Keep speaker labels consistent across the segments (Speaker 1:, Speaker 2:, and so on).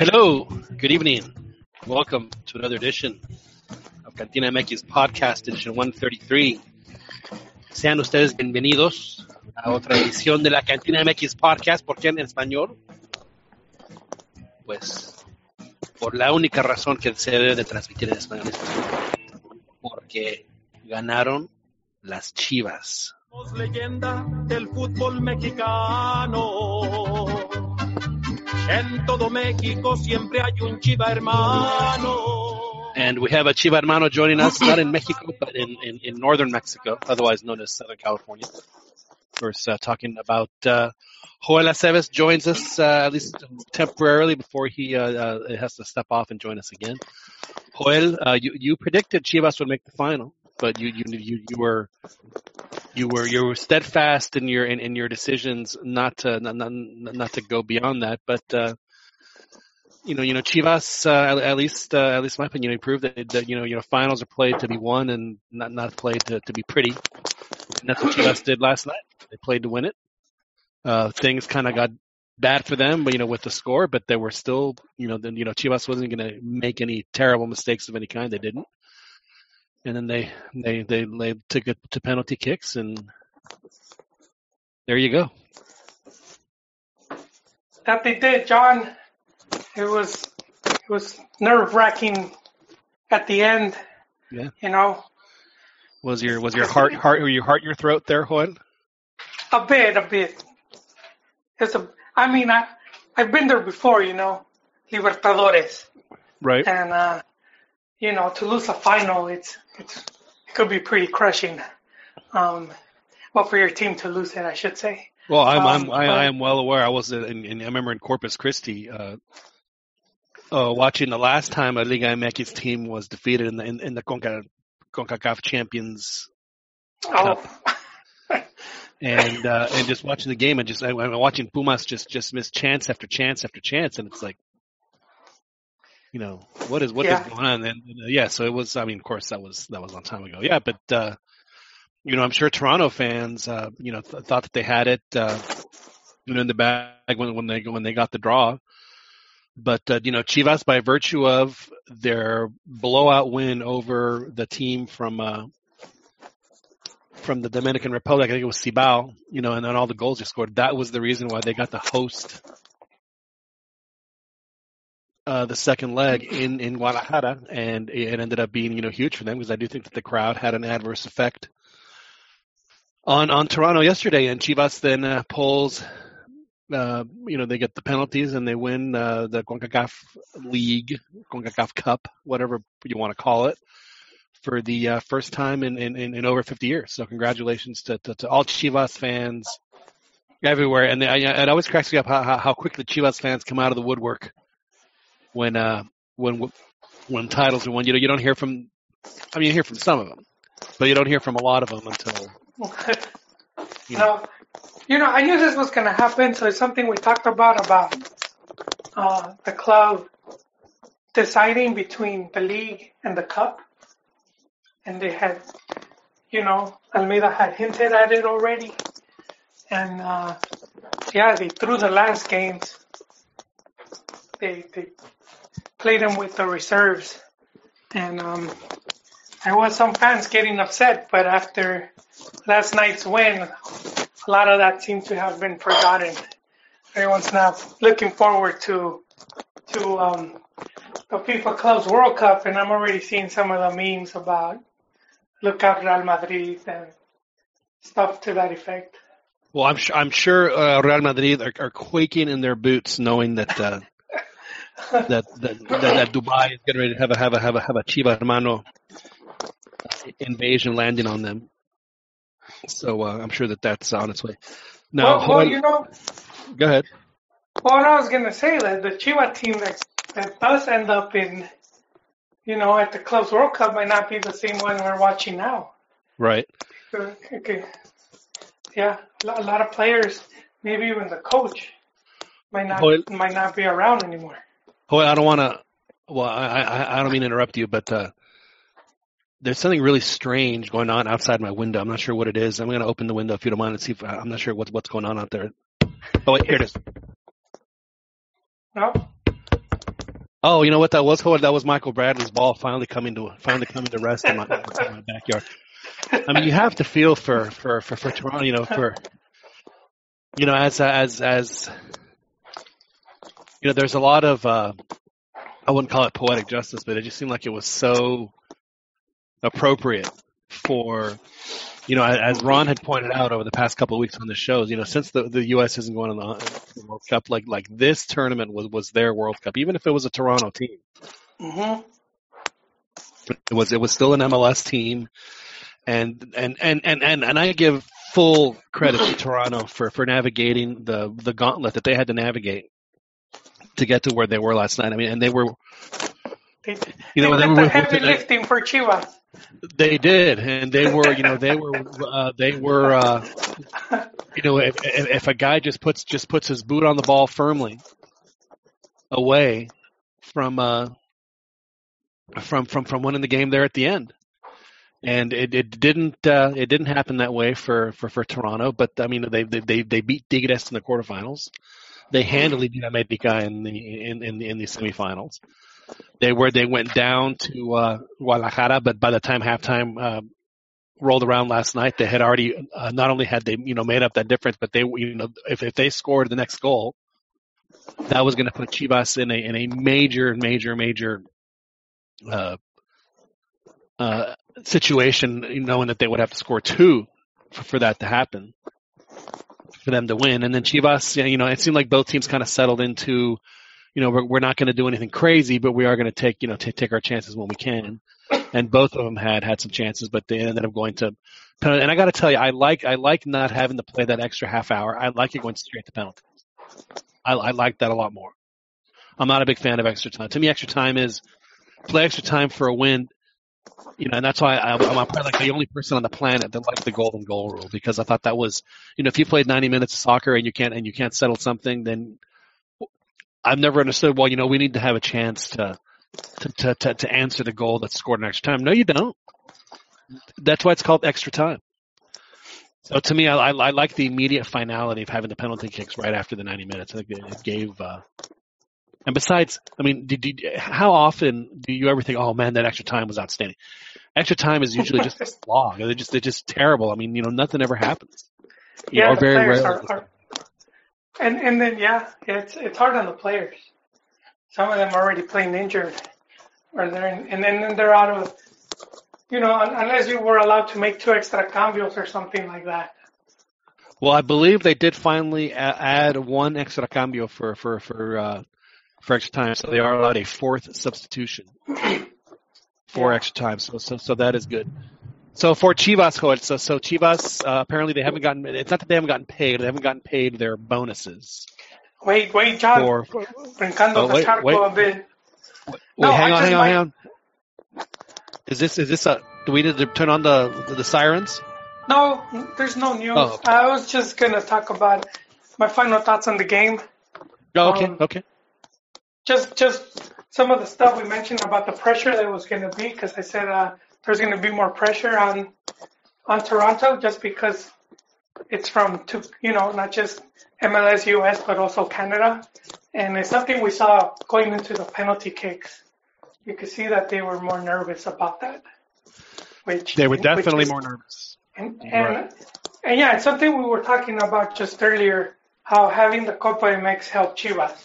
Speaker 1: Hello, good evening. Welcome to another edition of Cantina MX Podcast, edition 133. Sean ustedes bienvenidos a otra edición de la Cantina MX Podcast. ¿Por qué en español? Pues por la única razón que se debe de transmitir en español. Porque ganaron las Chivas.
Speaker 2: Leyenda del fútbol mexicano. En todo México siempre hay un chiva hermano.
Speaker 1: And we have a Chiva hermano joining us, not in Mexico, but in, in, in northern Mexico, otherwise known as Southern California. We're uh, talking about uh, Joel Aceves joins us, uh, at least temporarily, before he uh, uh, has to step off and join us again. Joel, uh, you, you predicted Chivas would make the final, but you, you, you, you were you were you were steadfast in your in, in your decisions not to not, not, not to go beyond that. But uh, you know, you know, Chivas uh, at, at least uh, at least my opinion, he proved that, that you know you know finals are played to be won and not not played to, to be pretty. And that's what Chivas did last night. They played to win it. Uh, things kind of got bad for them, but you know, with the score, but they were still, you know, then you know, Chivas wasn't going to make any terrible mistakes of any kind. They didn't and then they they they, they took it to penalty kicks, and there you go.
Speaker 3: That they did, John. It was it was nerve wracking at the end.
Speaker 1: Yeah.
Speaker 3: You know,
Speaker 1: Was your was your heart heart or your heart your throat there, Juan?
Speaker 3: a bit, a bit. It's a. I mean, I I've been there before. You know, Libertadores,
Speaker 1: Right.
Speaker 3: and uh, you know, to lose a final, it's it's it could be pretty crushing. Um, well, for your team to lose it, I should say.
Speaker 1: Well, I'm I'm
Speaker 3: Um,
Speaker 1: I,
Speaker 3: but-
Speaker 1: I am well aware. I was in, in I remember in Corpus Christi, uh, uh, watching the last time a Liga MX team was defeated in the in, in the Conca, Concacaf Champions
Speaker 3: Oh,
Speaker 1: and uh, and just watching the game and just I, I'm watching Pumas just just miss chance after chance after chance, and it's like, you know, what is what is
Speaker 3: Yeah.
Speaker 1: going on? And, and, uh, yeah, so it was. I mean, of course, that was that was a long time ago. Yeah, but uh, you know, I'm sure Toronto fans, uh, you know, th- thought that they had it, uh, you know, in the bag when when they when they got the draw. But uh, you know, Chivas, by virtue of their blowout win over the team from uh, from the Dominican Republic. I think it was Cibao, you know, and then all the goals they scored. That was the reason why they got to host uh, the second leg in, in Guadalajara, and it ended up being, you know, huge for them because I do think that the crowd had an adverse effect on on Toronto yesterday, and Chivas then uh, pulls. Uh, you know, they get the penalties and they win uh, the CONCACAF League, CONCACAF Cup, whatever you want to call it for the uh, first time in, in, in, over 50 years. So congratulations to, to, to all Chivas fans everywhere. And I, it always cracks me up how, how, how quick Chivas fans come out of the woodwork when, uh, when, when titles are won. You know, you don't hear from, I mean, you hear from some of them, but you don't hear from a lot of them until, you know,
Speaker 3: no, you know, I knew this was gonna happen, so it's something we talked about about uh, the club deciding between the league and the cup, and they had, you know, Almeida had hinted at it already, and uh, yeah, they threw the last games. They they played them with the reserves, and um, there was some fans getting upset, but after last night's win, a lot of that seems to have been forgotten. Everyone's now looking forward to to um, the FIFA Clubs World Cup, and I'm already seeing some of the memes about look out Real Madrid and stuff to that effect.
Speaker 1: well, I'm sure, I'm sure, uh, Real Madrid are, are quaking in their boots knowing that, uh, that, that, that, that Dubai is getting ready to have a, have a, have a, have a Chiva Hermano invasion landing on them. So, uh, I'm sure that that's on its way. Now,
Speaker 3: well, well, you know,
Speaker 1: go ahead.
Speaker 3: well, I was gonna say that the Chiva team that that does end up in, you know, at the Clubs World Cup might not be the same one we're watching now.
Speaker 1: Right.
Speaker 3: So, okay. Yeah, a a lot of players, maybe even the coach, might not
Speaker 1: Well-
Speaker 3: might not be around anymore.
Speaker 1: Joel, I don't want to, well, I, I, I don't mean to interrupt you, but, uh, there's something really strange going on outside my window. I'm not sure what it is. I'm going to open the window if you don't mind and see if I'm not sure what's what's going on out there. Oh wait, here it is.
Speaker 3: No,
Speaker 1: Oh, you know what that was? That was Michael Bradley's ball finally coming to finally coming to rest in my, in my backyard. I mean, you have to feel for for for, for Toronto. You know, for you know, as as as you know, there's a lot of uh, I wouldn't call it poetic justice, but it just seemed like it was so appropriate for you know, as Ron had pointed out over the past couple of weeks on the shows, you know, since the the U.S. isn't going on the World Cup, like like this tournament was was their World Cup, even if it was a Toronto team.
Speaker 3: Mm-hmm.
Speaker 1: It was it was still an MLS team, and and and and and, and I give full credit to Toronto for for navigating the the gauntlet that they had to navigate to get to where they were last night. I mean, and they were,
Speaker 3: They,
Speaker 1: you know,
Speaker 3: they
Speaker 1: they were
Speaker 3: the heavy lifting for Chivas.
Speaker 1: They did, and they were, you know, they were, uh, they were, uh, you know, if, if, if a guy just puts just puts his boot on the ball firmly away from uh, from from from winning the game there at the end, and it, it didn't uh, it didn't happen that way for, for, for Toronto, but I mean they they they, they beat Tigres in the quarterfinals. They handily beat America in the in in in the semifinals. They were they went down to uh, Guadalajara, but by the time halftime uh, rolled around last night, they had already uh, not only had they you know made up that difference, but they you know if if they scored the next goal, that was going to put Chivas in a in a major major major uh, uh, situation, knowing that they would have to score two for, for that to happen, for them to win. And then Chivas, you know, it seemed like both teams kind of settled into, you know, we're, we're not going to do anything crazy, but we are going to take, you know, t- take our chances when we can. And both of them had had some chances, but they ended up going to penalty. And I got to tell you, I like I like not having to play that extra half hour. I like it going straight to penalties. I, I like that a lot more. I'm not a big fan of extra time. To me, extra time is play extra time for a win. You know, and that's why I, I'm probably like the only person on the planet that likes the golden goal rule because I thought that was, you know, if you played 90 minutes of soccer and you can't and you can't settle something, then I've never understood. Well, you know, we need to have a chance to to to to, to answer the goal that's scored in extra time. No, you don't. That's why it's called extra time. So to me, I, I, I like the immediate finality of having the penalty kicks right after the 90 minutes. I think it, it gave. Uh, and besides, I mean, did, did, how often do you ever think, "Oh man, that extra time was outstanding"? Extra time is usually just a slog. They're just they're just terrible. I mean, you know, nothing ever happens. You
Speaker 3: Yeah,
Speaker 1: know, very
Speaker 3: players
Speaker 1: rarely.
Speaker 3: are, are, and and then yeah, it's it's hard on the players. Some of them are already playing injured, or they're in, and then they're out of, you know, unless you were allowed to make two extra cambios or something like that.
Speaker 1: Well, I believe they did finally add one extra cambio for for for uh, for extra time, so they are allowed a fourth substitution for extra time. So so so that is good. So for Chivas, so so Chivas uh, apparently they haven't gotten. It's not that they haven't gotten paid; they haven't gotten paid their bonuses
Speaker 3: Wait, wait, John,
Speaker 1: for.
Speaker 3: brincando
Speaker 1: Oh,
Speaker 3: the
Speaker 1: wait, wait.
Speaker 3: a bit.
Speaker 1: Wait,
Speaker 3: No,
Speaker 1: hang
Speaker 3: I
Speaker 1: on, hang on, hang on. Is this is this a? Do we need to turn on the the sirens?
Speaker 3: No, there's no news.
Speaker 1: Oh.
Speaker 3: I was just gonna talk about my final thoughts on the game.
Speaker 1: Oh, okay,
Speaker 3: Um,
Speaker 1: okay.
Speaker 3: Just just some of the stuff we mentioned about the pressure that was going to be because I said uh, there's going to be more pressure on on Toronto just because it's from two, you know not just MLS US but also Canada and it's something we saw going into the penalty kicks. You could see that they were more nervous about that. Which
Speaker 1: They were definitely
Speaker 3: is-
Speaker 1: more nervous.
Speaker 3: and, and,
Speaker 1: Right.
Speaker 3: and yeah, it's something we were talking about just earlier, how having the Copa MX helped Chivas.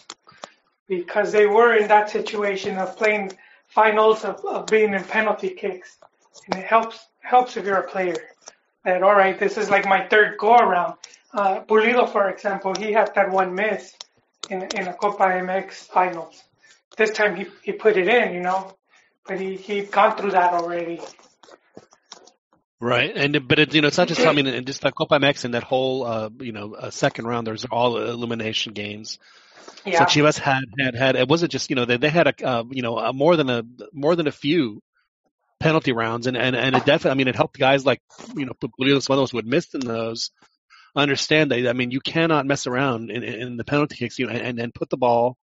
Speaker 3: Because they were in that situation of playing finals of, of being in penalty kicks. And it helps helps if you're a player. That all right, this is like my third go around. Uh, Pulido, for example, he had that one miss in in a Copa MX finals. This time he, he put it in, you know, but he he'd gone through that already.
Speaker 1: Right, and but it, you know it's not just I mean, and just like Copa MX and that whole uh, you know uh, second round. There's all elimination games.
Speaker 3: Yeah.
Speaker 1: So Chivas had had had it wasn't just you know they they had a uh, you know a more than a more than a few penalty rounds and and and it definitely I mean it helped guys like you know Pulido Suelos who had missed in those understand that I mean you cannot mess around in, in the penalty kicks you know and and put the ball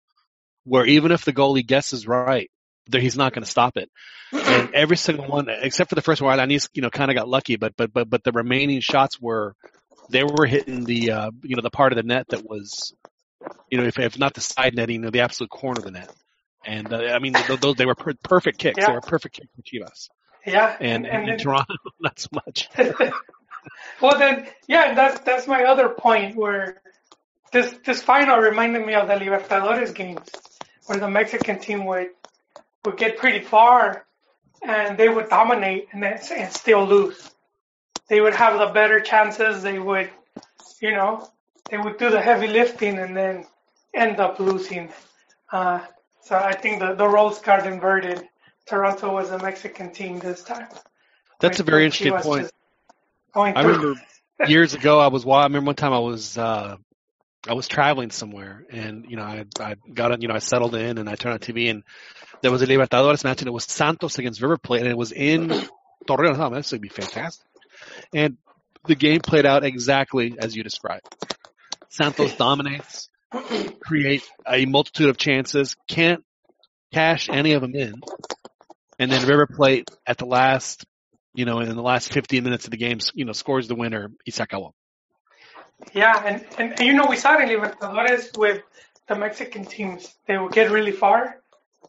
Speaker 1: where even if the goalie guesses right there he's not going to stop it and every single one except for the first one Alanis you know kind of got lucky but but but but the remaining shots were they were hitting the uh you know the part of the net that was you know if if not the side netting you know the absolute corner of the net And uh, I mean, th- those they were per- perfect kicks.
Speaker 3: Yeah.
Speaker 1: They were perfect kicks for Chivas.
Speaker 3: Yeah,
Speaker 1: And, and, in
Speaker 3: then-
Speaker 1: Toronto, not so much.
Speaker 3: well then, yeah, that's that's my other point where this this final reminded me of the Libertadores games, where the Mexican team would would get pretty far, and they would dominate and then and still lose. They would have the better chances. They would, you know, they would do the heavy lifting and then end up losing. Uh, so I think the the roles got inverted. Toronto was a Mexican team this time.
Speaker 1: That's a very interesting point. I remember years ago, I was. wa- I remember one time I was. uh I was traveling somewhere, and you know, I I got it. You know, I settled in, and I turned on TV, and there was a Libertadores match, and it was Santos against River Plate, and it was in Torreon. Oh, going to be fantastic. And the game played out exactly as you described. Santos dominates, create a multitude of chances, can't cash any of them in, and then River Plate at the last, you know, in the last 15 minutes of the game, you know, scores the winner, Isakawa.
Speaker 3: Yeah, and, and, and you know, we saw it in Libertadores with the Mexican teams. They would get really far,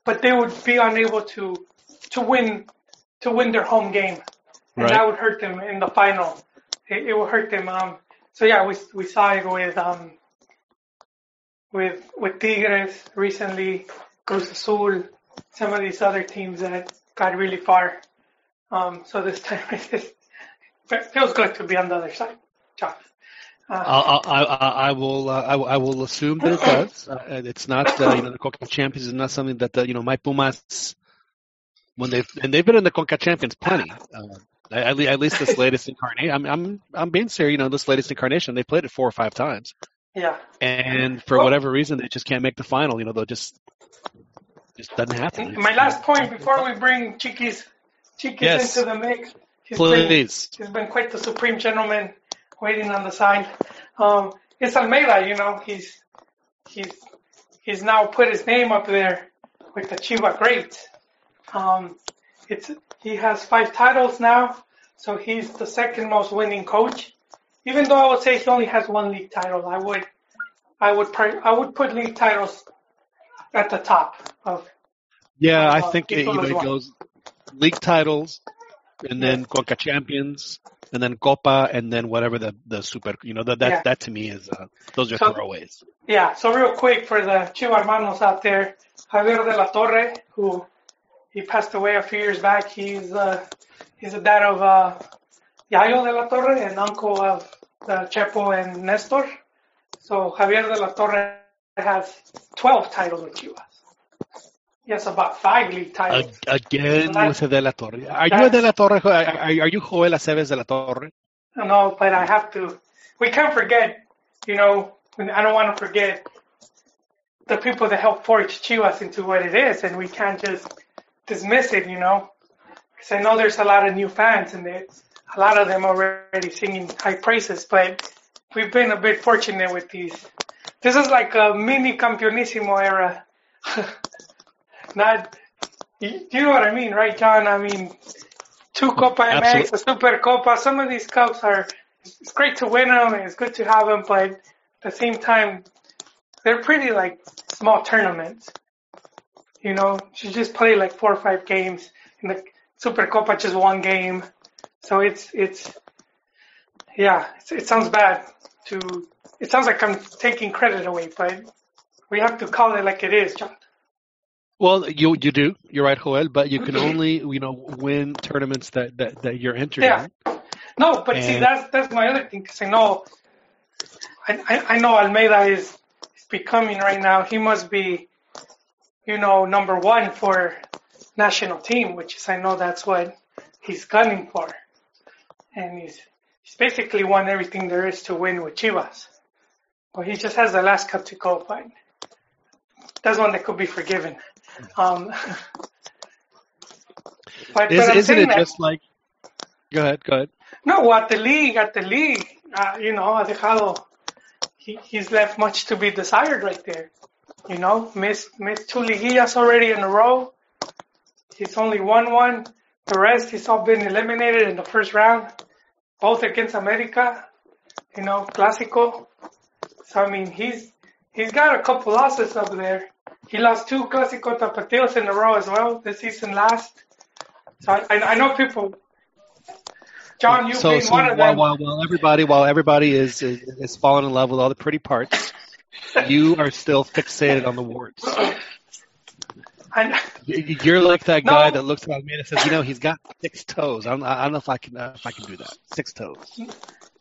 Speaker 3: but they would be unable to to win to win their home game, and
Speaker 1: Right.
Speaker 3: that would hurt them in the final. It, it would hurt them. Um, so yeah, we we saw it with um with with Tigres recently, Cruz Azul, some of these other teams that got really far. Um, so this time it just it feels good to be on the other side, John. Uh,
Speaker 1: I, I, I will, uh, I, I will assume that it does. Uh, it's not, uh, you know, the Conca Champions is not something that, uh, you know, my Pumas, when they've, and they've been in the Conca Champions plenty. At, at least this latest incarnation, I'm, I'm, I'm being serious, you know, this latest incarnation, they played it four or five times.
Speaker 3: yeah.
Speaker 1: And for whatever reason, they just can't make the final, you know, they'll just, just doesn't happen.
Speaker 3: My last point before we bring Chiquis, Chiquis
Speaker 1: Yes.
Speaker 3: into the mix. He's been, he's been quite the supreme gentleman waiting on the side. Um, it's Almeida, you know, he's, he's, he's now put his name up there with the Chiva greats. Um, it's, he has five titles now, so he's the second most winning coach. Even though I would say he only has one league title, I would, I would, I would put league titles at the top of
Speaker 1: Yeah, I think it, you know, it
Speaker 3: well.
Speaker 1: goes league titles, and then Conca Champions, and then Copa, and then whatever the the Super. You know that that,
Speaker 3: Yeah.
Speaker 1: that to me is uh, those are
Speaker 3: So-
Speaker 1: throwaways.
Speaker 3: Yeah, so real quick for the Chiva hermanos out there, Javier de la Torre, who he passed away a few years back. He's uh, he's the dad of uh, Yayo de la Torre and uncle of the Chepo and Nestor. So Javier de la Torre has 12 titles with Chivas. Yes, about five league titles.
Speaker 1: Ag- again
Speaker 3: That-
Speaker 1: with De La Torre. Are you a De La Torre? Are you Joel Aceves De La Torre?
Speaker 3: No, but I have to. We can't forget, you know, I don't want to forget the people that helped forge Chivas into what it is, and we can't just dismiss it, you know. Because I know there's a lot of new fans, and a lot of them already singing high praises, but we've been a bit fortunate with these. This is like a mini Campeonísimo era. Not, you, you know what I mean, right, John? I mean, two Copa MX, a Super Copa. Some of these cups are, it's great to win them and it's good to have them, but at the same time, they're pretty like small tournaments. You know, she just played like four or five games. In the Super Copa, just one game. So it's it's yeah, it's, it sounds bad to. It sounds like I'm taking credit away, but we have to call it like it is, John.
Speaker 1: Well, you you do. You're right, Joel. But you can only you know win tournaments that that, that you're entered
Speaker 3: Yeah. No, but see, that's that's my other thing because I know, I, I I know Almeida is, is becoming right now. He must be, you know, number one for national team, which is I know that's what he's gunning for, and he's he's basically won everything there is to win with Chivas. Well, he just has the last cup to go, but that's one that could be forgiven. Um, but,
Speaker 1: is,
Speaker 3: but
Speaker 1: isn't it
Speaker 3: that-
Speaker 1: just like? Go ahead. Go ahead.
Speaker 3: no, at the league, at the league, uh, you know, ha dejado, he, he's left much to be desired right there. You know, missed, missed two liguillas already in a row. He's only won one. The rest, he's all been eliminated in the first round, both against America, you know, Clásico. So, I mean, he's, he's got a couple losses up there. he lost two Clásico Tapatíos in a row as well this season last. So I, I know people. John, you
Speaker 1: so, so
Speaker 3: one of
Speaker 1: while,
Speaker 3: them.
Speaker 1: while, while everybody while everybody is, is is falling in love with all the pretty parts, you are still fixated on the warts.
Speaker 3: I,
Speaker 1: You- You're like that guy
Speaker 3: No.
Speaker 1: that looks at me and says, "You know, he's got six toes. I don't, I don't know if I can uh, if I can do that. Six toes."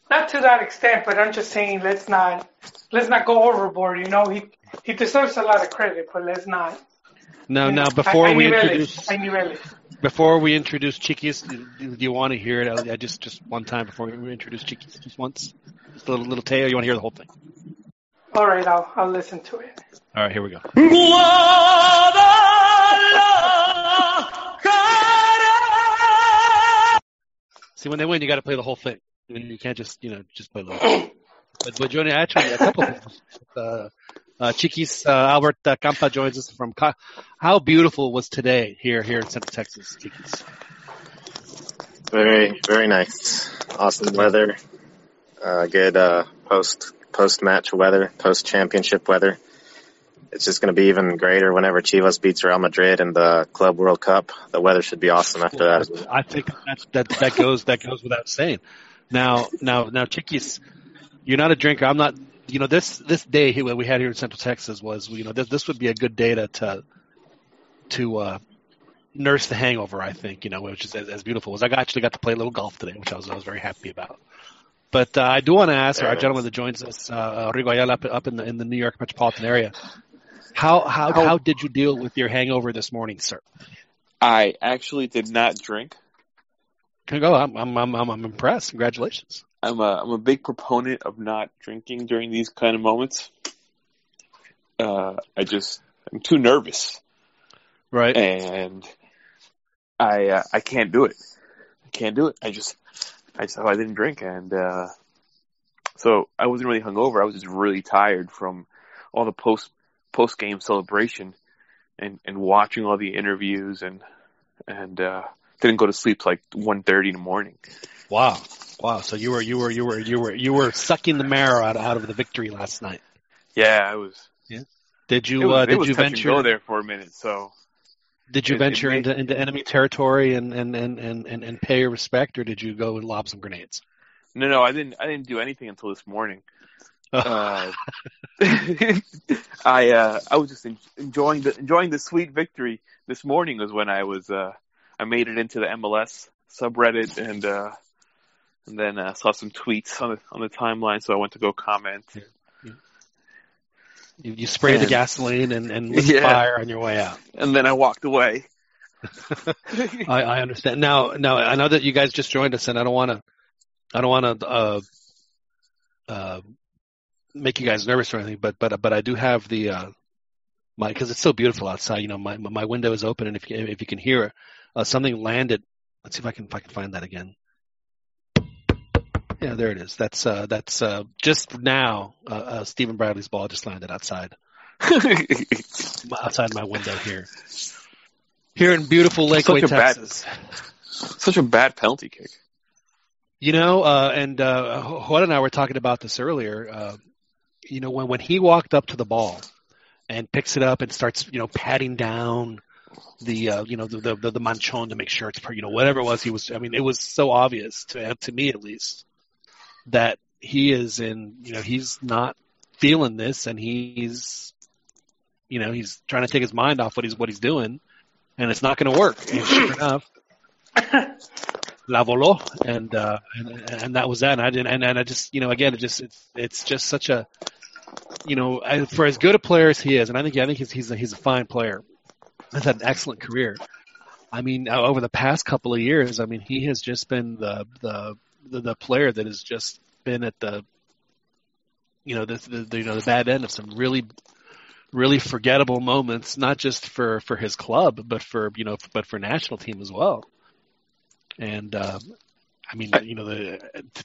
Speaker 3: not to that extent, but I'm just saying let's not let's not go overboard. You know, he he deserves a lot of credit, but let's not.
Speaker 1: No, now before
Speaker 3: hay
Speaker 1: we
Speaker 3: niveles,
Speaker 1: introduce before we introduce Chiquis, do, do you want to hear it? I just just one time before we introduce Chiquis, just once, just a little little tail. You want to hear the whole thing?
Speaker 3: All right, I'll I'll listen to it.
Speaker 1: All right, here we go. See, when they win, you got to play the whole thing. I mean, you can't just, you know, just play the whole thing. But, but Johnny, actually, a couple of uh, uh, Chiquis, uh, Albert uh, Campa joins us from. Ca- How beautiful was today here here in Central Texas, Chiquis?
Speaker 4: Very, very nice. Awesome weather. Uh, good uh, post post match weather, post championship weather. It's just going to be even greater whenever Chivas beats Real Madrid in the Club World Cup. The weather should be awesome after that.
Speaker 1: I think that's, that that goes that goes without saying. Now, now, now, Chiquis, you're not a drinker. I'm not. You know, this this day what we had here in Central Texas was, you know, this this would be a good day to to, to uh, nurse the hangover. I think, you know, which is as, as beautiful as I actually got to play a little golf today, which I was I was very happy about. But uh, I do want to ask our gentleman that joins us, uh, Rigo Ayala, up, up in the in the New York metropolitan area. How how
Speaker 5: How-
Speaker 1: did you deal with your hangover this morning, sir?
Speaker 5: I actually did not drink.
Speaker 1: Can go? I'm I'm I'm, I'm I'm impressed. Congratulations.
Speaker 5: I'm a I'm a big proponent of not drinking during these kind of moments. Uh, I just I'm too nervous,
Speaker 1: Right.
Speaker 5: and I uh, I can't do it. I can't do it. I just I just I didn't drink, and uh, so I wasn't really hungover. I was just really tired from all the post post game celebration and and watching all the interviews and and uh, didn't go to sleep till like one thirty in the morning.
Speaker 1: Wow. Wow. So you were you were you were you were you were sucking the marrow out out of the victory last night.
Speaker 5: Yeah, I was. Yeah.
Speaker 1: Did you
Speaker 5: was,
Speaker 1: uh, did you venture
Speaker 5: go there for a minute. So
Speaker 1: did you
Speaker 5: it- it
Speaker 1: venture
Speaker 5: made-
Speaker 1: into into enemy territory and and, and, and, and and pay your respect or did you go and lob some grenades?
Speaker 5: no, no, I didn't. I didn't do anything until this morning. Uh, I uh, I was just en- enjoying the enjoying the sweet victory. This morning was when I was uh, I made it into the MLS subreddit and uh, and then uh, saw some tweets on the on the timeline. So I went to go comment.
Speaker 1: You, you sprayed the gasoline and, and lit
Speaker 5: Yeah.
Speaker 1: fire on your way out.
Speaker 5: and then I walked away.
Speaker 1: I, I understand. Now, now I know that you guys just joined us, and I don't want to, I don't want to uh, uh, make you guys nervous or anything, but but but I do have the uh, my because it's so beautiful outside. You know, my my window is open, and if you, if you can hear it, uh, something landed. Let's see if I can if I can find that again. Yeah, there it is. That's uh, that's uh, just now. Uh, uh, Stephen Bradley's ball just landed outside outside my window here. Here in beautiful Lakeway,
Speaker 5: a bad-
Speaker 1: Texas.
Speaker 5: Such a bad penalty kick.
Speaker 1: You know, uh, and uh, Juan and I were talking about this earlier. Uh, you know, when when he walked up to the ball and picks it up and starts, you know, patting down the, uh, you know, the, the the manchon to make sure it's, per- you know, whatever it was, he was. I mean, it was so obvious to to me at least that he is in, you know, he's not feeling this, and he's, you know, he's trying to take his mind off what he's what he's doing, and it's not going to work. And sure enough, la voló, and uh, and and that was that. And I didn't, and, and I just, you know, again, it just it's it's just such a, you know, I- for as good a player as he is, and I think I think he's he's a, he's a fine player. He's had an excellent career. I mean, uh, over the past couple of years, I mean, he has just been the the the, the player that has just been at the, you know, the, the, the you know the bad end of some really really forgettable moments, not just for for his club, but for you know, but for national team as well. And um, I mean, you know, the,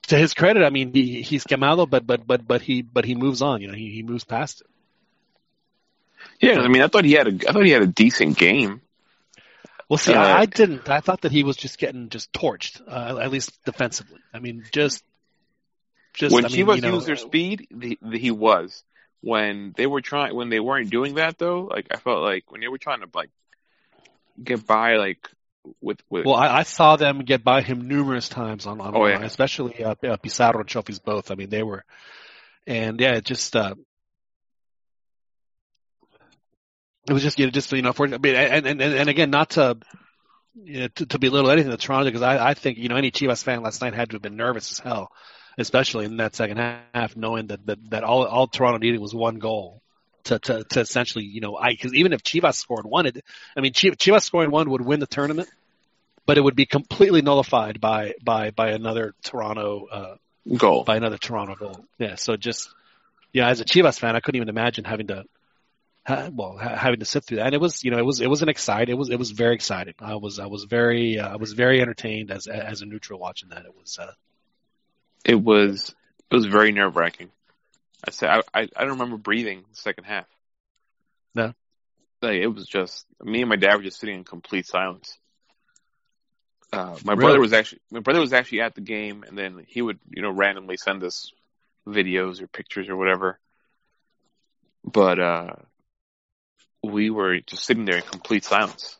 Speaker 1: to his credit, I mean, he he's quemado, but but but but he but he moves on. You know, he he moves past it.
Speaker 5: Yeah, I mean, I thought he had a I thought he had a decent game.
Speaker 1: Well, see,
Speaker 5: Uh,
Speaker 1: I, didn't. I thought that he was just getting just torched, uh, at least defensively. I mean, just just
Speaker 5: when
Speaker 1: I mean,
Speaker 5: Chivas
Speaker 1: you know,
Speaker 5: their speed, the, the, he was. when they were trying when they weren't doing that though, like I felt like when they were trying to like get by like with with
Speaker 1: Well, I, I saw them get by him numerous times on, on
Speaker 5: Oh, yeah.
Speaker 1: especially uh, uh, Pizarro and Chofis both. I mean, they were, and yeah, it just, uh, it was just, you know, just, you know, for, I mean, and, and, and, again, not to, you know, to, to belittle anything that Toronto, because I, I think, you know, any Chivas fan last night had to have been nervous as hell, especially in that second half, knowing that, that, that all, all Toronto needed was one goal. To, to, to essentially, you know, I, cause even if Chivas scored one, it, I mean, Chivas, scoring one would win the tournament, but it would be completely nullified by, by, by another Toronto, uh,
Speaker 5: goal.
Speaker 1: by another Toronto goal. Yeah, so just yeah, as a Chivas fan, I couldn't even imagine having to well having to sit through that. And it was you know it was it was an exciting it was it was very exciting. I was I was very uh, I was very entertained as as a neutral watching that. It was uh,
Speaker 5: It was it was very nerve wracking. I say I, I I don't remember breathing the second half.
Speaker 1: No.
Speaker 5: Like it was just me and my dad were just sitting in complete silence. Uh, my
Speaker 1: Really?
Speaker 5: brother was actually my brother was actually at the game, and then he would you know randomly send us videos or pictures or whatever. But uh, we were just sitting there in complete silence.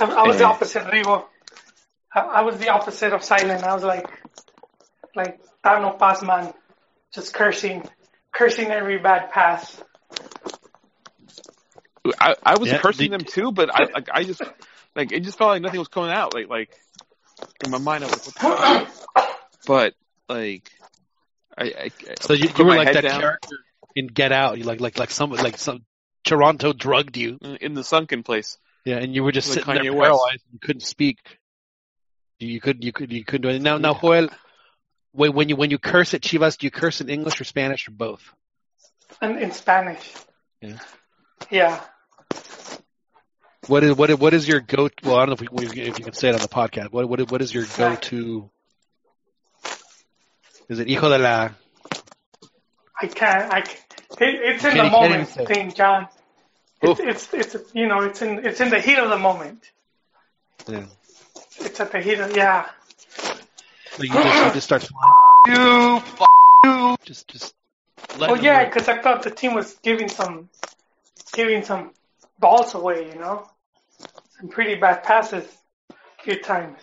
Speaker 3: I, I was the opposite, Rigo. I, I was the opposite of silent. I was like, like Tano Pasman, just cursing, cursing every bad pass.
Speaker 5: I, I was
Speaker 1: Yeah,
Speaker 5: cursing
Speaker 1: the-
Speaker 5: them too, but I like I just like it just felt like nothing was coming out. Like like in my mind, I was like, what the fuck? but like I, I
Speaker 1: so you, you were like that
Speaker 5: down
Speaker 1: character in Get Out. You like like like some like some Toronto drugged you.
Speaker 5: in the sunken place.
Speaker 1: Yeah, and you were just
Speaker 5: Like
Speaker 1: sitting there
Speaker 5: Kanye West.
Speaker 1: paralyzed. You couldn't speak. You, you could you could you couldn't do anything. Now now Joel, when when you when you curse at Chivas, do you curse in English or Spanish or both?
Speaker 3: And in Spanish.
Speaker 1: Yeah.
Speaker 3: Yeah.
Speaker 1: What is what is, what is your go? Well, I don't know if, we, if you can say it on the podcast. What what what is your go to? Is it hijo de la?
Speaker 3: I can't. I can't. It, it's in
Speaker 1: Can
Speaker 3: the
Speaker 1: you- can you
Speaker 3: moment
Speaker 1: say
Speaker 3: thing, John. It's, it's it's you know it's in it's in the heat of the moment.
Speaker 1: Yeah.
Speaker 3: It's at the heat of yeah.
Speaker 1: So you just you just start flying.
Speaker 5: You you.
Speaker 1: Just just.
Speaker 3: Oh yeah, because I thought the team was giving some giving some balls away. You know, some pretty bad passes a few times.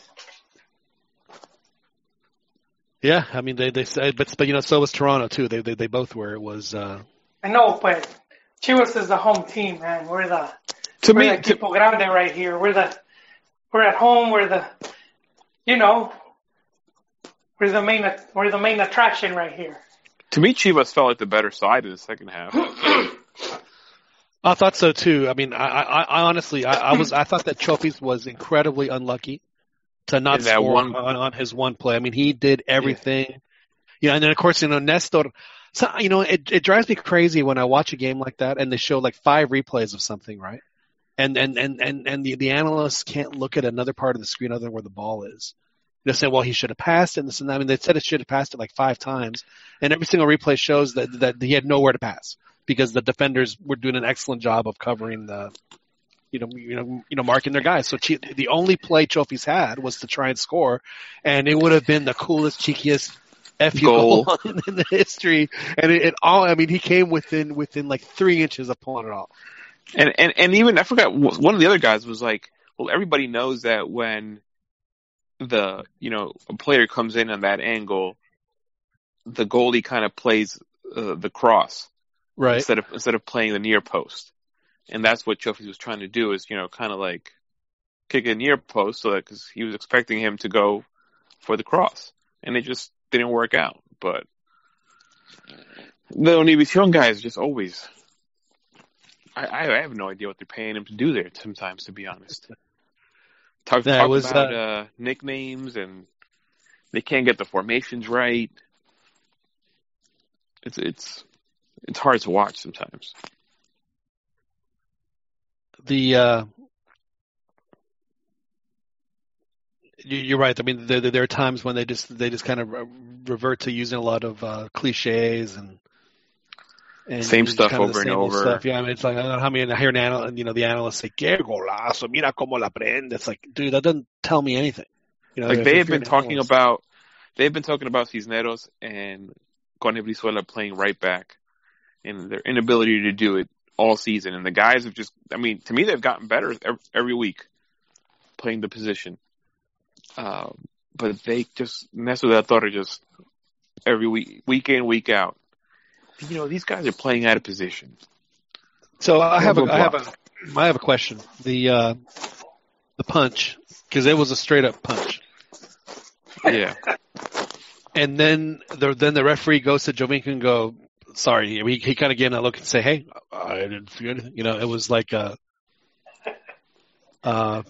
Speaker 1: Yeah, I mean they they said, but but you know so was Toronto too. They they they both were. It was uh
Speaker 3: I know, but Chivas is the home team, man. We're the
Speaker 5: To
Speaker 3: we're
Speaker 5: me,
Speaker 3: the
Speaker 5: to,
Speaker 3: Equipo Grande right here. We're the we're at home. We're the you know we're the main we're the main attraction right here.
Speaker 5: to me, Chivas felt like the better side in the second half.
Speaker 1: I thought so too. I mean, I, I, I honestly, I, I was, I thought that Chofis was incredibly unlucky to not
Speaker 5: In that
Speaker 1: score
Speaker 5: one-
Speaker 1: on, on his one play. I mean, he did everything. Yeah, and then of course, you know, Nestor. So you know, it it drives me crazy when I watch a game like that and they show like five replays of something, right? And and and and and the the analysts can't look at another part of the screen other than where the ball is. They say, well, he should have passed and this and that. I mean, they said it should have passed it like five times, and every single replay shows that that he had nowhere to pass because the defenders were doing an excellent job of covering the, you know, you know, you know, marking their guys. So Chi- the only play Chofis had was to try and score, and it would have been the coolest, cheekiest fu
Speaker 5: Goal.
Speaker 1: goal in, in the history. And it, it all, I mean, he came within within like three inches of pulling it off.
Speaker 5: And and and even I forgot one of the other guys was like, well, everybody knows that when the you know a player comes in on that angle, the goalie kind of plays uh, the cross
Speaker 1: Right.
Speaker 5: instead of instead of playing the near post, and that's what Chofis was trying to do is you know kind of like kick a near post so that because he was expecting him to go for the cross, and it just didn't work out. But the Univision guys just always. I, I have no idea what they're paying him to do there. Sometimes, to be honest, talk, talk
Speaker 1: was,
Speaker 5: about uh, nicknames and they can't get the formations right. It's it's it's hard to watch sometimes.
Speaker 1: the uh you- you're right. I mean, there, there are times when they just they just kind of revert to using a lot of uh, cliches and, and
Speaker 5: Same stuff
Speaker 1: kind of
Speaker 5: over and over.
Speaker 1: Stuff. Yeah, I mean, it's like I don't know how many I hear an anal, you know the analysts say "qué golazo, mira cómo la prende." It's like, dude, that doesn't tell me anything. You know,
Speaker 5: Like
Speaker 1: if-
Speaker 5: they have been talking
Speaker 1: analyst.
Speaker 5: about they've been talking about Cisneros and Cone Brizuela playing right back, and their inability to do it all season. And the guys have just, I mean, to me, they've gotten better every, every week playing the position. Um, but they just mess with that thought of just every week, week in, week out. You know, these guys are playing out of position.
Speaker 1: So I have a, I have a, I have a question. The uh, the punch because it was a straight up punch.
Speaker 5: Yeah.
Speaker 1: And then the then the referee goes to Giovinco and go, sorry. He, he kind of gave him that look and say, hey, I didn't feel anything. You know, it was like a, uh,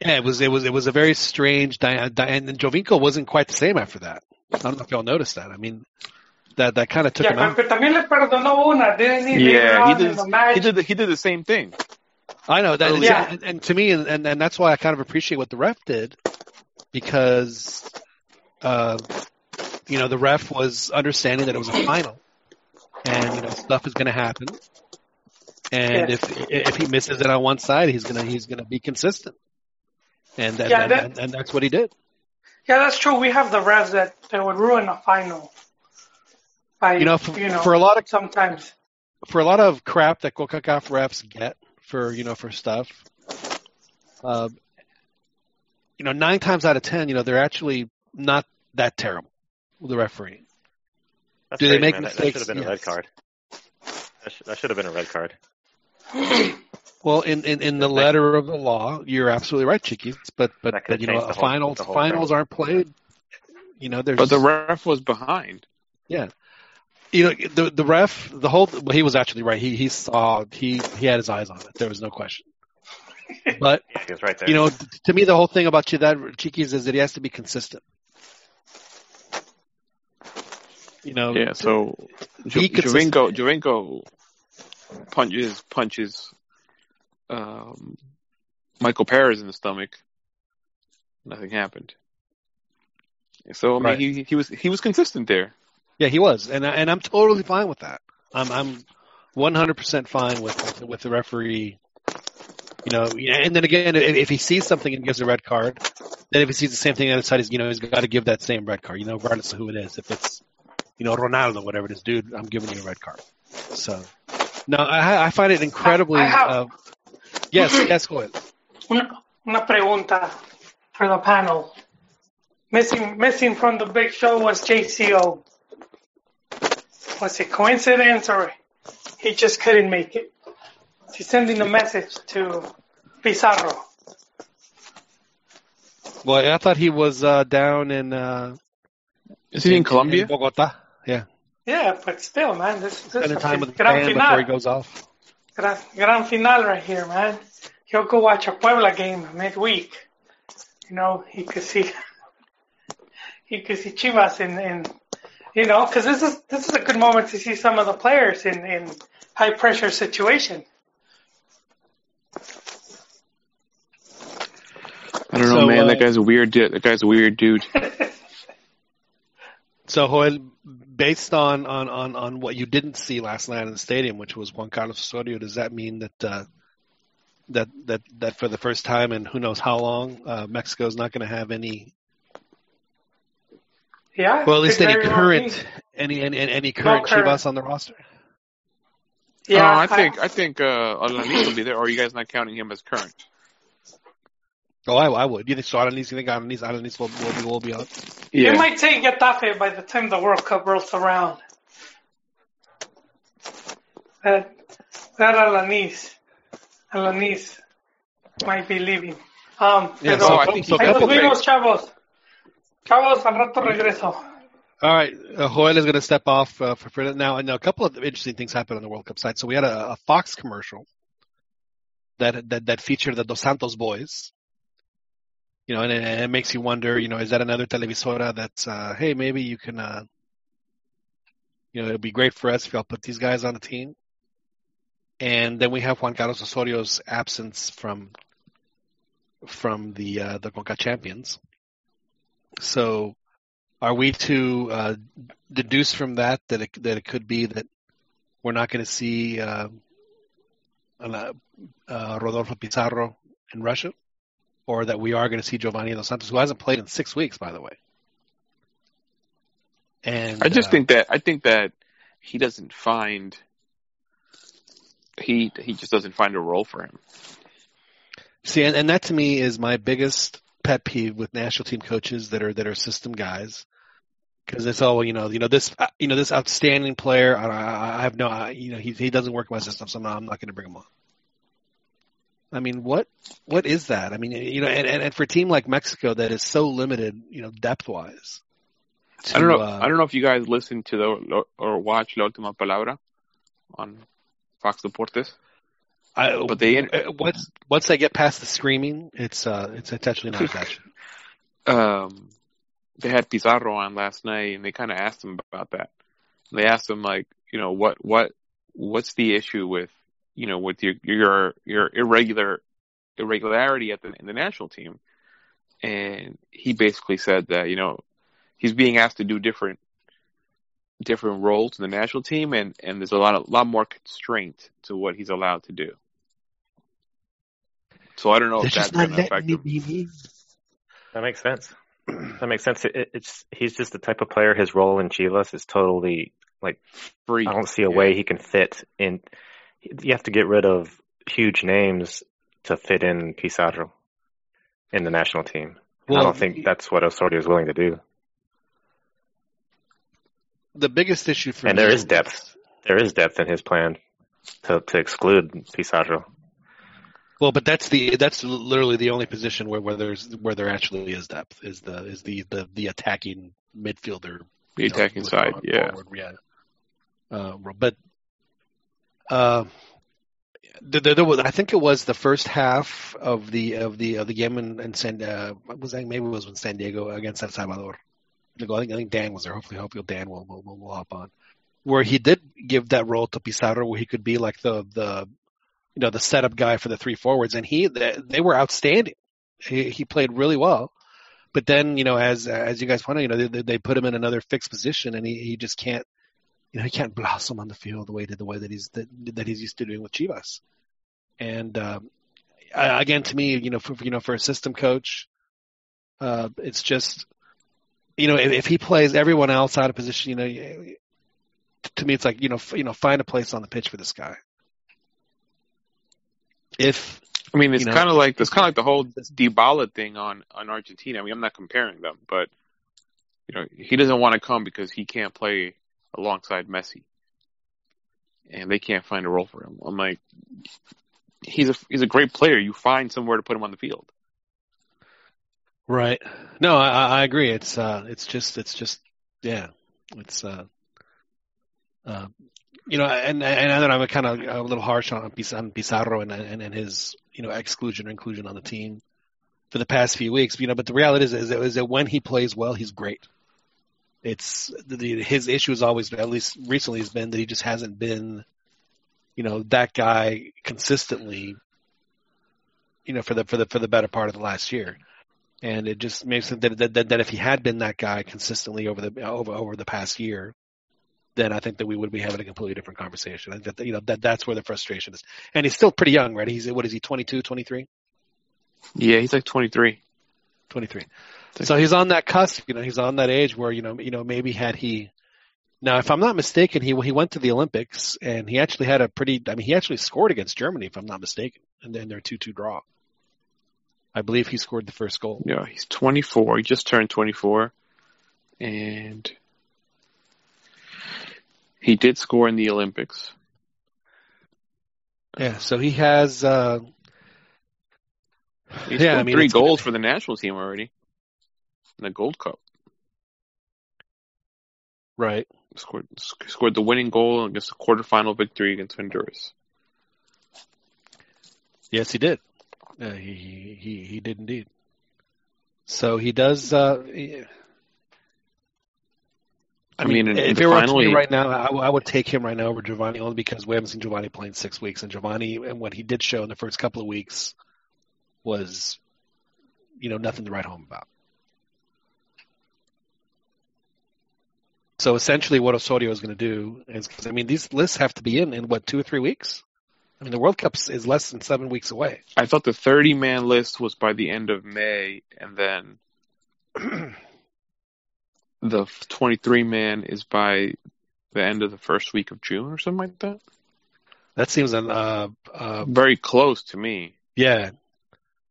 Speaker 1: yeah, it was it was it was a very strange. Di- Di- and Giovinco wasn't quite the same after that. I don't know if y'all noticed that. I mean, that that kind of took him out.
Speaker 3: también le perdonó una, didn't he?
Speaker 5: Yeah, he did.
Speaker 3: the.
Speaker 5: He did. The, he did the same thing.
Speaker 1: I know that,
Speaker 3: Yeah.
Speaker 1: and, and to me, and, and and that's why I kind of appreciate what the ref did, because, uh, you know, the ref was understanding that it was a final, and you know, stuff is going to happen, and
Speaker 3: Yes.
Speaker 1: if if he misses it on one side, he's gonna he's gonna be consistent, and and,
Speaker 3: Yeah,
Speaker 1: and,
Speaker 3: that-
Speaker 1: and, and that's what he did.
Speaker 3: Yeah, that's true. We have the refs that, that would ruin a final. By,
Speaker 1: You know, for,
Speaker 3: you know,
Speaker 1: for a lot of
Speaker 3: sometimes.
Speaker 1: for a lot of crap that CONCACAF refs get for you know for stuff, uh, you know nine times out of ten, you know they're actually not that terrible. The referee.
Speaker 4: That's
Speaker 1: Do they make
Speaker 4: man.
Speaker 1: Mistakes?
Speaker 4: That, should have been a red card. That, sh- that should have been a red card.
Speaker 1: Well, in, in, in the letter of the law, you're absolutely right, Chiquis. But but, but you know,
Speaker 4: the whole-
Speaker 1: finals
Speaker 4: the
Speaker 1: finals
Speaker 4: thing.
Speaker 1: aren't played. You know, there's
Speaker 5: But the ref was behind.
Speaker 1: yeah. You know, the the ref, the whole well, he was actually right. He he saw he he had his eyes on it. There was no question. But
Speaker 4: Yeah, he was right there.
Speaker 1: you know, to me, the whole thing about that Chiquis is that he has to be consistent. You know,
Speaker 5: Yeah. So
Speaker 1: Be
Speaker 5: Jo-
Speaker 1: consistent.
Speaker 5: Giovinco Giovinco punches punches um, Michael Perez in the stomach. Nothing happened. So I mean,
Speaker 1: Right.
Speaker 5: he he was he was consistent there.
Speaker 1: Yeah, he was, and I- and I'm totally fine with that. I'm I'm 100% fine with with the referee. You know, and then again, if, if he sees something and gives a red card, then if he sees the same thing on the other side, he's you know he's got to give that same red card. You know, regardless of who it is. If it's you know Ronaldo, whatever it is, dude, I'm giving you a red card. So, no, I I find it incredibly.
Speaker 3: I have-
Speaker 1: Uh, yes, yes, go ahead.
Speaker 3: Una, una pregunta for the panel. Missing, missing from the big show was JCO. Was it coincidence or he just couldn't make it? He's sending a message to Pizarro.
Speaker 1: Well, I thought he was uh, down in. Uh,
Speaker 5: Is he in Colombia?
Speaker 1: in Bogota. Yeah,
Speaker 3: Yeah, but still, man, this, this is
Speaker 1: spending time with the
Speaker 3: gran
Speaker 1: band
Speaker 3: final.
Speaker 1: before he goes off.
Speaker 3: Gran, gran final right here, man. He'll go watch a Puebla game midweek. You know, he could see, he could see Chivas in, in you know, because this is this is a good moment to see some of the players in in high pressure situation.
Speaker 5: I don't know,
Speaker 1: So,
Speaker 5: man.
Speaker 1: uh,
Speaker 5: that guy's a weird dude. That guy's a weird dude.
Speaker 1: So, Joel, based on, on, on, on what you didn't see last night in the stadium, which was Juan Carlos Osorio, does that mean that uh, that that that for the first time in who knows how long, uh, Mexico is not going to have any,
Speaker 3: Yeah.
Speaker 1: well, at least any current any any, any current
Speaker 3: current.
Speaker 1: Chivas on the roster?
Speaker 3: Yeah,
Speaker 5: oh, I think I think uh, Alanis will be there. Or are you guys not counting him as current?
Speaker 1: Oh, I, I would. You think so? Alanis? You think Alanis? Alanis will, will be will be on?
Speaker 5: Yeah.
Speaker 3: It might take Getafe by the time the World Cup rolls around. That that Alanis, Alanis might be leaving. Um,
Speaker 1: Yeah,
Speaker 3: pero-
Speaker 5: so I think
Speaker 1: so
Speaker 3: Ahí nos
Speaker 1: couple
Speaker 3: vemos, chavos. Chavos, al rato regreso.
Speaker 1: All right, uh, Joel is going to step off uh, for, for now. And a couple of interesting things happened on the World Cup side. So we had a, a Fox commercial that that that featured the Dos Santos boys. You know, and it, it makes you wonder. You know, is that another televisora that's uh, hey, maybe you can, uh, you know, it'd be great for us if y'all put these guys on the team. And then we have Juan Carlos Osorio's absence from from the uh, the Conca champions. So are we to uh, deduce from that that it, that it could be that we're not going to see uh, uh, uh, Rodolfo Pizarro in Russia, or that we are going to see Giovanni Dos Santos, who hasn't played in six weeks, by the way? And
Speaker 5: I just
Speaker 1: uh,
Speaker 5: think that I think that he doesn't find he he just doesn't find a role for him.
Speaker 1: See, and, and that to me is my biggest pet peeve with national team coaches that are that are system guys, because it's all you know. You know this. You know this outstanding player. I, I I have no. I, you know he he doesn't work in my system, so I'm not, I'm not going to bring him on. I mean, what what is that? I mean, you know, and, and, and for a team like Mexico that is so limited, you know, depth wise.
Speaker 5: I don't know.
Speaker 1: uh,
Speaker 5: I don't know if you guys listen to the or watch La Última Palabra on Fox Deportes.
Speaker 1: I,
Speaker 5: But they-
Speaker 1: uh, once once they get past the screaming, it's uh it's actually not that.
Speaker 5: um, they had Pizarro on last night, and they kind of asked him about that. They asked him like, you know, what what what's the issue with you know with your your your irregular irregularity at the in the national team, and he basically said that you know he's being asked to do different different roles in the national team, and and there's a lot a lot more constraint to what he's allowed to do. So I don't know
Speaker 1: They're
Speaker 5: if that's
Speaker 1: not
Speaker 5: going to affect
Speaker 1: letting me
Speaker 5: him.
Speaker 1: be.
Speaker 6: That makes sense. That makes sense. It, it's he's just the type of player. His role in Chivas is totally like
Speaker 5: Free.
Speaker 6: I don't see a
Speaker 5: Yeah.
Speaker 6: way he can fit in. You have to get rid of huge names to fit in Pizarro in the national team. I don't think that's what Osorio is willing to do.
Speaker 1: the biggest issue for
Speaker 6: And
Speaker 1: me
Speaker 6: there is depth. There is depth in his plan to to exclude Pizarro.
Speaker 1: Well, but that's the that's literally the only position where, where there's where there actually is depth is the is the the, the attacking midfielder,
Speaker 5: The
Speaker 1: you know,
Speaker 5: attacking side,
Speaker 1: going
Speaker 5: yeah.
Speaker 1: forward, yeah. Uh, but uh, there, there, was, I think it was the first half of the of the of the game in, in San uh, was that maybe it was in San Diego against El Salvador. I think, I think Dan was there. Hopefully, hopefully Dan will will, will, hop on. Where he did give that role to Pizarro, where he could be like the the you know the setup guy for the three forwards, and he they, were outstanding. He, he played really well, but then you know as as you guys pointed, you know they, they put him in another fixed position, and he, he just can't you know he can't blossom on the field the way the way that he's that, that he's used to doing with Chivas. And um, I- again, to me, you know, for you know for a system coach, uh, it's just you know if, if he plays everyone else out of position, you know. To me, it's like you know, f- you know, find a place on the pitch for this guy. If
Speaker 5: I mean, it's
Speaker 1: you know,
Speaker 5: kind of like it's kind of like the whole Dybala thing on on Argentina. I mean, I'm not comparing them, but you know, he doesn't want to come because he can't play alongside Messi, and they can't find a role for him. I'm like, he's a he's a great player. You find somewhere to put him on the field.
Speaker 1: Right. No, I, I agree. It's uh, it's just, it's just, yeah, it's uh, uh, you know, and and I know I'm kind of a little harsh on on Pizarro and, and and his you know exclusion or inclusion on the team for the past few weeks. You know, but the reality is is that when he plays well, he's great. It's the, his issue has always, been, at least recently, has been that he just hasn't been, you know, that guy consistently. You know, for the for the for the better part of the last year and it just makes it that, that that if he had been that guy consistently over the over over the past year, then I think that we would be having a completely different conversation. I think that you know that that's where the frustration is, and he's still pretty young, right? He's what is he 22, 23?
Speaker 5: Yeah, he's like 23.
Speaker 1: 23. So he's on that cusp, you know, he's on that age where you know you know maybe had he now if I'm not mistaken he he went to the Olympics and he actually had a pretty I mean he actually scored against Germany if I'm not mistaken, and then their two two draw. I believe he scored the first goal.
Speaker 5: Yeah, he's 24. He just turned 24, and he did score in the Olympics.
Speaker 1: Yeah, so he has. Uh,
Speaker 5: He's
Speaker 1: Yeah, I mean,
Speaker 5: three goals for the national team already in the Gold Cup.
Speaker 1: right.
Speaker 5: Scored scored the winning goal against the quarterfinal victory against Honduras.
Speaker 1: Yes, he did. Uh, he, he he did indeed. So he does. Uh, he- I,
Speaker 5: I
Speaker 1: mean,
Speaker 5: mean, in-
Speaker 1: if it were up to me right now, I would take him right now over Giovanni only because we haven't seen Giovanni play in six weeks, and Giovanni and what he did show in the first couple of weeks was, you know, nothing to write home about. So essentially, what Osorio is going to do is, I mean, these lists have to be in in what two or three weeks. I mean, the World Cup is less than seven weeks away.
Speaker 5: I thought the 30 man list was by the end of May, and then the 23 man is by the end of the first week of June or something like that.
Speaker 1: That seems an uh, uh,
Speaker 5: Very close to me.
Speaker 1: yeah.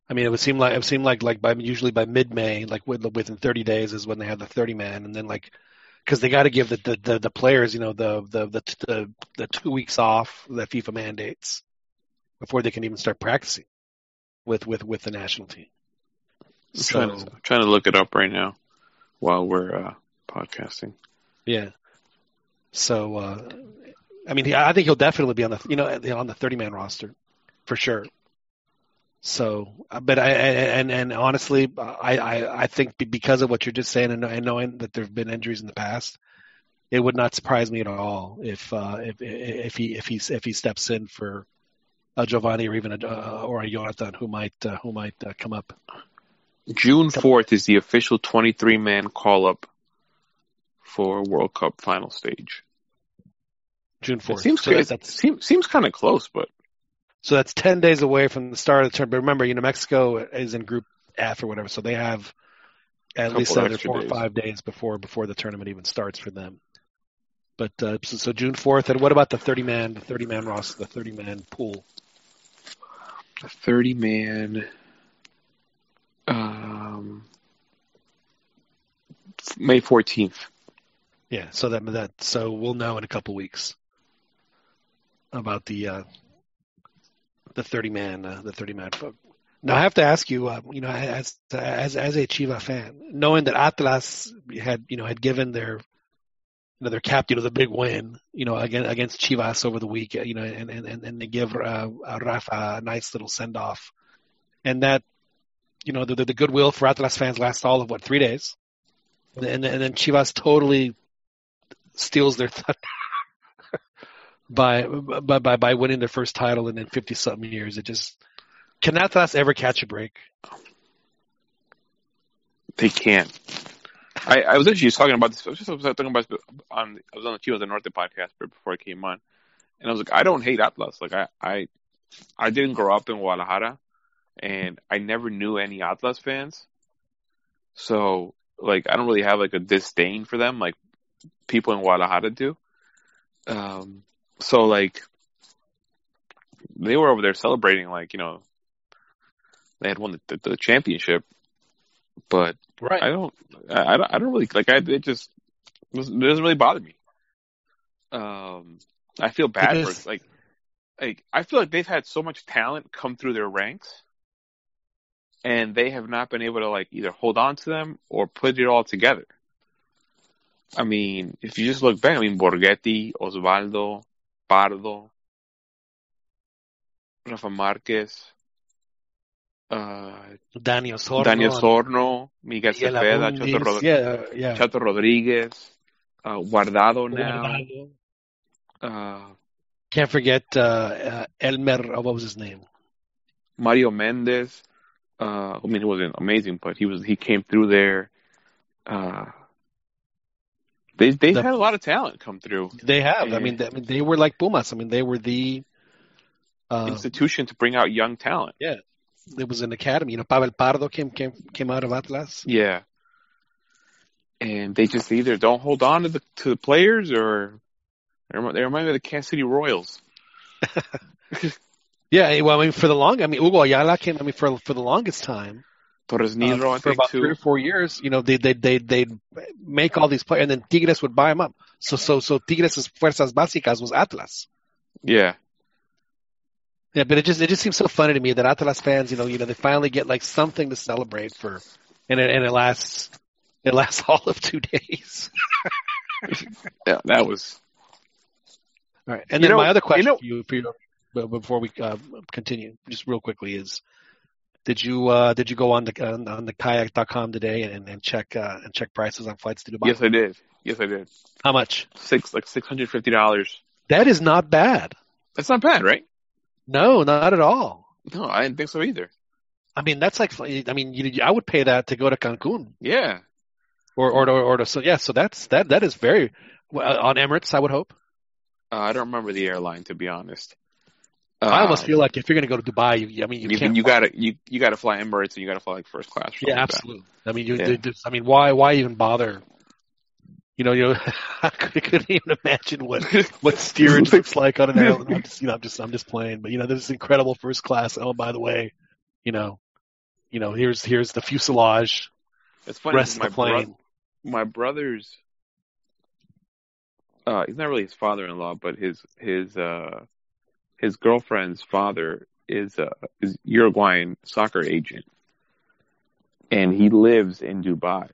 Speaker 1: I mean, it would seem like it would seem like like by usually by mid May, like with, within 30 days is when they have the 30 man, and then like because they got to give the, the, the, the players, you know, the, the the the the two weeks off that FIFA mandates before they can even start practicing with with with the national team.
Speaker 5: I'm
Speaker 1: So
Speaker 5: trying to trying to look it up right now while we're uh, podcasting.
Speaker 1: yeah, so uh, I mean, I think he'll definitely be on the you know on the 30 man roster for sure. So, uh, but I and and honestly, I I, I think because of what you're just saying and, and knowing that there have been injuries in the past, it would not surprise me at all if uh, if if he if he if he steps in for a Giovanni or even a uh, or a Jonathan who might uh, who might uh, come up.
Speaker 5: June fourth is the official twenty three man call up for World Cup final stage.
Speaker 1: June
Speaker 5: It
Speaker 1: fourth.
Speaker 5: seems
Speaker 1: so, that's,
Speaker 5: seems seems kind of close, but
Speaker 1: so that's ten days away from the start of the tournament. But remember, you know, Mexico is in Group F or whatever, so they have at least another four
Speaker 5: days.
Speaker 1: or five days before before the tournament even starts for them. But uh, so, so June fourth, and what about the thirty man the thirty man roster, the thirty man pool?
Speaker 5: a thirty man. Um, May fourteenth.
Speaker 1: Yeah, so that that so we'll know in a couple weeks about the uh, the thirty man uh, the thirty man. folk. Now I have to ask you, uh, you know, as as as a Chiva fan, knowing that Atlas had you know had given their you know, their captain of the big win, you know, again against Chivas over the week, you know, and and and, they give uh, uh, Rafa a nice little send off, and that you know the, the the goodwill for Atlas fans lasts all of what three days, and and then Chivas totally steals their thunder by by by by winning their first title in in fifty something years. It just can Atlas ever catch a break?
Speaker 5: They can't. I, I was actually just talking about this. I was just talking about this on. I was on the Chivas del Norte podcast before I came on, and I was like, I don't hate Atlas. Like I, I, I didn't grow up in Guadalajara, and I never knew any Atlas fans. So like, I don't really have like a disdain for them, like people in Guadalajara do. Um, so like, they were over there celebrating, like you know, they had won the, the, the championship, but
Speaker 1: Right.
Speaker 5: I don't, I I don't, I don't really like. I it just it doesn't really bother me. Um, I feel bad
Speaker 1: Because-
Speaker 5: for like, like I feel like they've had so much talent come through their ranks, and they have not been able to like either hold on to them or put it all together. I mean, if you just look back, I mean, Borgetti, Osvaldo, Pardo, Rafa Marquez, uh,
Speaker 1: Daniel Osorno,
Speaker 5: Daniel Osorno, Miguel
Speaker 1: Miguel
Speaker 5: Cepeda,
Speaker 1: Abundis.
Speaker 5: Chato, Rod-
Speaker 1: yeah, yeah.
Speaker 5: Chato Rodriguez, uh, Guardado now.
Speaker 1: Guardado.
Speaker 5: Uh,
Speaker 1: Can't forget uh, uh, Elmer. Oh, what was his name?
Speaker 5: Mario Mendez. Uh, I mean, he wasn't amazing, but he was. He came through there. They they
Speaker 1: The-
Speaker 5: had a lot of talent come through.
Speaker 1: They have. I mean, they, I mean, they were like Pumas. I mean, they were the. Uh,
Speaker 5: institution to bring out young talent.
Speaker 1: Yeah, it was an academy. You know, Pavel Pardo came came came out of Atlas.
Speaker 5: Yeah. And they just either don't hold on to the to the players or they remind, they remind me of the Kansas City Royals.
Speaker 1: Yeah, well, I mean, for the long, I mean, Hugo Ayala came. I mean, for for the longest time,
Speaker 5: Torres
Speaker 1: uh, for about
Speaker 5: too.
Speaker 1: three or four years, you know, they they they they make all these players, and then Tigres would buy them up. So so so Tigres' fuerzas básicas was Atlas.
Speaker 5: Yeah.
Speaker 1: Yeah, but it just it just seems so funny to me that Atlas fans, you know, you know, they finally get like something to celebrate for, and it and it lasts it lasts all of two days.
Speaker 5: Yeah, that was
Speaker 1: All right, and
Speaker 5: You
Speaker 1: then
Speaker 5: know-
Speaker 1: my other
Speaker 5: you
Speaker 1: question
Speaker 5: know-
Speaker 1: for you, for you before we uh, continue, just real quickly, is did you uh, did you go on the on, on the kayak.com today and, and check uh, and check prices on flights to Dubai?
Speaker 5: yes, I did. Yes, I did.
Speaker 1: How much?
Speaker 5: Six like six hundred fifty dollars.
Speaker 1: That is not bad.
Speaker 5: That's not bad, right?
Speaker 1: No, not at all.
Speaker 5: No, I didn't think so either.
Speaker 1: I mean, that's like I mean, you, I would pay that to go to Cancun
Speaker 5: Yeah.
Speaker 1: or or or, or to so yeah. So that's that that is very well, on Emirates. I would hope.
Speaker 5: Uh, I don't remember the airline to be honest.
Speaker 1: I almost
Speaker 5: Uh,
Speaker 1: feel like if you're going to go to Dubai, you, I mean, you,
Speaker 5: you,
Speaker 1: can't.
Speaker 5: you gotta you you gotta fly Emirates and you gotta fly like first class.
Speaker 1: yeah,
Speaker 5: like
Speaker 1: absolutely. I mean, you,
Speaker 5: Yeah.
Speaker 1: I mean, why why even bother You know, you know, I couldn't even imagine what what steerage looks like on an airline. I'm just, you know, I'm just, I'm just playing. But you know, this incredible first class. Oh, by the way, you know, you know, here's here's the fuselage.
Speaker 5: It's funny.
Speaker 1: Rest
Speaker 5: my
Speaker 1: the plane.
Speaker 5: bro- my brother's. Uh, he's not really his father-in-law, but his his uh, his girlfriend's father is a is Uruguayan soccer agent, and he lives in Dubai.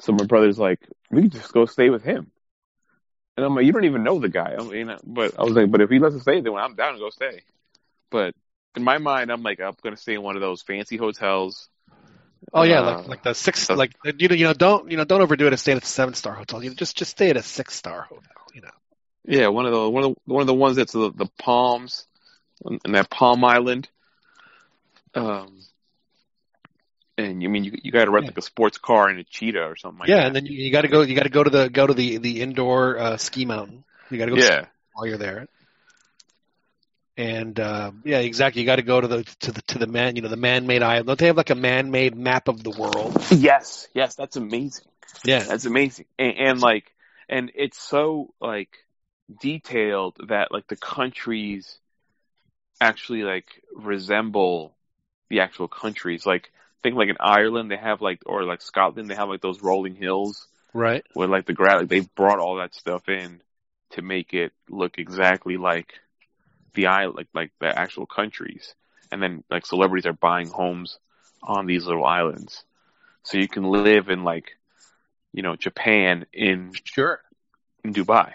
Speaker 5: So my brother's like, we can just go stay with him. And I'm like, you don't even know the guy. I mean, but I was like, but if he lets us stay, then when I'm down to go stay. But in my mind, I'm like, I'm gonna stay in one of those fancy hotels.
Speaker 1: Oh yeah,
Speaker 5: Uh,
Speaker 1: like like the six,
Speaker 5: so-
Speaker 1: like you know, you know, don't you know, don't overdo it. And stay at a seven star hotel. You know, just just stay at a six star hotel. You know.
Speaker 5: Yeah, one of the one of the, one of the ones that's the, the palms, and that Palm Island. Um, and you mean you you got to rent
Speaker 1: Yeah.
Speaker 5: like a sports car and a cheetah or something like
Speaker 1: yeah,
Speaker 5: that.
Speaker 1: Yeah, and then you, you got to go. You got to go to the go to the the indoor uh, ski mountain. You got to go ski
Speaker 5: yeah,
Speaker 1: while you're there. And uh, yeah, exactly. You got to go to the to the to the man. You know, the man-made island. Don't they have like a man-made map of the world?
Speaker 5: yes, yes, that's amazing.
Speaker 1: Yeah,
Speaker 5: That's amazing, and, and like, and it's so like detailed that like the countries actually like resemble the actual countries. Like, think like in Ireland, they have like, or like Scotland, they have like those rolling hills.
Speaker 1: right.
Speaker 5: where like the grad, like they brought all that stuff in to make it look exactly like the island, like like the actual countries, and then like celebrities are buying homes on these little islands, so you can live in like, you know, Japan in
Speaker 1: Sure.
Speaker 5: in Dubai.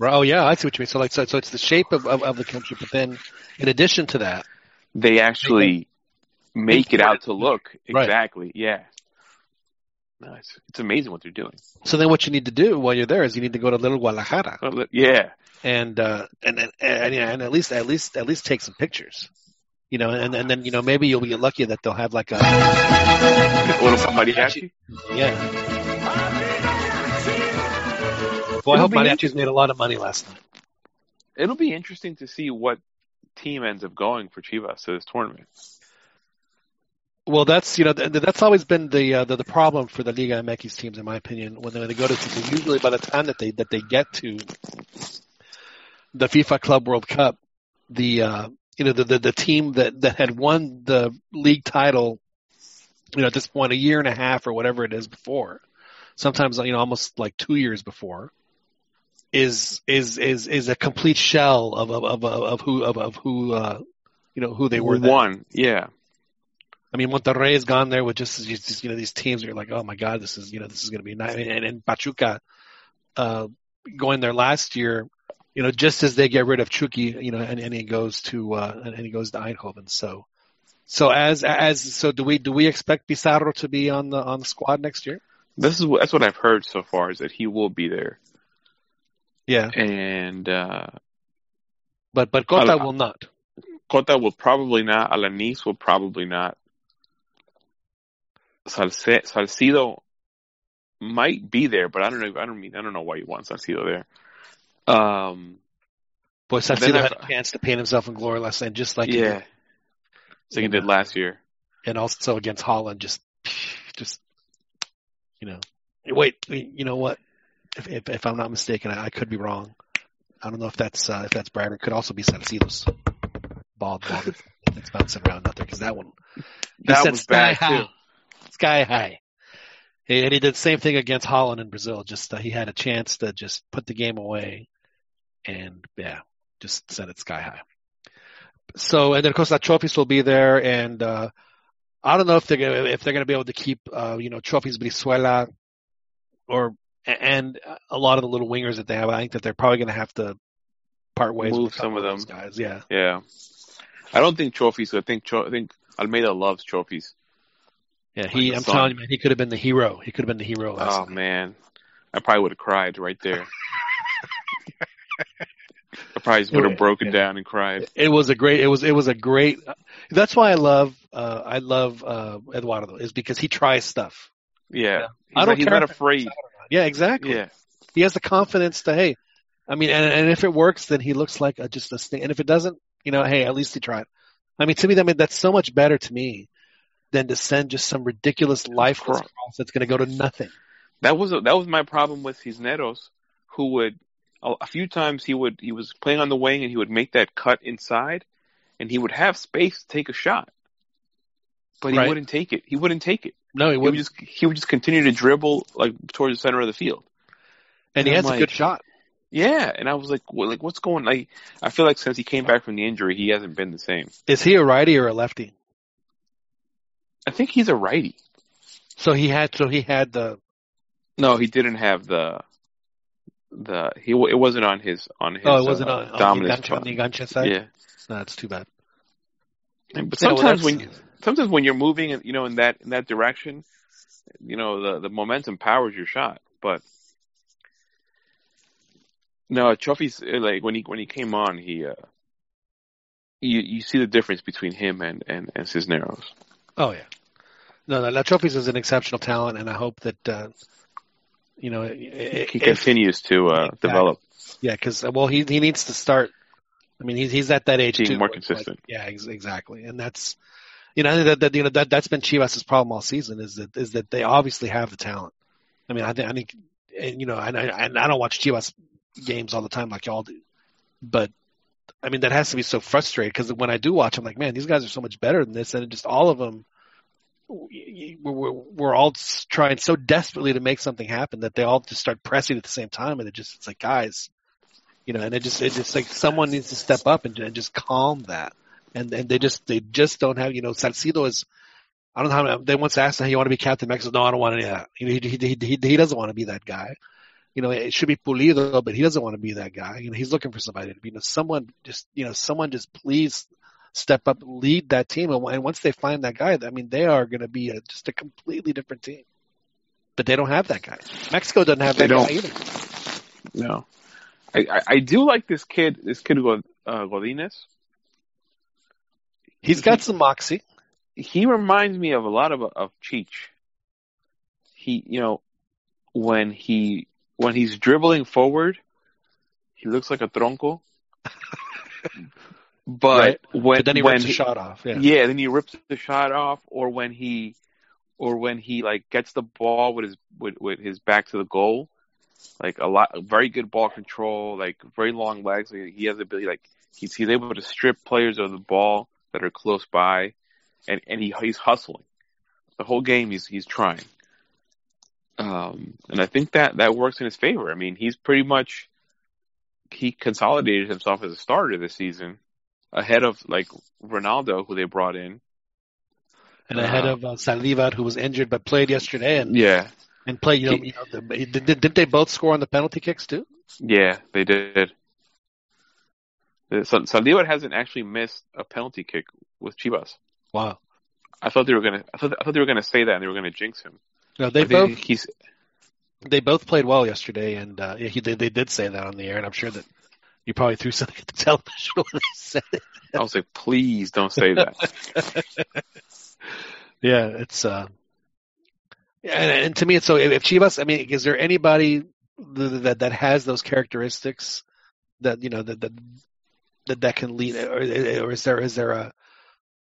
Speaker 1: Oh yeah, I see what you mean. So like, so, so it's the shape of, of, of the country, but then in addition to that,
Speaker 5: They actually make it out to look
Speaker 1: Right.
Speaker 5: exactly, yeah. No, it's, it's amazing what they're doing.
Speaker 1: so then what you need to do while you're there is you need to go to Little Guadalajara
Speaker 5: Yeah,
Speaker 1: and uh, and and and, and at least at least at least take some pictures. You know, and and then you know maybe you'll be lucky that they'll have like a
Speaker 5: little mariachi.
Speaker 1: yeah. Boy, I hope mariachis made a lot of money last night.
Speaker 5: It'll be interesting to see what team ends up going for Chivas to this tournament.
Speaker 1: Well, that's you know th- that's always been the, uh, the the problem for the Liga MX teams, in my opinion. When they, when they go to teams, usually by the time that they that they get to the FIFA Club World Cup, the uh, you know the, the the team that that had won the league title, you know at this point a year and a half or whatever it is before, sometimes you know almost like two years before, is is is is a complete shell of of of, of who of, of who uh, you know who they were. then.
Speaker 5: One, yeah.
Speaker 1: I mean, Monterrey has gone there with just, just you know these teams. You're like, oh my god, this is you know this is going to be nice. And, and Pachuca uh, going there last year, you know, just as they get rid of Chucky, you know, and, and he goes to uh, and, and he goes to Eindhoven. So, so as as so do we do we expect Pizarro to be on the on the squad next year?
Speaker 5: This is that's what I've heard so far is that he will be there,
Speaker 1: Yeah,
Speaker 5: and uh,
Speaker 1: but but Cota
Speaker 5: I'll-
Speaker 1: not.
Speaker 5: Cota will probably not. Alanis will probably not. Salce, Salcido might be there, but I don't know. I don't mean. I don't know why you want Salcido there. Um,
Speaker 1: Boy,
Speaker 5: then
Speaker 1: Salcido had a chance to paint himself in glory last night, just like
Speaker 5: yeah, like he did last year.
Speaker 1: and also against Holland, just, just, you know, wait, you know what? If if, if I'm not mistaken, I, I could be wrong. I don't know if that's uh, if that's Bradford. It could also be Salcido's bald ball that's bouncing around out there because that one
Speaker 5: That
Speaker 1: said
Speaker 5: was
Speaker 1: sky
Speaker 5: bad
Speaker 1: high,
Speaker 5: too.
Speaker 1: sky high. And he did the same thing against Holland and Brazil. Just uh, he had a chance to just put the game away, and yeah, just set it sky high. So and then of course that Chofis will be there, and uh, I don't know if they're gonna, if they're going to be able to keep uh, you know Chofis Brizuela or and a lot of the little wingers that they have. I think that they're probably going to have to part ways
Speaker 5: Move
Speaker 1: with
Speaker 5: some of them.
Speaker 1: guys. Yeah,
Speaker 5: Yeah, I don't think Chofis. I think Tro- I think Almeida loves Chofis.
Speaker 1: yeah. He,
Speaker 5: the
Speaker 1: I'm
Speaker 5: son.
Speaker 1: telling you, man, he could have been the hero. He could have been the hero
Speaker 5: Oh
Speaker 1: night.
Speaker 5: man, I probably would have cried right there. I probably would have broken
Speaker 1: Yeah.
Speaker 5: down and cried.
Speaker 1: It was a great. It was. It was a great. That's why I love. Uh, I love uh, Eduardo is because he tries stuff.
Speaker 5: Yeah, He's
Speaker 1: I don't
Speaker 5: like- he's
Speaker 1: care
Speaker 5: not
Speaker 1: if it's
Speaker 5: afraid.
Speaker 1: Yeah, exactly.
Speaker 5: Yeah,
Speaker 1: He has the confidence to hey, I mean, and, and if it works, then he looks like a, just a thing. And if it doesn't, you know, hey, at least he tried. I mean, to me, that mean, that's so much better to me than to send just some ridiculous life
Speaker 5: Cro-
Speaker 1: cross that's going to go to nothing.
Speaker 5: That was a, that was my problem with Cisneros, who would a, a few times he would he was playing on the wing and he would make that cut inside, and he would have space to take a shot, but he
Speaker 1: Right.
Speaker 5: wouldn't take it. He wouldn't take it.
Speaker 1: No, he
Speaker 5: He would just he would just continue to dribble like towards the center of the field.
Speaker 1: and he
Speaker 5: I'm
Speaker 1: has a good shot.
Speaker 5: Yeah, and I was like, what, like what's going? Like, I feel like since he came back from the injury, he hasn't been the same.
Speaker 1: Is he a righty or a lefty?
Speaker 5: I think he's a righty.
Speaker 1: So he had. So he had the.
Speaker 5: No, he didn't have the the he. It wasn't on his on his.
Speaker 1: oh, it wasn't
Speaker 5: uh,
Speaker 1: on, on the Enganche, on the Enganche side.
Speaker 5: Yeah,
Speaker 1: No, that's too bad.
Speaker 5: And- but
Speaker 1: Yeah, well,
Speaker 5: sometimes
Speaker 1: that's-
Speaker 5: when sometimes when you're moving, in, you know, in that in that direction, you know, the the momentum powers your shot. But no, Chofis uh, like when he when he came on, he uh, you you see the difference between him and and and Cisneros.
Speaker 1: Oh yeah. No, no, Chofis is an exceptional talent, and I hope that uh, you know
Speaker 5: He
Speaker 1: if,
Speaker 5: continues to uh,
Speaker 1: Exactly.
Speaker 5: develop.
Speaker 1: Yeah, because well, he he needs to start. I mean, he's he's at that age
Speaker 5: Being
Speaker 1: too.
Speaker 5: more
Speaker 1: where it's like-
Speaker 5: consistent.
Speaker 1: yeah, ex- exactly, and that's you know that, that you know that that's been Chivas' problem all season is that is that they obviously have the talent. I mean, I think I think and, you know, and I and I don't watch Chivas games all the time like y'all do, but I mean that has to be so frustrating because when I do watch, I'm like, man, these guys are so much better than this, and just all of them. We're, we're, all trying so desperately to make something happen that they all just start pressing at the same time, and it just it's like, guys, you know, and it just it's just like someone needs to step up and, and just calm that, and and they just they just don't have you know Salcido is. I don't know how they once asked him, "Hey, you want to be captain of Mexico?" No, I don't want any of that. You know, he, he, he, he doesn't want to be that guy. You know, it should be Pulido, but he doesn't want to be that guy. You know, he's looking for somebody to be, you know, someone just, you know, someone just please step up, lead that team. And, and once they find that guy, I mean, they are going to be a, just a completely different team. But they don't have that guy. Mexico doesn't have
Speaker 5: They
Speaker 1: that
Speaker 5: don't.
Speaker 1: guy either.
Speaker 5: No, I, I I do like this kid. This kid uh, Godinez.
Speaker 1: He's got some moxie.
Speaker 5: he reminds me of a lot of of Cheech. He, you know, when he when he's dribbling forward, he looks like a tronco. but
Speaker 1: Right.
Speaker 5: when
Speaker 1: But then he
Speaker 5: when
Speaker 1: rips a shot off. Yeah.
Speaker 5: yeah, then he rips the shot off, or when he or when he like gets the ball with his with, with his back to the goal, like a lot, very good ball control, like very long legs. Like, he has the ability, like he's he's able to strip players of the ball that are close by, and and he he's hustling the whole game. He's he's trying, um, and I think that that works in his favor. I mean, he's pretty much he consolidated himself as a starter this season, ahead of like Ronaldo, who they brought in.
Speaker 1: And ahead
Speaker 5: Uh,
Speaker 1: of uh, Saldívar, who was injured but played yesterday and,
Speaker 5: Yeah,
Speaker 1: and played, you know, you know the, did, did they both score on the penalty kicks too?
Speaker 5: yeah, they did. Uh, Sal- Saldívar hasn't actually missed a penalty kick with Chivas.
Speaker 1: Wow.
Speaker 5: I thought they were gonna. I thought, I thought they were gonna say that and they were gonna jinx him.
Speaker 1: No, they both
Speaker 5: He's.
Speaker 1: they both played well yesterday, and uh, he, they, they did say that on the air, and I'm sure that you probably threw something at the television when they said it.
Speaker 5: I was like, please don't say that.
Speaker 1: Yeah, it's uh, and, and to me, it's so. If Chivas, I mean, is there anybody th- that that has those characteristics that you know that that that, that can lead, or, or is there is there a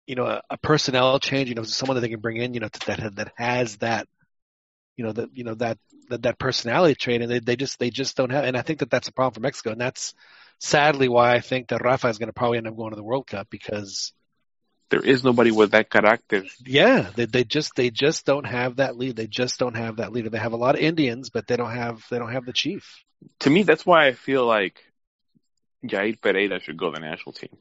Speaker 1: you know a, a personnel change? You know, someone that they can bring in, you know, that that has that, you know, that you know that that that personality trait, and they they just they just don't have. And I think that that's a problem for Mexico, and that's sadly why I think that Rafa is going to probably end up going to the World Cup because
Speaker 5: There is nobody with that character.
Speaker 1: yeah, they they just they just don't have that lead. They just don't have that leader. They have a lot of Indians, but they don't have they don't have the chief.
Speaker 5: To me, that's why I feel like Jair Pereira should go to the national team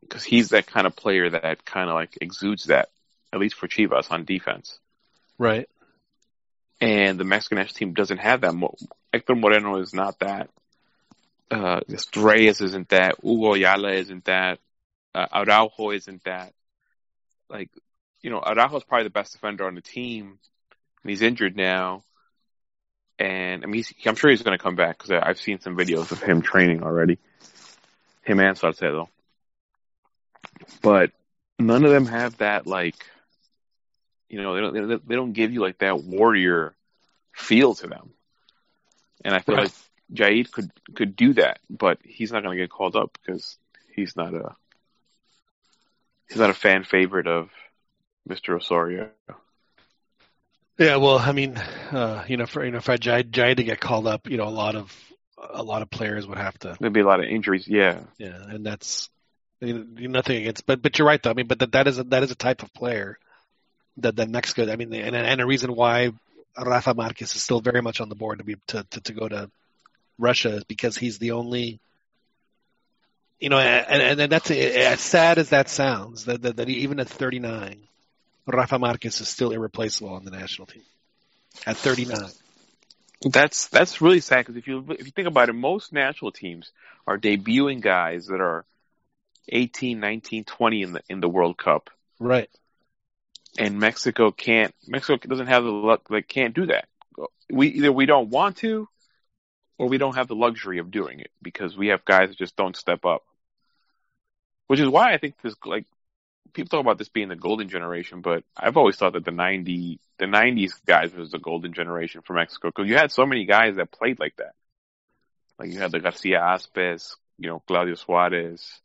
Speaker 5: because he's that kind of player that kind of like exudes that, at least for Chivas on defense.
Speaker 1: Right.
Speaker 5: and the Mexican national team doesn't have that. Hector Moreno is not that. Uh, Reyes isn't that. Hugo Ayala isn't that. Uh, Araujo isn't that. Like, you know, Araujo is probably the best defender on the team, and he's injured now. And I mean, he's, I'm sure he's going to come back because I've seen some videos of him training already. Him and Salcedo. But none of them have that like you know, they don't, they don't- they don't give you like that warrior feel to them. And I feel
Speaker 1: Right.
Speaker 5: like Jair could, could do that, but he's not going to get called up because he's not a, he's not a fan favorite of Mr. Osorio.
Speaker 1: Yeah, well, I mean, uh, you know, for you know, for Jai, Jai to get called up, you know, a lot of a lot of players would have to.
Speaker 5: There'd be a lot of injuries. Yeah,
Speaker 1: Yeah, and that's you know, nothing against, but but you're right though. I mean, but that that is a, that is a type of player that that Mexico. I mean, and and a reason why Rafa Marquez is still very much on the board to be to to, to go to Russia is because he's the only. You know, and and that's as sad as that sounds. That that, that even at 39, Rafa Marquez is still irreplaceable on the national team. At 39.
Speaker 5: that's that's really sad because if you if you think about it, most national teams are debuting guys that are 18, 19, 20 in the in the World Cup,
Speaker 1: Right.
Speaker 5: and Mexico can't. Mexico doesn't have the luck. Like can't do that. We either we don't want to, or we don't have the luxury of doing it because we have guys that just don't step up. Which is why I think this like people talk about this being the golden generation, but I've always thought that the ninety the nineties guys was the golden generation for Mexico because you had so many guys that played like that. Like you had the Garcia Aspes, you know, Claudio Suarez,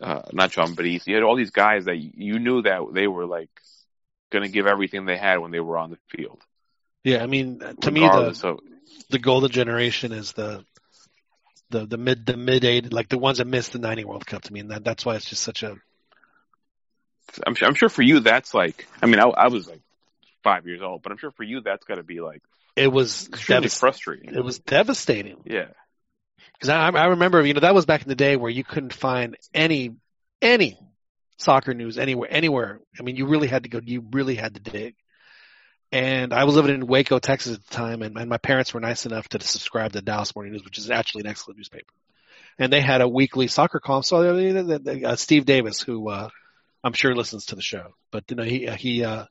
Speaker 5: uh, Nacho Ambriz. You had all these guys that you knew that they were like going to give everything they had when they were on the field.
Speaker 1: Yeah, I mean, to me, the
Speaker 5: of
Speaker 1: the golden generation is the the the mid the mid eight like the ones that missed the ninety World Cup to me, and that, that's why it's just such a
Speaker 5: I'm sure, I'm sure for you that's like. I mean, I, I was like five years old, but I'm sure for you that's got to be like
Speaker 1: it was
Speaker 5: extremely
Speaker 1: devas-
Speaker 5: frustrating.
Speaker 1: it was devastating
Speaker 5: Yeah,
Speaker 1: because I, I remember you know that was back in the day where you couldn't find any any soccer news anywhere anywhere. I mean, you really had to go. You really had to dig. And I was living in Waco, Texas at the time, and, and my parents were nice enough to subscribe to Dallas Morning News, which is actually an excellent newspaper. And they had a weekly soccer column. So uh, uh, Steve Davis, who uh, I'm sure he listens to the show, but you know he he uh,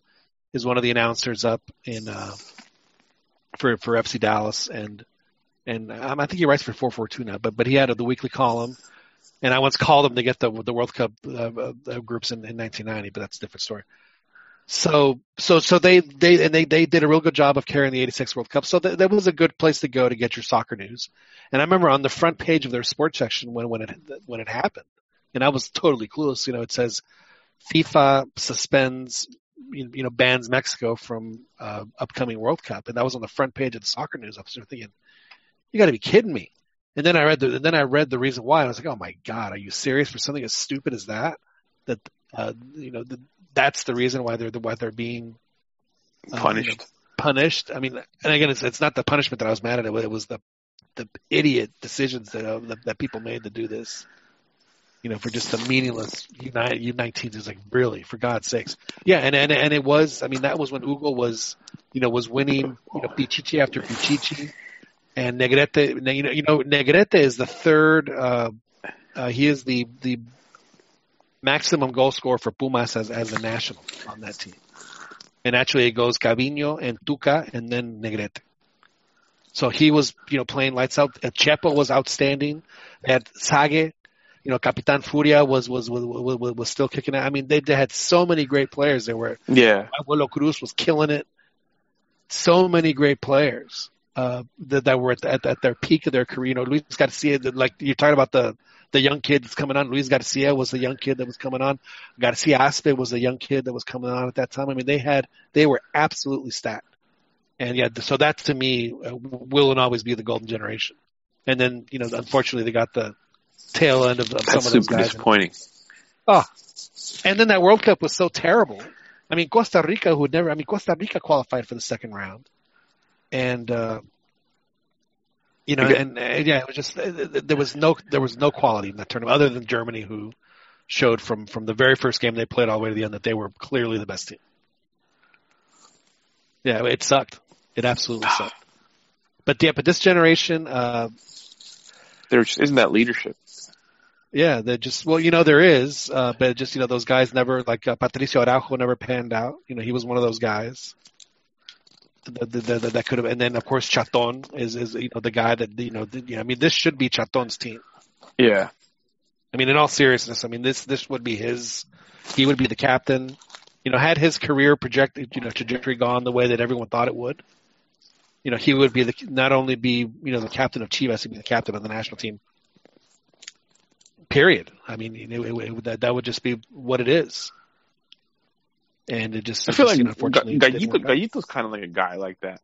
Speaker 1: is one of the announcers up in uh, for for FC Dallas, and and um, I think he writes for 442 now. But but he had the weekly column, and I once called him to get the the World Cup uh, uh, groups in, in 1990, but that's a different story. So so so they they and they they did a real good job of carrying the '86 World Cup. So th- that was a good place to go to get your soccer news. And I remember on the front page of their sports section when when it when it happened, and I was totally clueless. You know, it says FIFA suspends you know bans Mexico from uh, upcoming World Cup, and that was on the front page of the soccer news. I was thinking, you got to be kidding me. And then I read the and then I read the reason why, and I was like, oh my god, are you serious for something as stupid as that? That uh, you know the, that's the reason why they're why they're being uh,
Speaker 5: punished.
Speaker 1: you know, punished. I mean, and again, it's it's not the punishment that I was mad at. It was, it was the the idiot decisions that, uh, that that people made to do this. You know, for just a meaningless United U19 is like really, for God's sakes. Yeah, and and and it was. I mean, that was when Hugo was, you know, was winning, you know, Pichichi after Pichichi, and Negrete. You know, you know, Negrete is the third. Uh, uh, he is the the maximum goal scorer for Pumas as as a national on that team. And actually, it goes Cabinho and Tuca, and then Negrete. So he was, you know, playing lights out. Chepo was outstanding. Had Sage, you know, Capitan Furia was was was was, was still kicking it. I mean, they, they had so many great players. There were
Speaker 5: Yeah,
Speaker 1: Abuelo Cruz was killing it. So many great players uh, that, that were at, at, at their peak of their career. You know, Luis Garcia, like you're talking about the the young kid that's coming on. Luis Garcia was the young kid that was coming on. Garcia Aspe was the young kid that was coming on at that time. I mean, they had they were absolutely stacked. And yeah, so that to me uh, will and always be the golden generation. And then you know, unfortunately, they got the tail end of, of some
Speaker 5: that's
Speaker 1: of those
Speaker 5: super
Speaker 1: guys.
Speaker 5: disappointing.
Speaker 1: Oh, and then that World Cup was so terrible. I mean, Costa Rica, who had never, I mean, Costa Rica qualified for the second round, and uh, you know, and, and yeah, it was just there was no there was no quality in that tournament other than Germany, who showed from from the very first game they played all the way to the end that they were clearly the best team. Yeah, it sucked. It absolutely sucked. But yeah, but this generation, uh,
Speaker 5: There just isn't that leadership.
Speaker 1: Yeah, they're just well, you know, there is, uh, but just you know, those guys never like uh, Patricio Araujo never panned out. You know, he was one of those guys that, that, that, that could have. And then of course Chaton is is you know the guy that you know, the, you know I mean, this should be Chaton's team.
Speaker 5: Yeah,
Speaker 1: I mean, in all seriousness, I mean this this would be his. He would be the captain. You know, had his career projected, you know, trajectory gone the way that everyone thought it would, you know, he would be the not only be you know the captain of Chivas, he'd be the captain of the national team. Period. I mean, it, it, it, that that would just be what it is. and it just,
Speaker 5: I feel
Speaker 1: just,
Speaker 5: like
Speaker 1: you know, unfortunately,
Speaker 5: Gallito. Gallito's kind of like a guy like that.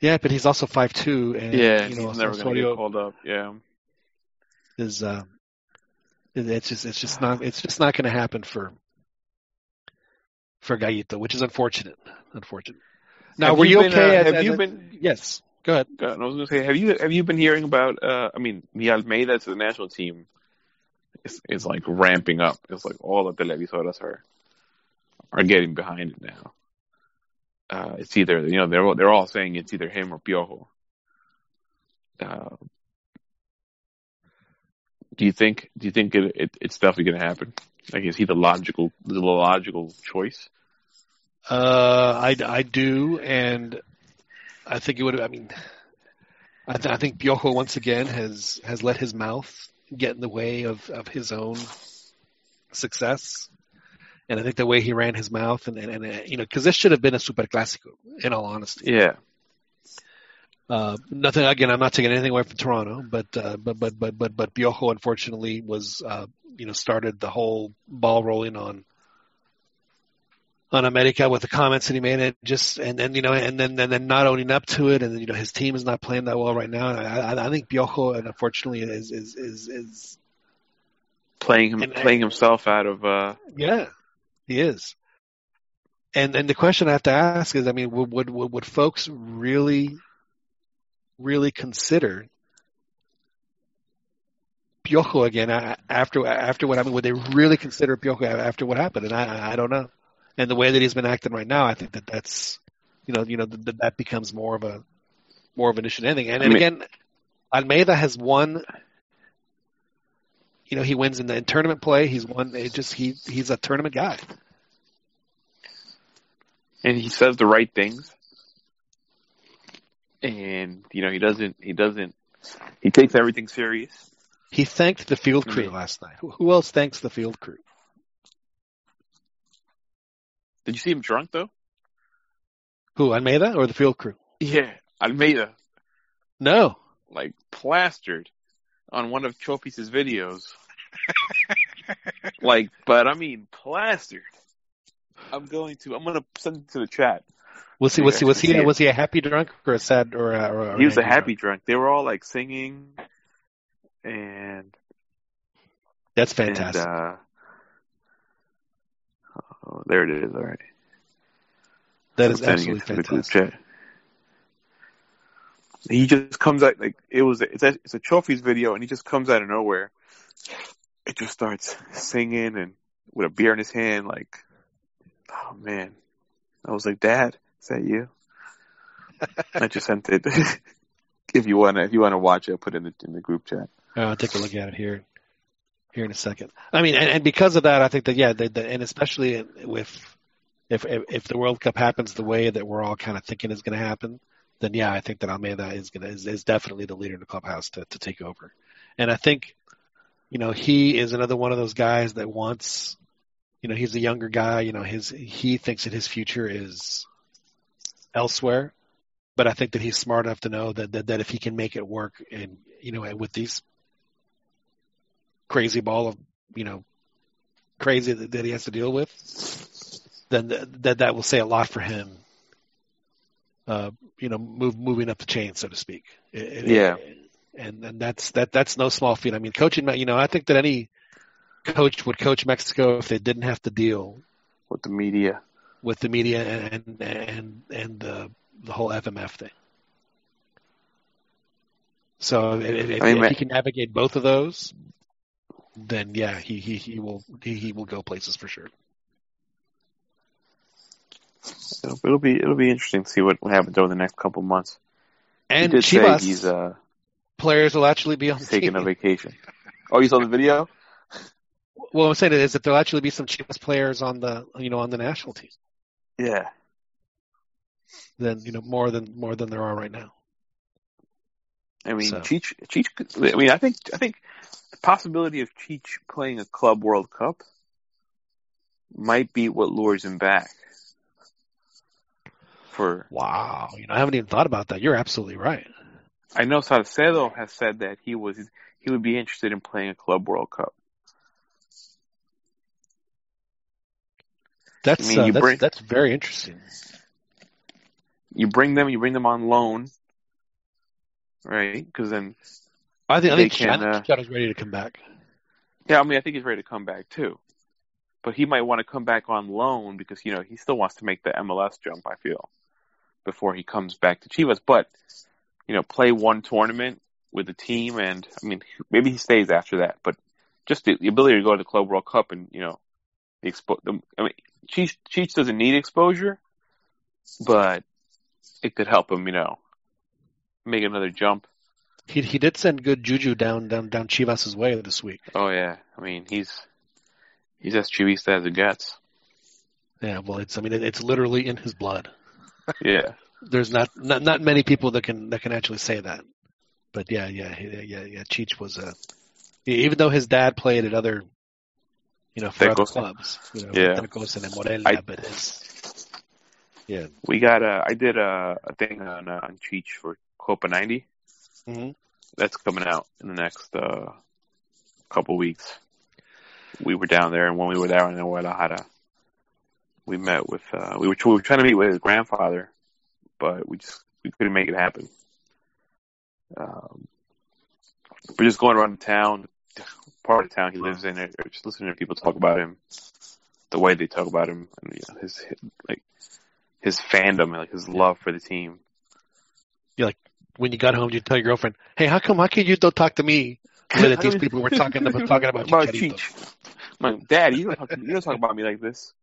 Speaker 1: yeah, but he's also five two, and
Speaker 5: Yeah,
Speaker 1: you know,
Speaker 5: he's never going to get called up. Yeah.
Speaker 1: is uh, it- it's just it's just not it's just not going to happen for for Gallito, which is unfortunate. Unfortunate. Now,
Speaker 5: Have
Speaker 1: were you,
Speaker 5: been,
Speaker 1: okay?
Speaker 5: uh,
Speaker 1: as-
Speaker 5: have
Speaker 1: as
Speaker 5: you been?
Speaker 1: Yes. Go ahead.
Speaker 5: God, I was going to say, have you have you been hearing about? Uh, I mean, the Almeida to the national team is is like ramping up. It's like all the televisoras are are getting behind it now. Uh, it's either you know they're all- they're all saying it's either him or Piojo. Uh, do you think do you think it, it it's definitely going to happen? Like, is he the logical the logical choice?
Speaker 1: Uh, I, I do, and I think it would. I mean, I, th- I think Piojo once again has has let his mouth get in the way of of his own success, and I think the way he ran his mouth, and and, and uh, you know, because this should have been a super clásico, in all honesty.
Speaker 5: Yeah,
Speaker 1: Uh, nothing again. I'm not taking anything away from Toronto, but uh, but but but but but Piojo unfortunately was uh, you know started the whole ball rolling on on America with the comments that he made, and just and then you know and then and then not owning up to it, and you know his team is not playing that well right now. And I, I, think Piojo, and unfortunately, is is is, is
Speaker 5: playing him
Speaker 1: And I-
Speaker 5: playing himself out of uh,
Speaker 1: yeah, he is. And and the question I have to ask is, I mean, would would would, folks really, really consider Piojo again after after what happened? Would they really consider Piojo after what happened? And I I don't know. And the way that he's been acting right now, I think that that's you know you know that that becomes more of a more of an issue than anything. And,
Speaker 5: I
Speaker 1: and
Speaker 5: mean-
Speaker 1: again, Almeida has won. You know, he wins in the in tournament play. He's won. It just he he's a tournament guy.
Speaker 5: and he says the right things. And you know he doesn't. He doesn't. He takes everything serious.
Speaker 1: He thanked the field crew
Speaker 5: Mhm.
Speaker 1: last night. Who else thanks the field crew?
Speaker 5: Did you see him drunk though?
Speaker 1: Who Almeida or the field crew?
Speaker 5: Yeah, Almeida
Speaker 1: No.
Speaker 5: like plastered on one of Chopi's videos. like, but I mean plastered. I'm going to. I'm going to send it to the chat.
Speaker 1: Was he
Speaker 5: You
Speaker 1: was he was he was he a happy drunk or a sad or a, or, a-
Speaker 5: he was a happy
Speaker 1: drunk?
Speaker 5: drunk. They were all like singing, and
Speaker 1: That's
Speaker 5: and
Speaker 1: fantastic.
Speaker 5: uh, oh, there it is. All right.
Speaker 1: that is absolutely
Speaker 5: it to the group
Speaker 1: fantastic.
Speaker 5: He just comes out like it was. It's a, it's a Chofis video, and he just comes out of nowhere. It just starts singing and with a beer in his hand, like, oh man. I was like, Dad, is that you? I just sent it. if you wanna, if you wanna watch it, I'll put it in the in the group chat.
Speaker 1: Uh, I'll take a look at it here here in a second. I mean, and, and because of that, I think that yeah, the, the, and especially with if, if if the World Cup happens the way that we're all kind of thinking is going to happen, then yeah, I think that Almeida is going to is, is definitely the leader in the clubhouse to to take over. And I think, you know, he is another one of those guys that wants, you know, he's a younger guy. You know, his he thinks that his future is elsewhere. But I think that he's smart enough to know that, that, that if he can make it work and, you know, with these crazy ball of, you know, crazy that, that he has to deal with, then th- that that will say a lot for him. Uh, you know, move moving up the chain, so to speak. It- it-
Speaker 5: Yeah.
Speaker 1: and and that's that that's no small feat. I mean, coaching, you know, I think that any coach would coach Mexico if they didn't have to deal
Speaker 5: With the media.
Speaker 1: with the media and and and the the whole FMF thing. So if, if,
Speaker 5: I mean,
Speaker 1: if he can navigate both of those, then yeah, he he, he will he, he will go places for sure.
Speaker 5: It'll, it'll be it'll be interesting to see what, happens over the next couple months.
Speaker 1: And
Speaker 5: he
Speaker 1: Chivas
Speaker 5: he's uh
Speaker 1: players will actually be on
Speaker 5: taking
Speaker 1: team.
Speaker 5: a vacation. Oh, you saw the video?
Speaker 1: Well, I'm saying is that there'll actually be some Chivas players on the you know on the national team.
Speaker 5: Yeah.
Speaker 1: Then you know more than more than there are right now.
Speaker 5: I mean,
Speaker 1: So.
Speaker 5: Cheech, Cheech. I mean, I think, I think the possibility of Cheech playing a Club World Cup might be what lures him back. For
Speaker 1: Wow, you know I haven't even thought about that. You're absolutely right.
Speaker 5: I know Salcedo has said that he was he would be interested in playing a Club World Cup.
Speaker 1: That's
Speaker 5: I mean,
Speaker 1: uh,
Speaker 5: you
Speaker 1: that's,
Speaker 5: bring-
Speaker 1: that's very interesting.
Speaker 5: You bring them, you bring them on loan, right? Because then,
Speaker 1: I think I
Speaker 5: They
Speaker 1: think
Speaker 5: can,
Speaker 1: Shannon
Speaker 5: uh,
Speaker 1: Shannon's ready to come back.
Speaker 5: yeah, I mean, I think he's ready to come back too. But he might want to come back on loan because you know he still wants to make the MLS jump. I feel before he comes back to Chivas. But you know, play one tournament with the team, and I mean, maybe he stays after that. But just the, the ability to go to the Club World Cup and you know, the expo- the, I mean, Cheech, Cheech doesn't need exposure, but it could help him, you know, make another jump.
Speaker 1: He he did send good juju down down down Chivas's way this week.
Speaker 5: Oh yeah, I mean he's he's as Chivista as it gets.
Speaker 1: Yeah, well, it's I mean it, it's literally in his blood.
Speaker 5: Yeah,
Speaker 1: there's not, not not many people that can that can actually say that. But yeah, yeah, yeah, yeah. yeah. Cheech was a uh, even though his dad played at other you know, for other clubs. You know,
Speaker 5: yeah.
Speaker 1: And Morelia,
Speaker 5: I,
Speaker 1: but it's, yeah.
Speaker 5: We got a, I did a, a thing on, uh, on Cheech for Copa 90.
Speaker 1: Mm-hmm.
Speaker 5: That's coming out in the next uh, couple weeks. We were down there, and when we were down in Guadalajara, we met with uh, we were we were trying to meet with his grandfather, but we just we couldn't make it happen. Um, we're just going around the town, part of town he lives in, or just listening to people talk about him, the way they talk about him, and you know, his, his like his fandom, like his love for the team.
Speaker 1: You're like, when you got home, you tell your girlfriend, "Hey, how come how can you don't talk to me that these people were talking about talking about,
Speaker 5: about
Speaker 1: Chicharito?"
Speaker 5: Cheech. Dad, you don't talk, you don't talk about me like this.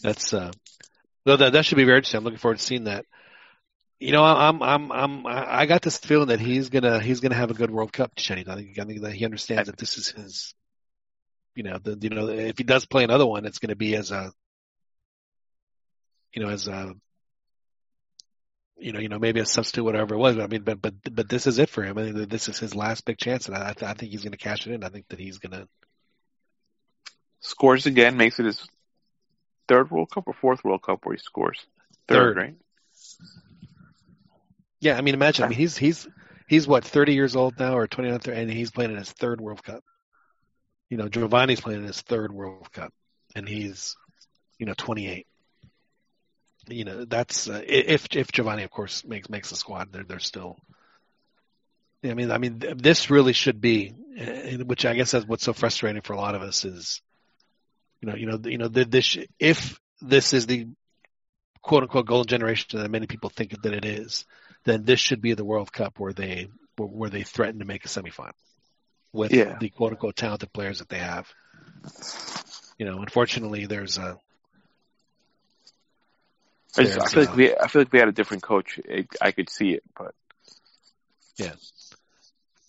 Speaker 1: That's uh, no, that that should be very interesting. I'm looking forward to seeing that. You know, I'm I'm I'm I got this feeling that he's gonna he's gonna have a good World Cup, Chicharito. I think I think that he understands that this is his. You know, the you know if he does play another one, it's going to be as a. You know, as a. You know, you know, maybe a substitute, whatever it was. I mean, but but but this is it for him. I mean, this is his last big chance, and I I think he's going to cash it in. I think that he's going to.
Speaker 5: Scores again, makes it his third World Cup or fourth World Cup where he scores. Third,
Speaker 1: Third.
Speaker 5: right?
Speaker 1: Yeah, I mean, imagine. I mean, he's he's he's what thirty years old now, or twenty nine, and he's playing in his third World Cup. You know, Giovanni's playing in his third World Cup, and he's, you know, twenty eight. You know, that's uh, if if Giovanni, of course, makes makes the squad. They're they're still. I mean, I mean, this really should be, uh, which I guess is what's so frustrating for a lot of us is, you know, you know, you know, this if this is the quote unquote golden generation that many people think that it is, then this should be the World Cup where they where, where they threaten to make a semifinal with
Speaker 5: Yeah.
Speaker 1: the quote unquote talented players that they have. You know, unfortunately, there's a
Speaker 5: I, just, I feel like we, I feel like we had a different coach. It, I could see it, but yeah.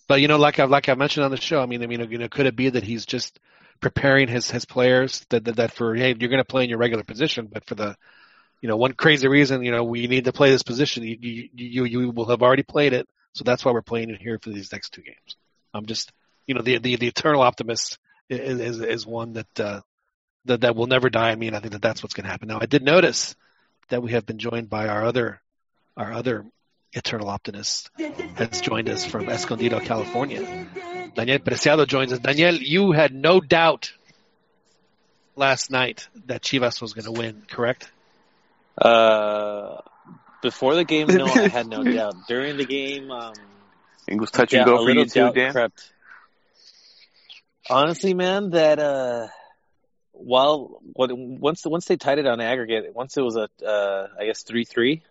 Speaker 1: But you know, like I like I mentioned on the show, I mean, I mean, you know, could it be that he's just preparing his his players that that, that for hey, you're going to play in your regular position, but for the you know one crazy reason, you know, we need to play this position. You you you, you will have already played it, so that's why we're playing it here for these next two games. I'm just you know the the, the eternal optimist is is, is one that uh, that that will never die in me, and I think that that's what's going to happen. Now, I did notice that we have been joined by our other our other eternal optimist has joined us from Escondido, California. Daniel Preciado joins us. Daniel, you had no doubt last night that Chivas was going to win, correct?
Speaker 7: Uh, before the game, no, I had no doubt. During the game, um,
Speaker 5: it was touch
Speaker 7: yeah,
Speaker 5: and
Speaker 7: a
Speaker 5: go for you too, Dan.
Speaker 7: crept. Honestly, man, that uh, while what once once they tied it on aggregate, once it was a uh, I guess three three,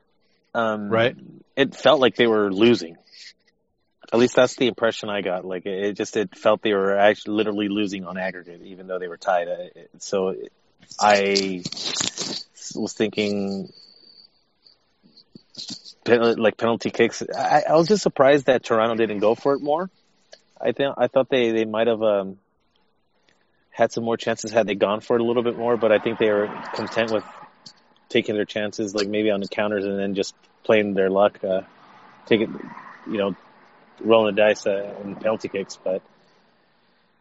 Speaker 7: um,
Speaker 1: Right.
Speaker 7: It felt like they were losing. At least that's the impression I got. Like it, it just it felt they were actually literally losing on aggregate, even though they were tied. Uh, So I was thinking like penalty kicks. I, I was just surprised that Toronto didn't go for it more. I think I thought they they might have um, had some more chances had they gone for it a little bit more, but I think they were content with taking their chances, like maybe on the counters, and then just playing their luck, uh, taking you know rolling the dice uh, in penalty kicks. But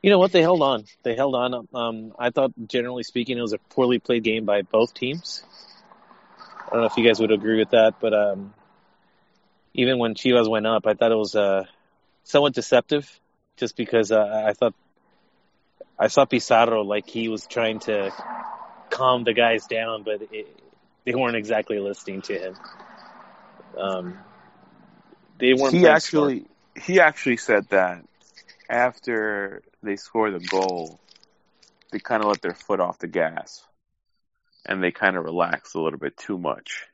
Speaker 7: you know what? They held on. They held on. Um, I thought, generally speaking, it was a poorly played game by both teams. I don't know if you guys would agree with that, but um, even when Chivas went up, I thought it was uh, somewhat deceptive, just because uh, I thought I saw Pizarro like he was trying to calm the guys down, but it, they weren't exactly listening to him. Um, they weren't.
Speaker 5: he
Speaker 7: playing
Speaker 5: actually he actually said that after they scored the goal, they kind of let their foot off the gas, and they kind of relaxed a little bit too much.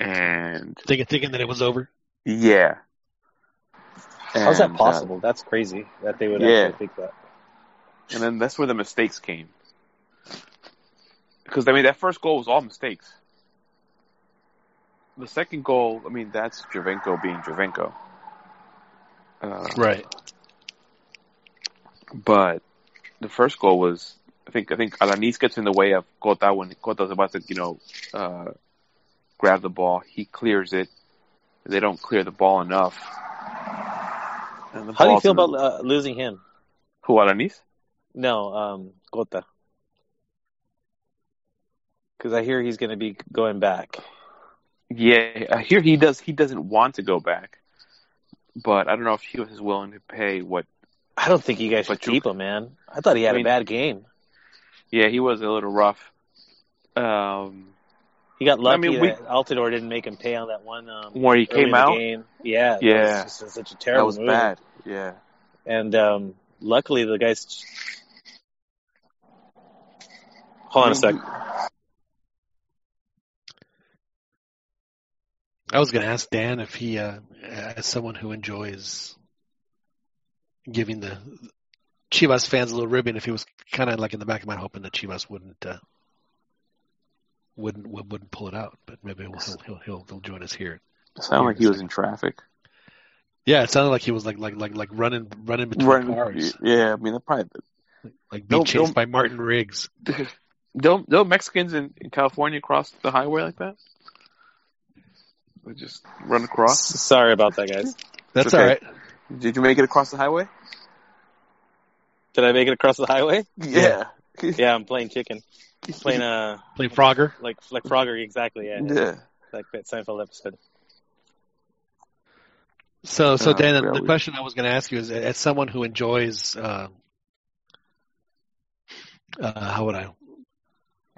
Speaker 5: And
Speaker 1: Thinking, thinking that it was over.
Speaker 5: yeah,
Speaker 7: smart. How's that
Speaker 5: And, uh,
Speaker 7: possible? That's crazy that they would
Speaker 5: Yeah.
Speaker 7: actually think that.
Speaker 5: And then that's where the mistakes came. Because I mean, that first goal was all mistakes. The second goal, I mean, that's Giovinco being Giovinco. Uh,
Speaker 1: Right.
Speaker 5: But the first goal was, I think, I think Alanis gets in the way of Cota when Cota's about to, you know, uh, grab the ball. He clears it. They don't clear the ball enough. And the
Speaker 7: How do you feel
Speaker 5: in the-
Speaker 7: about uh, losing him?
Speaker 5: who Alanis?
Speaker 7: No, um, Cota. Because I hear he's going to be going back.
Speaker 5: Yeah, I hear he does. He doesn't want to go back, but I don't know if he was willing to pay what.
Speaker 7: I don't think you guys should keep him, man. I thought he had
Speaker 5: I mean-
Speaker 7: a bad game.
Speaker 5: Yeah, he was a little rough. Um,
Speaker 7: He got lucky I
Speaker 5: mean, we-
Speaker 7: that Altidore didn't make him pay on that one. Um,
Speaker 5: where he came out,
Speaker 7: Game. Yeah,
Speaker 5: Yeah.
Speaker 7: was such a terrible.
Speaker 5: that was
Speaker 7: move.
Speaker 5: bad. Yeah,
Speaker 7: And um, luckily, the guys. Hold on a sec.
Speaker 1: I was going to ask Dan if he, uh, as someone who enjoys giving the Chivas fans a little ribbon, if he was kind of like in the back of my mind hoping that Chivas wouldn't uh, wouldn't wouldn't wouldn't pull it out, but maybe he'll he'll he'll, he'll, he'll join us here.
Speaker 5: it sounded like he was in traffic.
Speaker 1: Yeah, it sounded like he was like like like like running running between
Speaker 5: Running-
Speaker 1: cars,
Speaker 5: Yeah, I mean, that probably
Speaker 1: like being
Speaker 5: Don't-
Speaker 1: chased
Speaker 5: don't-
Speaker 1: by Martin Riggs.
Speaker 5: don't don't Mexicans in, in California cross the highway like that? They just run across.
Speaker 7: Sorry about that, guys.
Speaker 1: That's
Speaker 5: okay.
Speaker 1: all right.
Speaker 5: Did you make it across the highway?
Speaker 7: Did I make it across the highway?
Speaker 5: Yeah.
Speaker 7: Yeah, I'm playing chicken. Playing uh
Speaker 1: Playing Frogger.
Speaker 7: like like Frogger exactly. Yeah,
Speaker 5: Yeah.
Speaker 7: like that Seinfeld episode.
Speaker 1: So, so
Speaker 5: Uh,
Speaker 1: Dan,
Speaker 5: yeah,
Speaker 1: the question I was going to ask you is, as someone who enjoys, uh, uh, how would I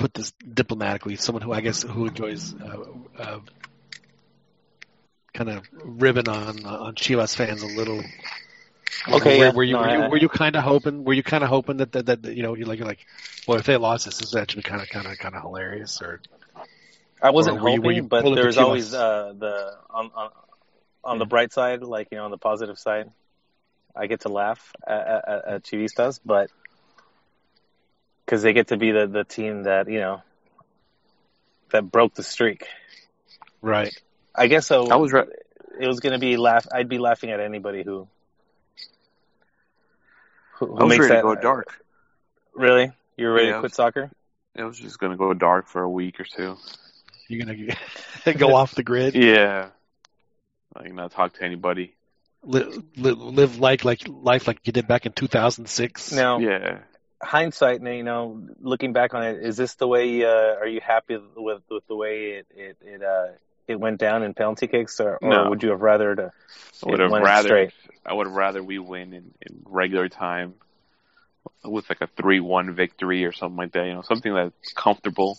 Speaker 1: put this diplomatically? Someone who I guess who enjoys uh, uh, kind of ribbing on on Chivas fans a little.
Speaker 7: Okay,
Speaker 1: were,
Speaker 7: yeah.
Speaker 1: were you
Speaker 7: No,
Speaker 1: were you,
Speaker 7: I-
Speaker 1: were you kind of hoping? Were you kind of hoping that, that that you know you're like you're like, well, if they lost this, this would actually kind of kind of kind of hilarious, or
Speaker 7: I wasn't
Speaker 1: Or were you-
Speaker 7: hoping,
Speaker 1: were you
Speaker 7: but there's
Speaker 1: Chivas?
Speaker 7: always uh, the on on on the bright side, like you know, on the positive side, I get to laugh at, at, at Chivistas, but because they get to be the the team that you know that broke the streak.
Speaker 1: right?
Speaker 7: I guess so.
Speaker 5: I was right.
Speaker 7: It was going to be laugh. I'd be laughing at anybody who who, who
Speaker 5: I was
Speaker 7: makes
Speaker 5: ready
Speaker 7: that
Speaker 5: to go dark.
Speaker 7: Really, you're ready
Speaker 5: Yeah, I
Speaker 7: to
Speaker 5: was-
Speaker 7: quit soccer?
Speaker 5: It was just gonna go dark for a week or two.
Speaker 1: You're gonna go off the grid.
Speaker 5: Yeah. Like not talk to anybody.
Speaker 1: live, live, live like like life like you did back in 2006.
Speaker 7: Now,
Speaker 5: Yeah.
Speaker 7: Hindsight, you know, looking back on it, is this the way? Uh, are you happy with with the way it it it, uh, it went down in penalty kicks, or, or
Speaker 5: No.
Speaker 7: would you have rather to?
Speaker 5: I would have
Speaker 7: went
Speaker 5: rather
Speaker 7: straight.
Speaker 5: I would have rather we win in, in regular time with like a three one victory or something like that, you know, something that's comfortable.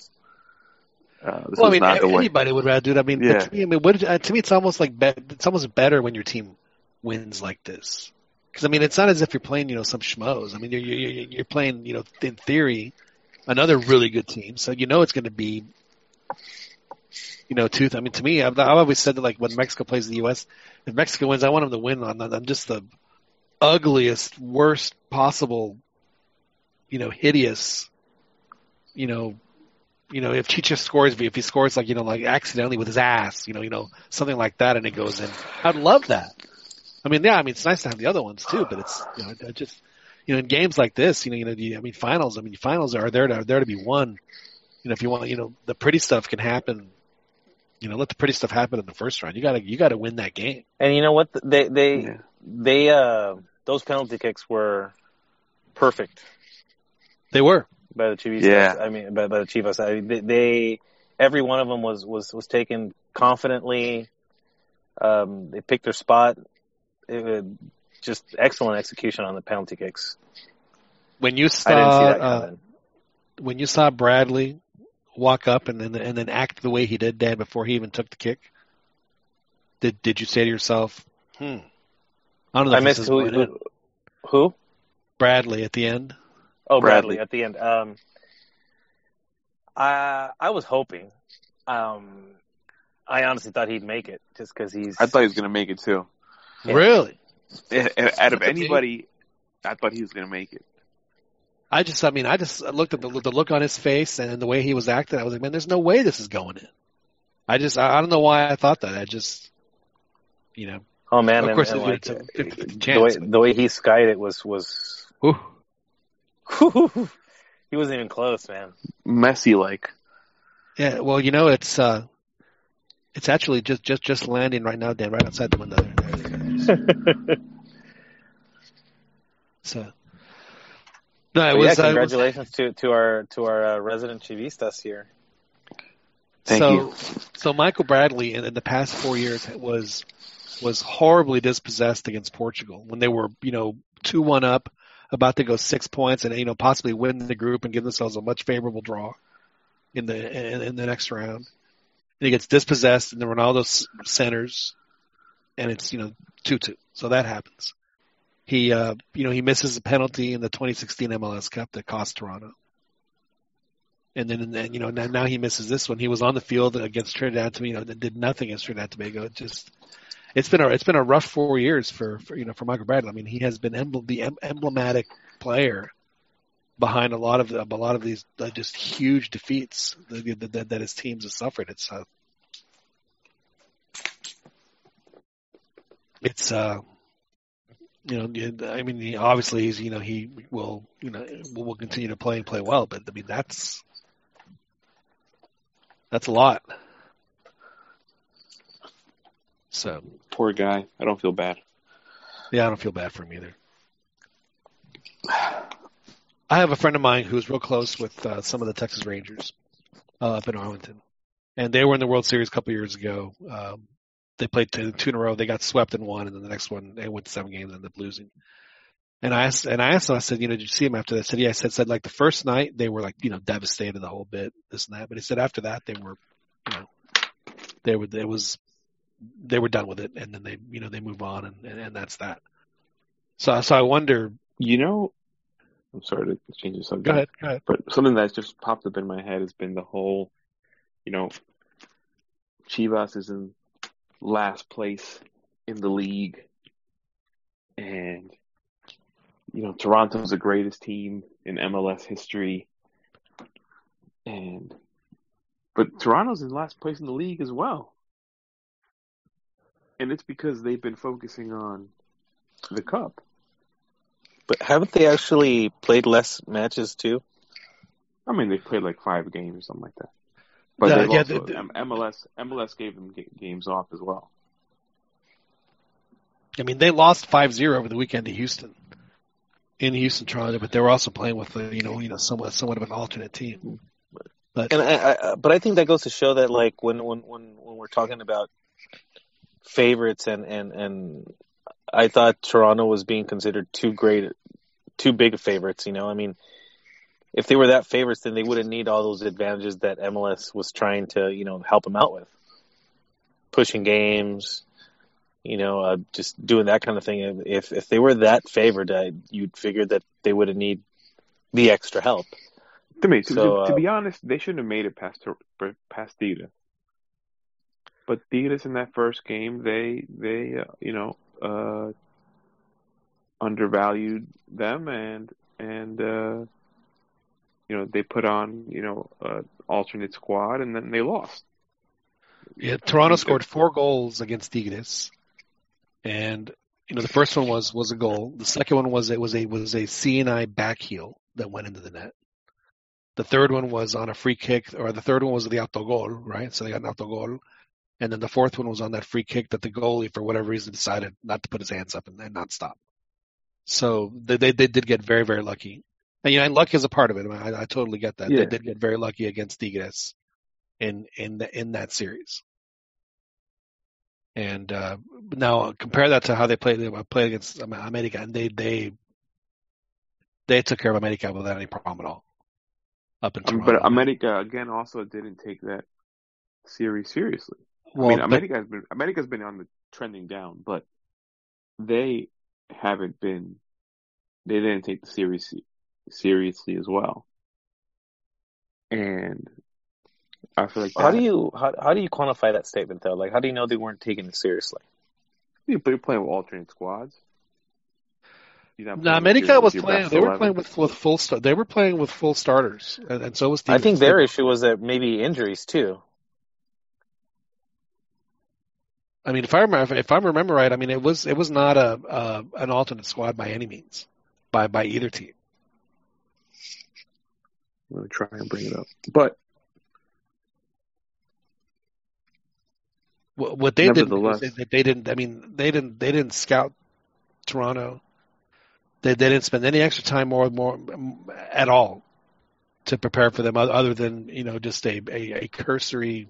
Speaker 5: Uh, this
Speaker 1: Well, I mean,
Speaker 5: not the way.
Speaker 1: anybody would rather do it. I mean,
Speaker 5: Yeah.
Speaker 1: to me, I mean, what, uh, to me, it's almost like be, it's almost better when your team wins like this. Because I mean, it's not as if you're playing, you know, some schmoes. I mean, you're you're, you're playing, you know, in theory, another really good team. So you know it's going to be, you know, tooth. I mean, to me, I've, I've always said that like when Mexico plays the U.S., if Mexico wins, I want them to win on, on just the ugliest, worst possible, you know, hideous, you know, you know, if Chicha scores, if he scores like you know, like accidentally with his ass, you know, you know, something like that, and it goes in, I'd love that. I mean, yeah, I mean, it's nice to have the other ones too, but it's you know, I just you know, in games like this, you know, you know, you, I mean, finals, I mean, finals are there to are there to be won. You know, if you want, you know, the pretty stuff can happen. You know, let the pretty stuff happen in the first round. You gotta you gotta win that game.
Speaker 7: And you know what? They they
Speaker 5: Yeah.
Speaker 7: they uh those penalty kicks were perfect
Speaker 1: They were.
Speaker 7: by the Chivas.
Speaker 5: Yeah.
Speaker 7: I mean, by, by the Chivas. I, they, they every one of them was was was taken confidently. Um, they picked their spot. It, was just excellent execution on the penalty kicks.
Speaker 1: When you
Speaker 7: I
Speaker 1: saw
Speaker 7: didn't see that
Speaker 1: uh, when you saw Bradley walk up and then and then act the way he did, Dan, before he even took the kick? Did did you say to yourself, "Hmm, I don't know"?
Speaker 7: I
Speaker 1: if this
Speaker 7: missed who, who, who?
Speaker 1: Bradley at the end.
Speaker 7: Oh,
Speaker 5: Bradley.
Speaker 7: Bradley at the end. Um, I I was hoping. Um, I honestly thought he'd make it just because he's.
Speaker 5: I thought he was going to make it too.
Speaker 7: Yeah.
Speaker 1: Really?
Speaker 5: Out of anybody, I thought he was going to make it.
Speaker 1: I just, I mean, I just looked at the, the look on his face and the way he was acting. I was like, man, there's no way this is going in. I just, I, I don't know why I thought that. I just, you know,
Speaker 7: Oh man,
Speaker 1: of
Speaker 7: and,
Speaker 1: course
Speaker 7: and
Speaker 1: it's
Speaker 7: like,
Speaker 1: a 50-50
Speaker 7: the way the way he skied it was was.
Speaker 1: Whew.
Speaker 7: he wasn't even close, man.
Speaker 5: Messy like.
Speaker 1: Yeah, well, you know, it's, uh, it's actually just, just, just landing right now, Dan, right outside the window. There. There it is. So, no, it
Speaker 7: But
Speaker 1: was,
Speaker 7: yeah,
Speaker 1: uh, was
Speaker 7: congratulations to to our to our uh, resident chivistas here.
Speaker 5: Thank
Speaker 1: so,
Speaker 5: you.
Speaker 1: So Michael Bradley in, in the past four years was was horribly dispossessed against Portugal when they were, you know, two one up, about to go six points, and you know possibly win the group and give themselves a much favorable draw in the in, in the next round. And he gets dispossessed, and the Ronaldo centers, and it's you know two two. So that happens. He uh you know he misses a penalty in the 2016 MLS Cup that cost Toronto. And then, and then you know, now, now he misses this one. He was on the field against Trinidad, you know, did nothing against Trinidad Tobago. It just, it's been a, it's been a rough four years for, for you know, for Michael Bradley. I mean, he has been the em- emblematic player behind a lot of a lot of these uh, just huge defeats that, that, that his teams have suffered. It's, uh, it's, uh, you know, I mean, obviously he's, you know, he will, you know, will, will continue to play and play well, but I mean, that's, that's a lot. So,
Speaker 5: Poor guy. I don't feel bad.
Speaker 1: yeah, I don't feel bad for him either. I have a friend of mine who's real close with uh, some of the Texas Rangers uh, up in Arlington, and they were in the World Series a couple years ago. Um, they played two, two in a row. They got swept in one, and then the next one they went seven games and ended up losing. And I asked, and I asked them, I said, you know, did you see him after that? I said, yeah. I said, said like the first night they were like, you know, devastated the whole bit, this and that. But he said after that they were, you know, they were, it was, they were done with it, and then they, you know, they move on, and, and, and that's that. So, so I wonder.
Speaker 5: You know, I'm sorry to change the subject.
Speaker 1: Go ahead, go ahead.
Speaker 5: But something that's just popped up in my head has been the whole, you know, Chivas is in last place in the league, and you know Toronto's the greatest team in MLS history, and but Toronto's in last place in the league as well, and it's because they've been focusing on the cup.
Speaker 7: But haven't they actually played less matches too?
Speaker 5: I mean, they've played like five games or something like that. But
Speaker 1: Yeah,
Speaker 5: they've
Speaker 1: yeah,
Speaker 5: also,
Speaker 1: the- the-
Speaker 5: MLS MLS gave them ga- games off as well.
Speaker 1: I mean, they lost 5-0 over the weekend to Houston in Houston, Toronto, but they were also playing with, uh, you know, you know, somewhat, somewhat of an alternate team. But
Speaker 7: And I, I, but I think that goes to show that like when when when when we're talking about favorites and and and I thought Toronto was being considered too great, too big of favorites. You know, I mean, if they were that favorites, then they wouldn't need all those advantages that MLS was trying to you know help them out with, pushing games, you know, uh, just doing that kind of thing. If if they were that favored, uh, you'd figure that they wouldn't need the extra help.
Speaker 5: To me, to,
Speaker 7: So,
Speaker 5: to, to
Speaker 7: uh,
Speaker 5: be honest, they shouldn't have made it past Tor- past Tigres. But Tigres in that first game, they they uh, you know uh, undervalued them and and uh, you know they put on you know uh, alternate squad and then they lost.
Speaker 1: Yeah, Toronto scored four goals against Tigres, and you know the first one was was a goal. The second one was it was a was a CNI back heel that went into the net. The third one was on a free kick, or the third one was the autogol, right? So they got an autogol, and then the fourth one was on that free kick that the goalie, for whatever reason, decided not to put his hands up and, and not stop. So they, they they did get very very lucky, and you know and luck is a part of it. I, mean, I, I totally get that. They did get very lucky against Tigres in in the, in that series. And uh, now compare that to how they played. They played against um, America, and they they they took care of America without any problem at all. up
Speaker 5: mean, um,
Speaker 1: Toronto.
Speaker 5: but America again also didn't take that series seriously.
Speaker 1: Well,
Speaker 5: I mean, America has been America's been on the trending down, but they haven't been. They didn't take the series seriously as well, and I feel like
Speaker 7: How do you how, how do you quantify that statement though? Like, how do you know they weren't taking it seriously?
Speaker 5: you're playing with alternate squads.
Speaker 1: No, America
Speaker 5: your-
Speaker 1: was playing.
Speaker 5: best
Speaker 1: They were playing with with full start. They were playing with full starters, and, and so was.
Speaker 7: I think
Speaker 1: Stevens.
Speaker 7: their issue was that maybe injuries too.
Speaker 1: I mean, if I remember, if I remember right, I mean, it was it was not a uh, an alternate squad by any means, by by either team.
Speaker 5: I'm gonna try and bring it up, but
Speaker 1: What, what they did they, they didn't. I mean, they didn't. They didn't scout Toronto. They they didn't spend any extra time or more at all to prepare for them, other other than you know just a a, a cursory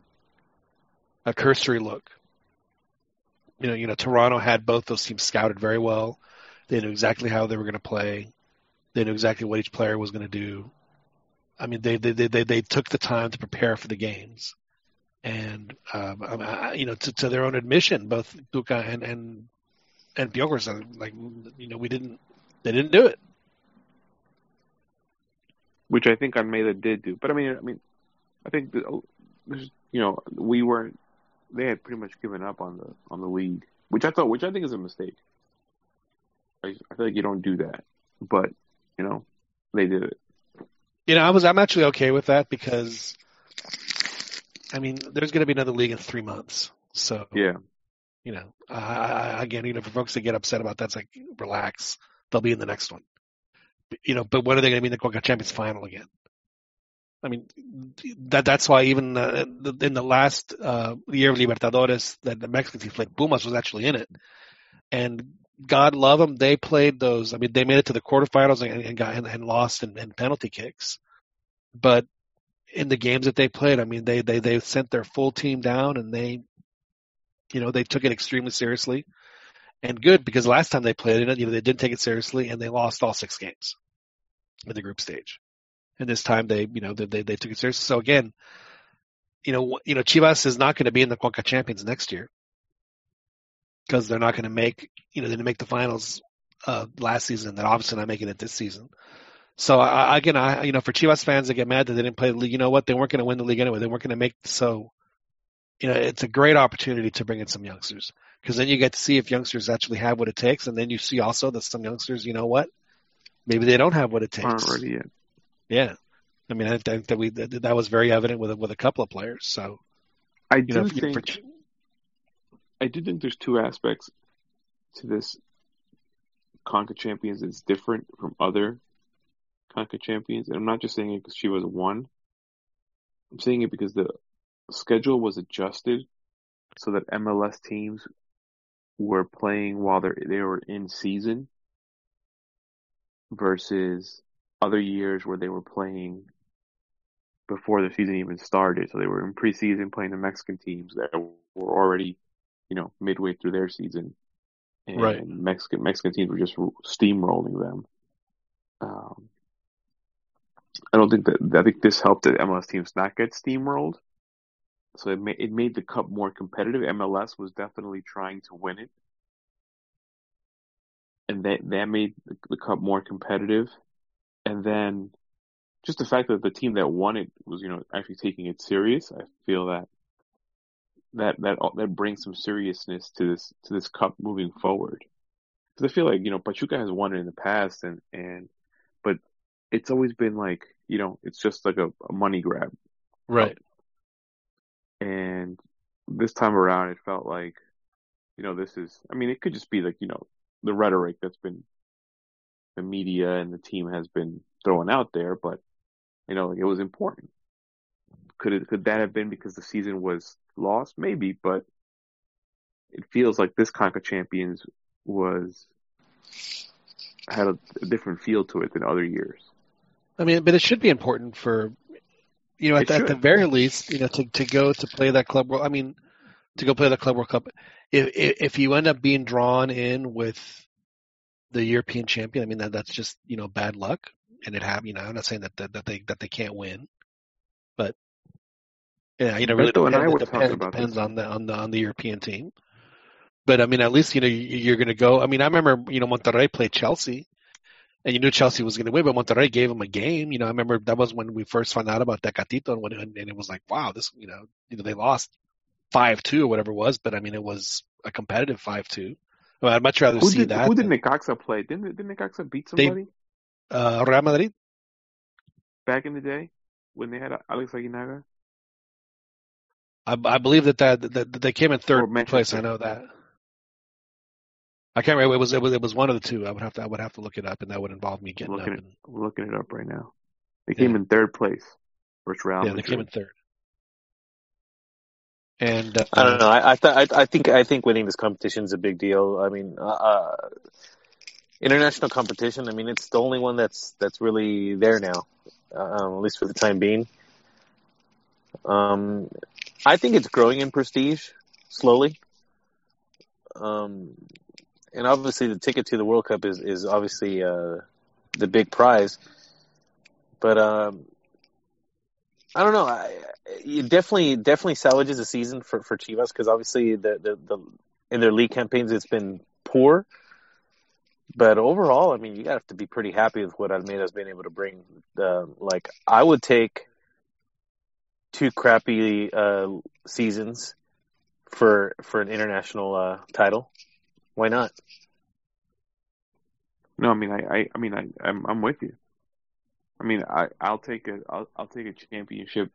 Speaker 1: a cursory look. You know, you know, Toronto had both those teams scouted very well. They knew exactly how they were going to play. They knew exactly what each player was going to do. I mean, they they, they they took the time to prepare for the games, and um, I- you know, to, to their own admission, both Tuca and and and are like, you know, we didn't, they didn't do it.
Speaker 5: which I think Almeyda did do. But I mean, I mean, I think the, you know, we weren't. They had pretty much given up on the on the league, which I thought, which I think is a mistake. I, I feel like you don't do that, but you know, they did it.
Speaker 1: You know, I was I'm actually okay with that because, I mean, there's going to be another league in three months, so
Speaker 5: Yeah,
Speaker 1: you know, I, I, again, you know, for folks that get upset about that, it's like relax, they'll be in the next one. You know, but when are they going to be in the Conca Champions final again? I mean, that that's why even uh, in the last uh, year of Libertadores, that the Mexican team played, Pumas was actually in it, and God love them, they played those. I mean, they made it to the quarterfinals and, and got and, and lost in, in penalty kicks, but in the games that they played, I mean, they they they sent their full team down and they you know, they took it extremely seriously and good because last time they played in it, you know, they didn't take it seriously and they lost all six games in the group stage. And this time they, you know, they, they, took it seriously. So again, you know, you know, Chivas is not going to be in the Conca Champions next year because they're not going to make, you know, they didn't make the finals uh, last season. They're obviously not making it this season. So I, again, I, you know, for Chivas fans that get mad that they didn't play the league, you know what? They weren't going to win the league anyway. They weren't going to make so you know, it's a great opportunity to bring in some youngsters because then you get to see if youngsters actually have what it takes, and then you see also that some youngsters, you know what, maybe they don't have what it
Speaker 5: aren't
Speaker 1: takes.
Speaker 5: ready yet.
Speaker 1: Yeah, I mean, I think that we that, that was very evident with a, with a couple of players. So
Speaker 5: I do
Speaker 1: know,
Speaker 5: think
Speaker 1: for,
Speaker 5: I do think there's two aspects to this Conca Champions is different from other Conca Champions, and I'm not just saying it because she was one. I'm saying it because the schedule was adjusted so that MLS teams were playing while they they were in season versus other years where they were playing before the season even started. So they were in preseason playing the Mexican teams that were already, you know, midway through their season, and
Speaker 1: Right.
Speaker 5: Mexican Mexican teams were just steamrolling them. Um, I don't think that I think this helped the MLS teams not get steamrolled. So it made it made the cup more competitive. MLS was definitely trying to win it, and that that made the, the cup more competitive. And then just the fact that the team that won it was, you know, actually taking it serious. I feel that that that uh, that brings some seriousness to this to this cup moving forward. Because I feel like you know Pachuca has won it in the past, and and but it's always been like you know it's just like a, a money grab.
Speaker 1: right,
Speaker 5: And this time around, it felt like, you know, this is, I mean, it could just be like, you know, the rhetoric that's been, the media and the team has been throwing out there, but, you know, it was important. Could it, could that have been because the season was lost? Maybe, but it feels like this Conca Champions was, had a, a different feel to it than other years.
Speaker 1: I mean, but it should be important for you know at, at the very least, you know, to to go to play that club world. I mean, to go play the club world cup. If if if you end up being drawn in with the European champion, I mean that that's just you know bad luck. and it have you know I'm not saying that that, that they that they can't win, but yeah, you know, really
Speaker 5: and I
Speaker 1: depends,
Speaker 5: were
Speaker 1: it
Speaker 5: talking
Speaker 1: depends, depends on the on the on the European team. But I mean, at least you know you- you're going to go. I mean, I remember you know Monterrey played Chelsea, and you knew Chelsea was going to win, but Monterrey gave them a game. You know, I remember that was when we first found out about Tecatito, and when and it was like, wow, this you know, you know they lost five two or whatever it was, but I mean it was a competitive five two. Well, I'd much rather
Speaker 5: Who
Speaker 1: see
Speaker 5: did
Speaker 1: that.
Speaker 5: who did Necaxa play? Didn't didn't Necaxa beat
Speaker 1: They-
Speaker 5: somebody
Speaker 1: uh, Real Madrid?
Speaker 5: back in the day when they had Alex Aguinaga?
Speaker 1: I, I believe that, that that that they came in third place. I know that. I can't remember. It was, it was it was one of the two. I would have to I would have to look it up, and that would involve me
Speaker 5: I'm
Speaker 1: getting up.
Speaker 5: looking,
Speaker 1: And,
Speaker 5: it, I'm looking it up right now. They
Speaker 1: Yeah.
Speaker 5: came in third place versus Real
Speaker 1: yeah, they came in third. And uh,
Speaker 7: I don't know. I I, th- I I think I think winning this competition is a big deal. I mean, uh, uh, international competition. I mean, it's the only one that's that's really there now, um, at least for the time being. Um, I think it's growing in prestige slowly. Um, and obviously, the ticket to the World Cup is is obviously uh, the big prize. But um, I don't know. I, it definitely definitely salvages a season for for Chivas because obviously the, the the in their league campaigns it's been poor. But overall, I mean, you have to be pretty happy with what Almeyda's been able to bring. Uh, like, I would take two crappy uh, seasons for for an international uh, title. Why not?
Speaker 5: No, I mean, I, I, I mean, I, I'm, I'm with you. I mean, I, I'll take a, I'll, I'll take a championship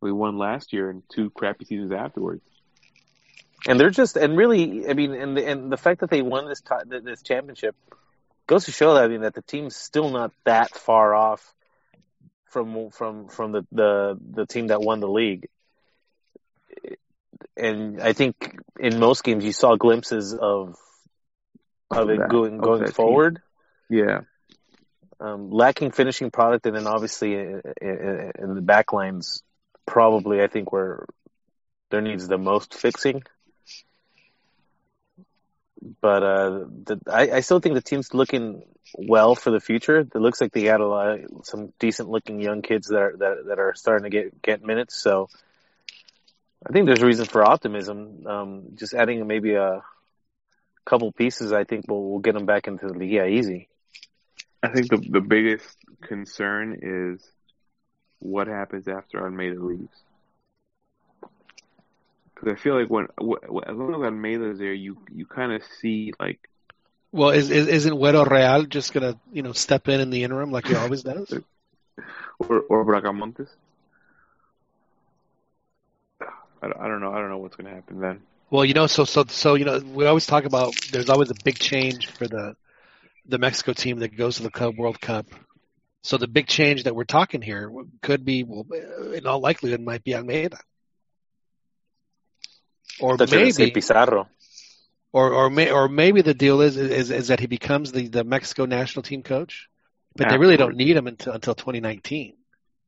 Speaker 5: we won last year and two crappy seasons afterwards.
Speaker 7: And they're just and really, I mean, and the, and the fact that they won this ti- this championship goes to show that I mean that the team's still not that far off from from from the the, the team that won the league. And I think in most games you saw glimpses of of it
Speaker 5: That-
Speaker 7: going
Speaker 5: of
Speaker 7: going
Speaker 5: that team.
Speaker 7: forward.
Speaker 5: Yeah.
Speaker 7: Um, lacking finishing product, and then obviously in, in, in the back lines, probably I think where there needs the most fixing. But uh, the, I, I still think the team's looking well for the future. It looks like they got a lot, some decent looking young kids that are that, that are starting to get get minutes. So I think there's reason for optimism. Um, just adding maybe a couple pieces, I think will will get them back into the league. Yeah, easy.
Speaker 5: I think the, the biggest concern is what happens after Almeyda leaves. Because I feel like when, wh- wh- as long as Almeyda's there, you, you kind of see like,
Speaker 1: well, is, is isn't Güero Real just gonna you know step in in the interim like he always does?
Speaker 5: or, or Bracamontes. I, don't- I don't know. I don't know what's going to happen then.
Speaker 1: Well, you know, so so so you know, we always talk about there's always a big change for the the Mexico team that goes to the Club World Cup. So the big change that we're talking here could be, well, in all likelihood, might be Almeyda, or
Speaker 7: Thought you were gonna say
Speaker 1: maybe,
Speaker 7: Pizarro.
Speaker 1: or or may, or maybe the deal is is is that he becomes the the Mexico national team coach, but they really don't need him until until 2019.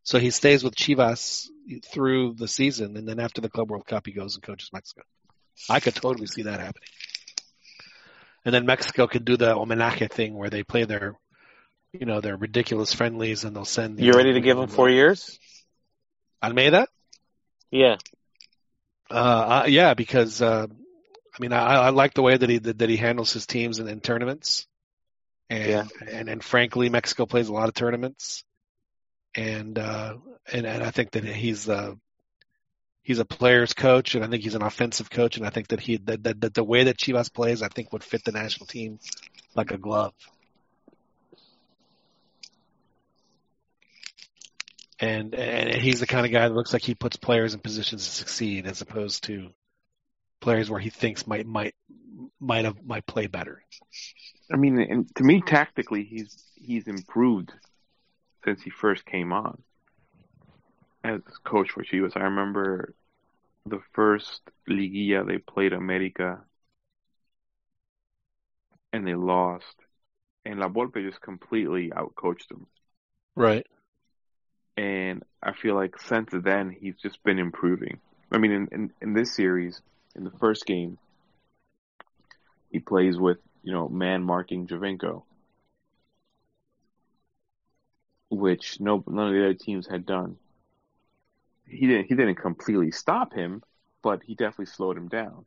Speaker 1: So he stays with Chivas through the season, and then after the Club World Cup, he goes and coaches Mexico. I could totally see that happening. And then Mexico can do the homenaje thing where they play their, you know, their ridiculous friendlies, and they'll send.
Speaker 7: You ready to give him four years?
Speaker 1: Almeyda?
Speaker 7: Yeah.
Speaker 1: Uh, uh, yeah, because uh, I mean, I, I like the way that he that, that he handles his teams in, in tournaments, and,
Speaker 7: Yeah.
Speaker 1: and and frankly, Mexico plays a lot of tournaments, and uh, and and I think that he's uh, he's a player's coach, and I think he's an offensive coach, and I think that he that, that, that the way that Chivas plays, I think would fit the national team like a glove. And and he's the kind of guy that looks like he puts players in positions to succeed, as opposed to players where he thinks might might might have might play better.
Speaker 5: I mean, and to me, tactically, he's he's improved since he first came on as coach for Chivas. I remember the first Liguilla they played America, and they lost, and La Volpe just completely outcoached them.
Speaker 1: Right.
Speaker 5: And I feel like since then he's just been improving. I mean, in, in, in this series, in the first game, he plays with you know man marking Giovinco, which no none of the other teams had done. He didn't he didn't completely stop him, but he definitely slowed him down.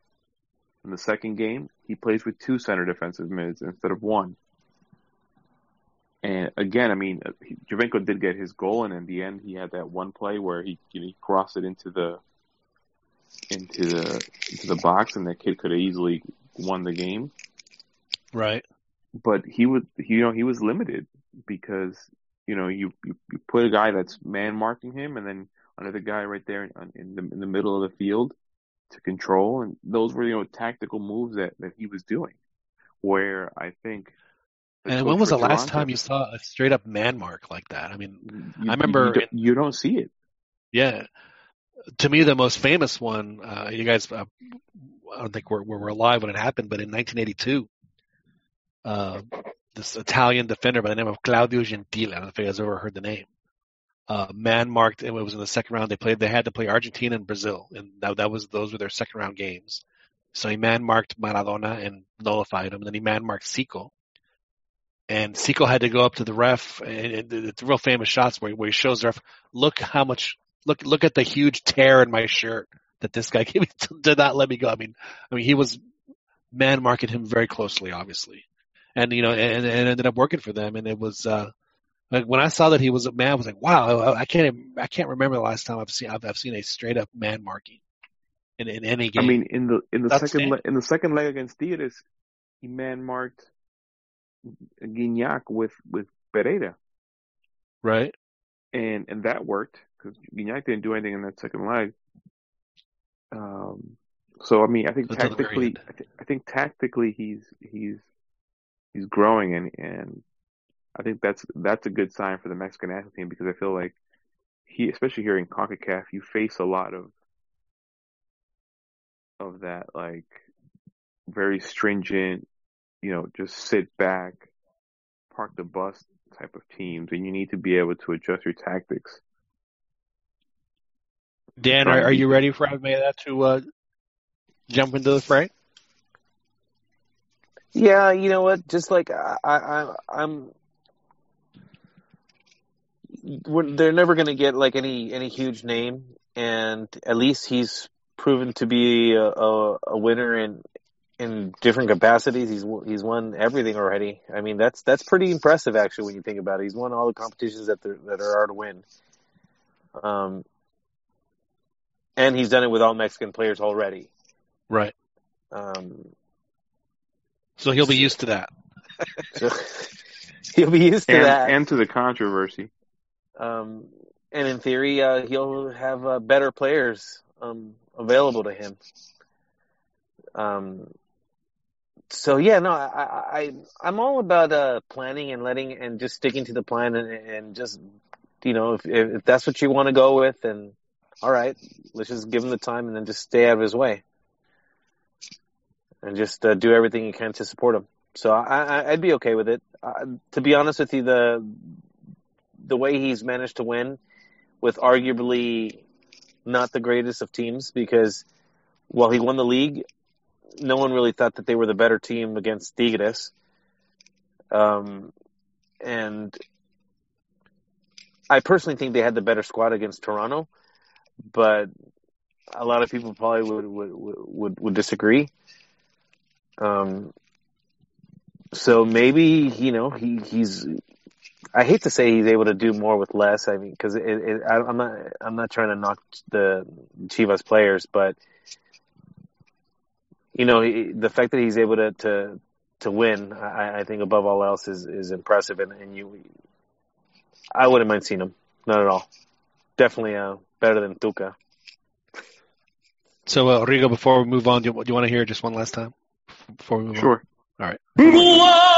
Speaker 5: In the second game, he plays with two center defensive mids instead of one. And again, I mean, uh, Giovinco did get his goal, and in the end, he had that one play where he you know, he crossed it into the into the into the box, and that kid could have easily won the game.
Speaker 1: Right.
Speaker 5: But he was, he, you know, he was limited because you know you, you you put a guy that's man marking him, and then another guy right there in, in the in the middle of the field to control, and those were you know tactical moves that that he was doing. Where I think.
Speaker 1: And when was the last time you saw a straight up man mark like that? I mean,
Speaker 5: You-
Speaker 1: I remember
Speaker 5: you don't, you don't see it.
Speaker 1: yeah. To me, the most famous one, uh, you guys, uh, I don't think we're, we're alive when it happened, but in 1982, uh, this Italian defender by the name of Claudio Gentile, I don't know if you guys ever heard the name, uh, man marked, and it was in the second round. They played, they had to play Argentina and Brazil, and that, that was, those were their second round games. So he man marked Maradona and nullified him, and then he man marked Zico. And Zico had to go up to the ref, and and it's real famous shots where, where he shows the ref, look how much, look, look at the huge tear in my shirt that this guy gave me to, to not let me go. I mean, I mean, he was man marking him very closely, obviously. And, you know, and, and ended up working for them. And it was, uh, like when I saw that he was a man, I was like, wow, I, I can't, I can't remember the last time I've seen, I've, I've seen a straight up man marking in, in any game.
Speaker 5: I mean, in the in the
Speaker 1: That's
Speaker 5: second le- in the second leg against Tigres, he man marked Gignac with with Pereira,
Speaker 1: right?
Speaker 5: and and that worked because Gignac didn't do anything in that second leg. Um, so I mean, I think
Speaker 1: Until
Speaker 5: tactically. I, th- I think tactically he's he's he's growing, and and I think that's that's a good sign for the Mexican national team because I feel like he, especially here in Concacaf, you face a lot of of that like very stringent, you know, just sit back, park the bus type of teams, and you need to be able to adjust your tactics.
Speaker 1: Dan, are,
Speaker 5: to
Speaker 1: are
Speaker 5: beat
Speaker 1: you
Speaker 5: them.
Speaker 1: ready for Almeyda to, uh, jump into the fray?
Speaker 7: Yeah, you know what? Just like I, I I'm, we're, they're never going to get like any any huge name, and at least he's proven to be a, a, a winner in in different capacities. He's he's won everything already. I mean, that's that's pretty impressive actually when you think about it. He's won all the competitions that there that there are to win. Um, and he's done it with all Mexican players already.
Speaker 1: Right.
Speaker 7: Um,
Speaker 1: So he'll be used to that.
Speaker 7: so he'll be used to
Speaker 5: And
Speaker 7: that.
Speaker 5: and to the controversy.
Speaker 7: Um, and in theory, uh, he'll have uh, better players um, available to him. Um, so yeah, no, I, I, I'm all about uh, planning and letting and just sticking to the plan and, and just you know if if that's what you want to go with, then all right, let's just give him the time and then just stay out of his way and just uh, do everything you can to support him. So I, I I'd be okay with it. Uh, to be honest with you, the the way he's managed to win with arguably not the greatest of teams because while he won the league, no one really thought that they were the better team against Tigres. Um, and I personally think they had the better squad against Toronto, but a lot of people probably would would would, would disagree. Um, so maybe you know he he's I hate to say he's able to do more with less. I mean, because it, it, I, I'm not I'm not trying to knock the Chivas players, but you know he, the fact that he's able to to, to win, I, I think above all else is is impressive, and, and you, I wouldn't mind seeing him, not at all. Definitely uh, better than Tuca.
Speaker 1: So, uh, Rigo, before we move on, do you, do you want to hear it just one last time? Before we move
Speaker 5: Sure.
Speaker 1: on? All right.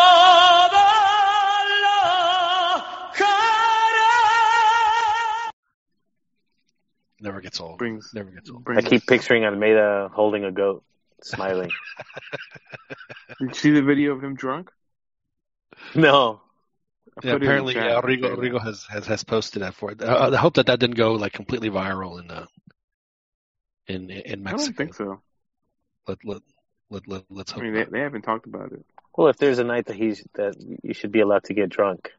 Speaker 1: Never gets old.
Speaker 5: Brings
Speaker 1: Never gets old.
Speaker 7: I
Speaker 5: brings.
Speaker 7: keep picturing Almeyda holding a goat, smiling.
Speaker 5: Did you see the video of him drunk?
Speaker 7: no,
Speaker 1: Yeah,
Speaker 5: put it in
Speaker 1: apparently,
Speaker 5: chat.
Speaker 1: yeah, Rigo, Rigo has, has, has posted that for it. Uh, I hope that that didn't go like completely viral in, uh, in, in Mexico.
Speaker 5: I don't think so.
Speaker 1: Let, let, let, let, let's hope.
Speaker 5: I mean, they, they haven't talked about it.
Speaker 7: well, if there's a night that he's that you should be allowed to get drunk,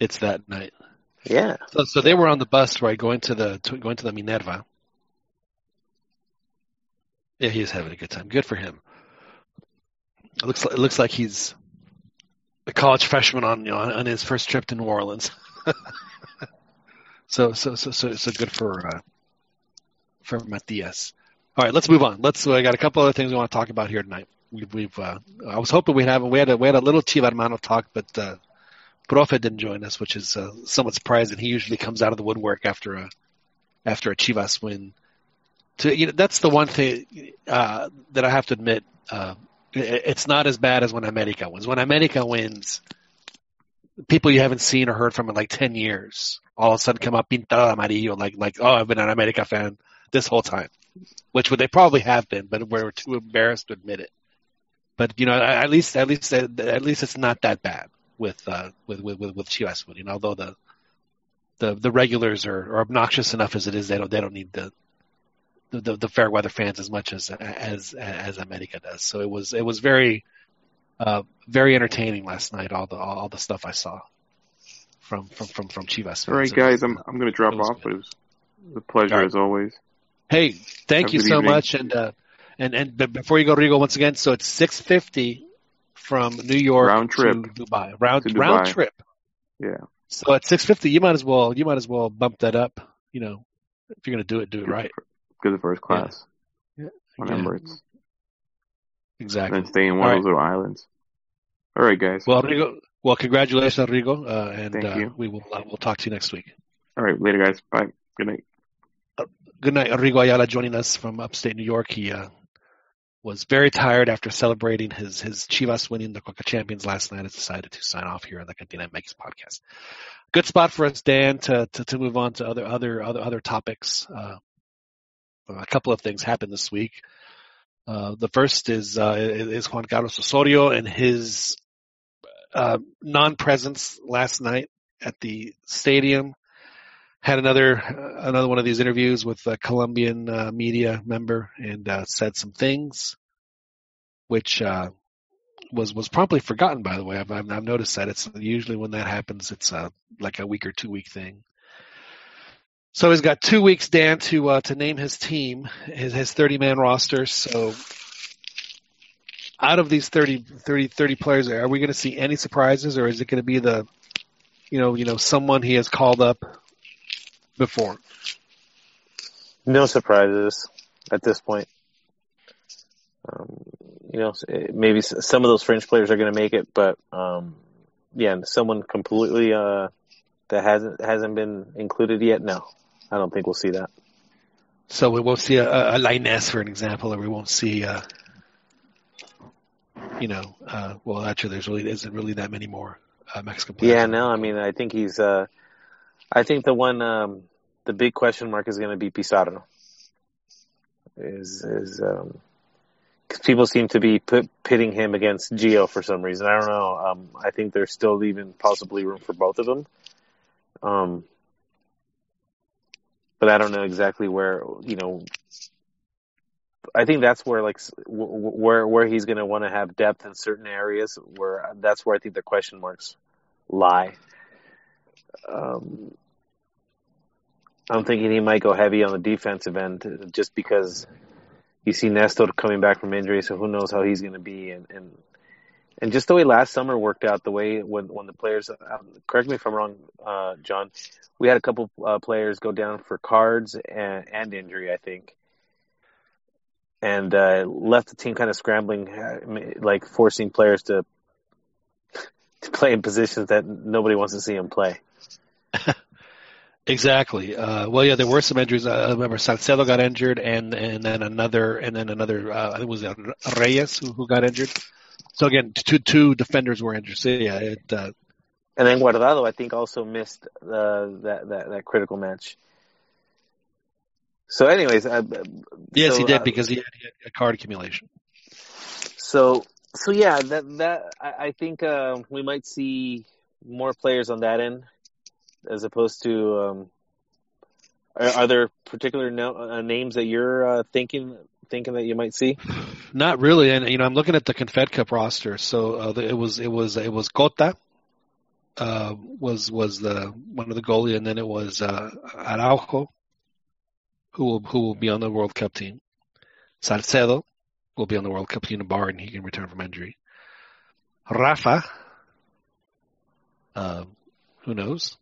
Speaker 1: It's that night.
Speaker 7: Yeah.
Speaker 1: So, so they were on the bus, right, going to the to, going to the Minerva. Yeah, he's having a good time. Good for him. It looks like, it looks like he's a college freshman on you know, on his first trip to New Orleans. so, so so so so good for uh, for Matias. All right, let's move on. Let's. I got a couple other things we want to talk about here tonight. We've, we've uh, I was hoping we'd have we had a we had a little Chiva Hermano talk, but uh, Profe didn't join us, which is uh, somewhat surprising. He usually comes out of the woodwork after a after a Chivas win. To you know, that's the one thing uh, that I have to admit. Uh, it, it's not as bad as when America wins. When America wins, people you haven't seen or heard from in like ten years all of a sudden come up pintado amarillo, like like oh I've been an America fan this whole time, which would they probably have been, but we're too embarrassed to admit it. But you know, at least at least at least it's not that bad with uh, with with with, Chivas winning. Although the the the regulars are, are obnoxious enough as it is, they don't they don't need the the, the fair weather fans as much as as as America does. So it was it was very uh, very entertaining last night. All the all the stuff I saw from from from from Chivas.
Speaker 5: All right,
Speaker 1: fans.
Speaker 5: Guys, I'm I'm going to drop off,
Speaker 1: good.
Speaker 5: but it was a pleasure
Speaker 1: right.
Speaker 5: as always.
Speaker 1: Hey, thank
Speaker 5: Have
Speaker 1: you so
Speaker 5: evening.
Speaker 1: much, and uh, and and before you go, Rigo, once again, so it's six fifty from New York
Speaker 5: Round trip.
Speaker 1: to Dubai, round
Speaker 5: To
Speaker 1: round trip.
Speaker 5: Yeah.
Speaker 1: So at six fifty, you might as well you might as well bump that up. You know, if you're gonna do it, do it right.
Speaker 5: Good the first class
Speaker 1: Yeah. Yeah.
Speaker 5: Emirates,
Speaker 1: Exactly.
Speaker 5: and stay in one
Speaker 1: All
Speaker 5: of
Speaker 1: right.
Speaker 5: those little islands. All right, guys.
Speaker 1: Well, Rigo, well, congratulations, Rigo, uh, and
Speaker 5: Thank
Speaker 1: uh, we will uh, we'll talk to you next week.
Speaker 5: All right, later, guys. Bye. Good night.
Speaker 1: Good night, Rigo Ayala, joining us from upstate New York. He uh, was very tired after celebrating his his Chivas winning the Conca Champions last night. Has decided to sign off here on the Cantina Makes podcast. Good spot for us, Dan, to, to to move on to other other other other topics. Uh, a couple of things happened this week. Uh, the first is uh, is Juan Carlos Osorio and his uh, non-presence last night at the stadium. Had another another one of these interviews with a Colombian uh, media member and uh, said some things, which uh, was was promptly forgotten. By the way, I've, I've I've noticed that it's usually when that happens, it's uh, like a week or two week thing. So he's got two weeks, Dan, to uh, to name his team, his his thirty man roster. So out of these 30, 30, 30 players, are we going to see any surprises, or is it going to be the, you know, you know, someone he has called up before?
Speaker 7: No surprises at this point. Um, you know, eh, maybe some of those French players are going to make it, but um, yeah, someone completely uh, that hasn't hasn't been included yet. No, I don't think we'll see that.
Speaker 1: So we won't see a, a, a Linus, for an example, or we won't see, uh, you know, uh, well, actually, there's really isn't really that many more uh, Mexican players.
Speaker 7: Yeah, no, I mean, I think he's. Uh, I think the one, um, the big question mark is going to be Pizarro. Is is um 'cause people seem to be put, pitting him against Gio for some reason. I don't know. Um, I think there's still even possibly room for both of them. Um, but I don't know exactly where you know. I think that's where like where where he's going to want to have depth in certain areas. Where that's where I think the question marks lie. Um, I'm thinking he might go heavy on the defensive end just because you see Nestor coming back from injury, so who knows how he's going to be, and, and and just the way last summer worked out, the way when when the players, um, correct me if I'm wrong, uh, John, we had a couple uh, players go down for cards and, and injury, I think, and uh, left the team kind of scrambling, uh, like forcing players to to play in positions that nobody wants to see them play.
Speaker 1: Exactly. Uh, well, yeah, there were some injuries. Uh, I remember Salcedo got injured, and and then another, and then another. Uh, I think it was uh, Reyes who, who got injured. So again, two two defenders were injured. So yeah, it, uh,
Speaker 7: And then Guardado, I think, also missed uh, that, that that critical match. So, anyways, uh,
Speaker 1: yes,
Speaker 7: so,
Speaker 1: he did because he had, he had a card accumulation.
Speaker 7: So, so yeah, that that I, I think uh, we might see more players on that end, as opposed to. Um, are, are there particular no, uh, names that you're uh, thinking thinking that you might see?
Speaker 1: Not really, and you know, I'm looking at the Confed Cup roster. So uh, it was it was it was Cota, uh, was was the one of the goalie, and then it was uh, Araujo, who will who will be on the World Cup team. Salcedo will be on the World Cup team, in bar and he can return from injury. Rafa, uh, who knows?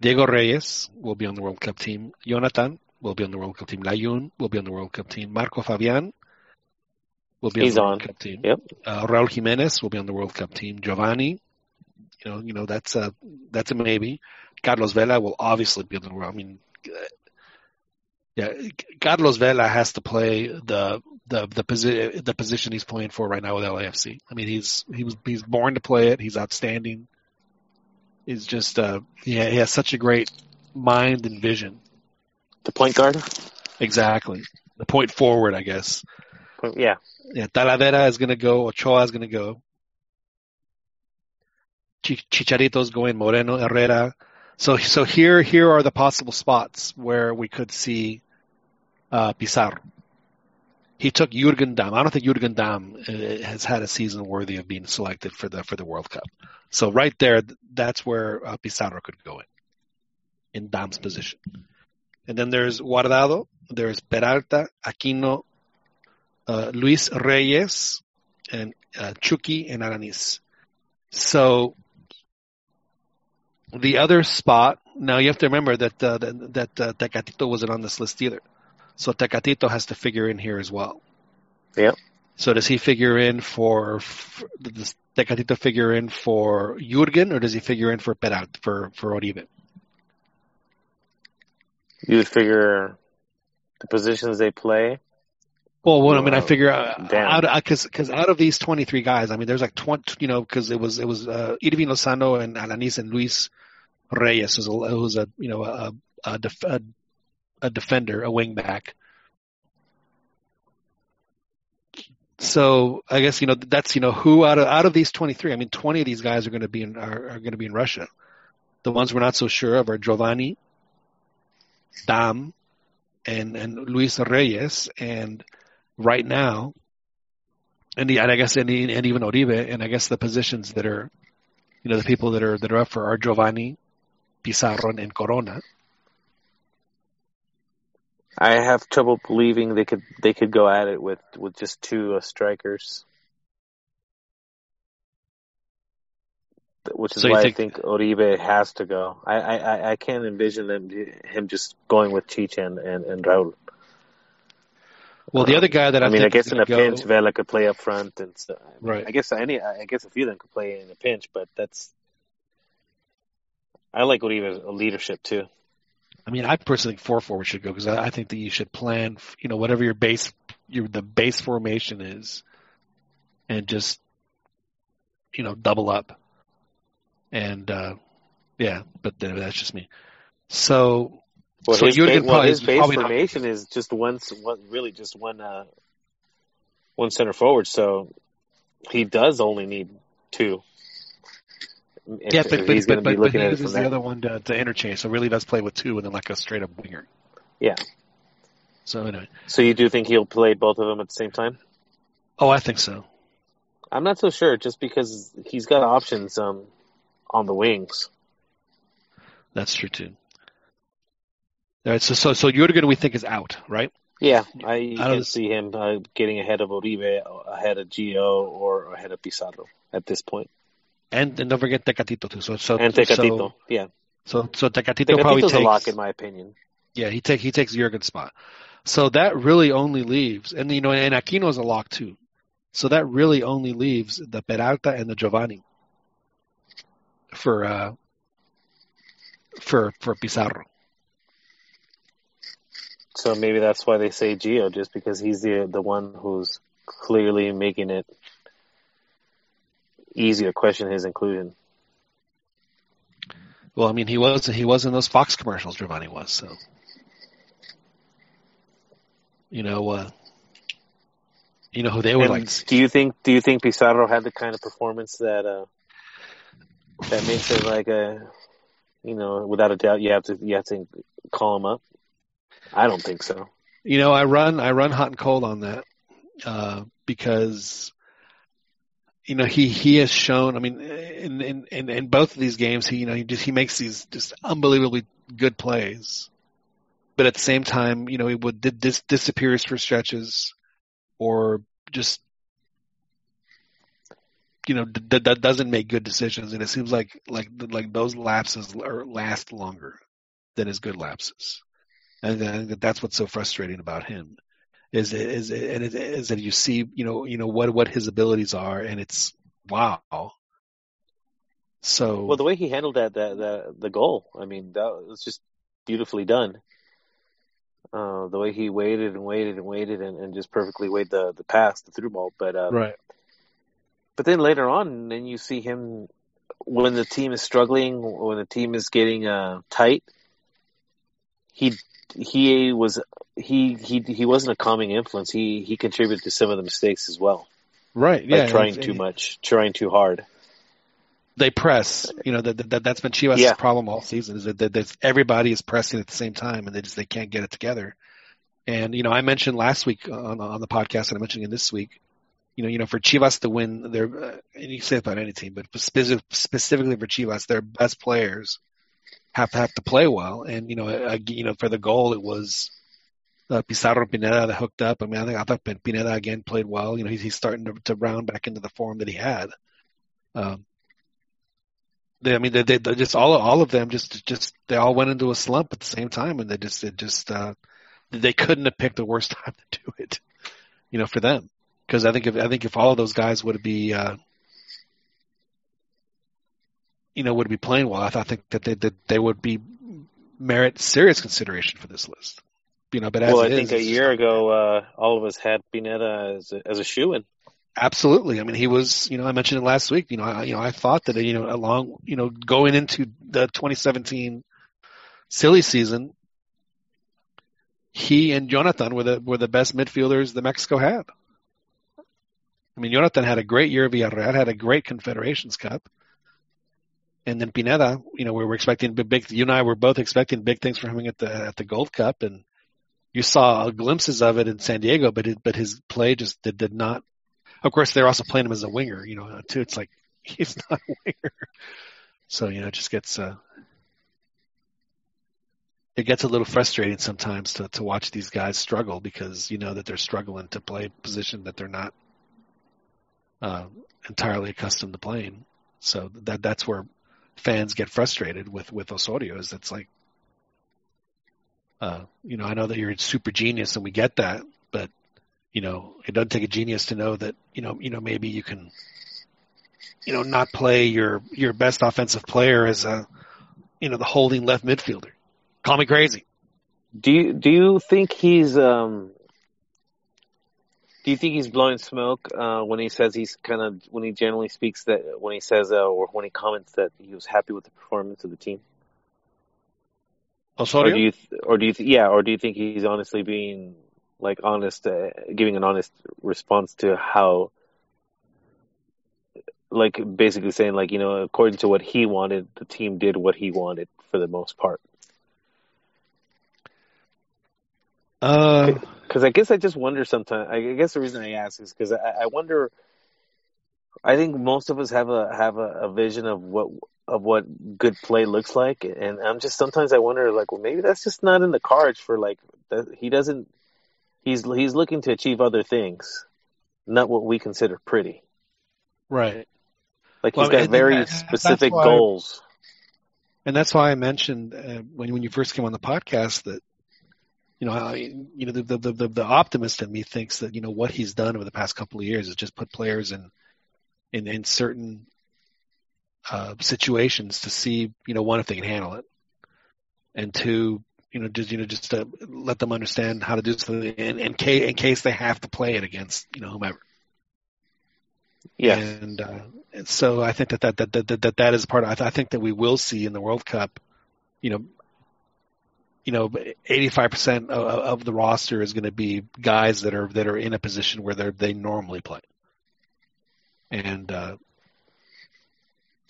Speaker 1: Diego Reyes will be on the World Cup team. Jonathan will be on the World Cup team. Layun will be on the World Cup team. Marco Fabian will be
Speaker 7: He's
Speaker 1: on the
Speaker 7: on.
Speaker 1: World Cup team.
Speaker 7: Yep.
Speaker 1: Uh, Raul Jimenez will be on the World Cup team. Giovanni, you know, you know that's a that's a maybe. Carlos Vela will obviously be on the World. I mean, uh, yeah, Carlos Vela has to play the the the position the position he's playing for right now with LAFC. I mean, he's he was he's born to play it. He's outstanding. He's just uh yeah he has such a great mind and vision.
Speaker 7: The point guard.
Speaker 1: Exactly. The point forward, I guess.
Speaker 7: Yeah.
Speaker 1: Yeah, Talavera is going to go. Ochoa is going to go. Ch- Chicharito's going. Moreno, Herrera. So, so here, here are the possible spots where we could see uh, Pizarro. He took Jurgen Damm. I don't think Jurgen Damm uh, has had a season worthy of being selected for the for the World Cup. So right there, that's where uh, Pizarro could go in, in Damm's position. And then there's Guardado, there's Peralta, Aquino, uh, Luis Reyes, and uh, Chucky and Alanis. So the other spot. Now you have to remember that uh, that, that uh, Tecatito wasn't on this list either. So Tecatito has to figure in here as well.
Speaker 7: Yep.
Speaker 1: So does he figure in for, does Tecatito figure in for Jurgen or does he figure in for Peralta for for Oribe?
Speaker 7: You would figure the positions they play.
Speaker 1: Well, well, I mean, I figure uh, out because because out of these twenty three guys, I mean, there's like twenty, you know, because it was it was uh, Irving Lozano and Alanis and Luis Reyes was a a you know a a, def, a a defender, a wing back. So I guess you know that's you know who out of out of these twenty three, I mean, twenty of these guys are going to be in are, are going to be in Russia. The ones we're not so sure of are Giovanni, Damm, and and Luis Reyes, and right now, and, the, and I guess and, and even Oribe, and I guess the positions that are, you know, the people that are that are up for are Giovanni, Pizarro, and Corona.
Speaker 7: I have trouble believing they could they could go at it with with just two uh, strikers. Which is
Speaker 1: So
Speaker 7: why
Speaker 1: think-
Speaker 7: I think Oribe has to go. I, I, I- can't envision them him just going with Chicha and, and, and Raul.
Speaker 1: Well, the other guy that I,
Speaker 7: I mean, I guess in a
Speaker 1: go-
Speaker 7: pinch, Vela could play up front, and so, I mean,
Speaker 1: Right.
Speaker 7: I guess any, I guess a few of them could play in a pinch, but that's. I like Oribe's leadership too.
Speaker 1: I mean, I personally think four forward should go because I, I think that you should plan, you know, whatever your base, your the base formation is, and just, you know, double up. And uh yeah, but that's just me. So,
Speaker 7: Well,
Speaker 1: so
Speaker 7: his,
Speaker 1: Jurgen
Speaker 7: ba- well, his base
Speaker 1: probably not-
Speaker 7: formation is just one, one, really just one, uh, one center forward. So he does only need two.
Speaker 1: Yeah, but but
Speaker 7: he's
Speaker 1: but,
Speaker 7: going to
Speaker 1: but,
Speaker 7: be
Speaker 1: but
Speaker 7: looking
Speaker 1: he
Speaker 7: at it
Speaker 1: uses
Speaker 7: from
Speaker 1: the other one to, to interchange, so really does play with two and then like a straight up winger.
Speaker 7: Yeah.
Speaker 1: So anyway,
Speaker 7: So you do think he'll play both of them at the same time?
Speaker 1: oh, I think so.
Speaker 7: I'm not so sure, just because he's got options um, on the wings.
Speaker 1: That's true too. All right, so so so Jurgen we think is out, right?
Speaker 7: Yeah, I
Speaker 1: of
Speaker 7: can see him uh, getting ahead of Oribe, ahead of Gio, or ahead of Pizarro at this point.
Speaker 1: And and don't forget Tecatito too. So so
Speaker 7: And Tecatito,
Speaker 1: So
Speaker 7: yeah.
Speaker 1: so, so Tecatito probably
Speaker 7: Tecatito's
Speaker 1: takes
Speaker 7: a lock in my opinion.
Speaker 1: yeah he take he takes Jurgen's spot. So that really only leaves, and you know, and Aquino's a lock too. So that really only leaves the Peralta and the Giovanni for uh for for Pizarro.
Speaker 7: So maybe that's why they say Gio, just because he's the the one who's clearly making it easy to question his inclusion.
Speaker 1: Well, I mean, he was he was in those Fox commercials. Giovanni was so. You know, uh, you know who they would
Speaker 7: And
Speaker 1: like.
Speaker 7: do you think do you think Pizarro had the kind of performance that uh that makes it like a you know without a doubt you have to you have to call him up? I don't think so.
Speaker 1: You know, I run I run hot and cold on that uh, because you know, he he has shown. I mean, in in in, in both of these games, he you know he just he makes these just unbelievably good plays, but at the same time, you know, he would dis- disappears for stretches, or just you know that that doesn't make good decisions, and it seems like like like those lapses are, last longer than his good lapses, and I think that that's what's so frustrating about him is is and is that you see you know you know what what his abilities are, and it's wow. So
Speaker 7: well, the way he handled that that, that the goal, I mean, that was just beautifully done. Uh, the way he waited and waited and waited and, and just perfectly weighed the the pass, the through ball. But um,
Speaker 1: right.
Speaker 7: But then later on, then you see him when the team is struggling, when the team is getting uh, tight. He he was he he he wasn't a calming influence. He he contributed to some of the mistakes as well.
Speaker 1: Right. Yeah.
Speaker 7: Trying too much, trying too hard.
Speaker 1: They press. You know that that that's been Chivas' yeah. problem all season is that, that, that everybody is pressing at the same time and they just they can't get it together. And you know I mentioned last week on on the podcast and I mentioned in this week. You know, you know, for Chivas to win, their uh, and you say it about any team, but specific, specifically for Chivas, their best players have to have to play well. And you know, uh, you know, for the goal, it was uh, Pizarro Pineda that hooked up. I mean, I think I thought Pineda again played well. You know, he's, he's starting to, to round back into the form that he had. Um, they, I mean, they, they, just all all of them just just they all went into a slump at the same time, and they just it just uh, they couldn't have picked the worst time to do it. You know, for them, because I think if I think if all of those guys would be uh, you know would be playing well, I, think that they that they would be merit serious consideration for this list you know, but as
Speaker 7: well, I
Speaker 1: is,
Speaker 7: think a year ago, uh, all of us had Pineda as a, as a shoe in.
Speaker 1: Absolutely. I mean, he was, you know, I mentioned it last week, you know, I, you know, I thought that, you know, along, you know, going into the 2017 silly season, he and Jonathan were the, were the best midfielders that Mexico had. I mean, Jonathan had a great year at Villarreal, had a great Confederations Cup. And then Pineda, you know, we were expecting big, you and I were both expecting big things from him at the, at the Gold Cup. And, you saw glimpses of it in San Diego, but it, but his play just did, did not. Of course, they're also playing him as a winger, you know, too. It's like he's not a winger, so you know, it just gets uh, it gets a little frustrating sometimes to to watch these guys struggle because you know that they're struggling to play a position that they're not uh, entirely accustomed to playing. So that that's where fans get frustrated with with Osorio. Is it's like uh, you know, I know that you're a super genius and we get that, but you know, it doesn't take a genius to know that, you know, you know, maybe you can, you know, not play your, your best offensive player as a, you know, the holding left midfielder. Call me crazy.
Speaker 7: Do you, do you think he's, um, do you think he's blowing smoke uh, when he says he's kind of when he generally speaks that when he says uh, or when he comments that he was happy with the performance of the team?
Speaker 1: Osorio?
Speaker 7: Or do you, th- or do you, th- yeah, or do you think he's honestly being like honest, uh, giving an honest response to how, like basically saying like you know according to what he wanted, the team did what he wanted for the most part. Because I guess I just wonder sometimes. I guess the reason I ask is because I, I wonder. I think most of us have a have a, a vision of what of what good play looks like, and I'm just sometimes I wonder like, well, maybe that's just not in the cards for like he doesn't. He's he's looking to achieve other things, not what we consider pretty.
Speaker 1: Right.
Speaker 7: Like he's well, got very and, specific goals.
Speaker 1: And that's why I mentioned uh, when when you first came on the podcast that you know, I, you know, the, the, the, the optimist in me thinks that, you know, what he's done over the past couple of years is just put players in, in, in certain uh, situations to see, you know, one if they can handle it, and two, you know, just you know, just to let them understand how to do something in, in case in case they have to play it against you know whomever.
Speaker 7: Yeah,
Speaker 1: and, uh, and so I think that that that that that, that is part. Of, I, th- I think that we will see in the World Cup, you know, you know, 85% of, of the roster is going to be guys that are that are in a position where they they normally play, and uh,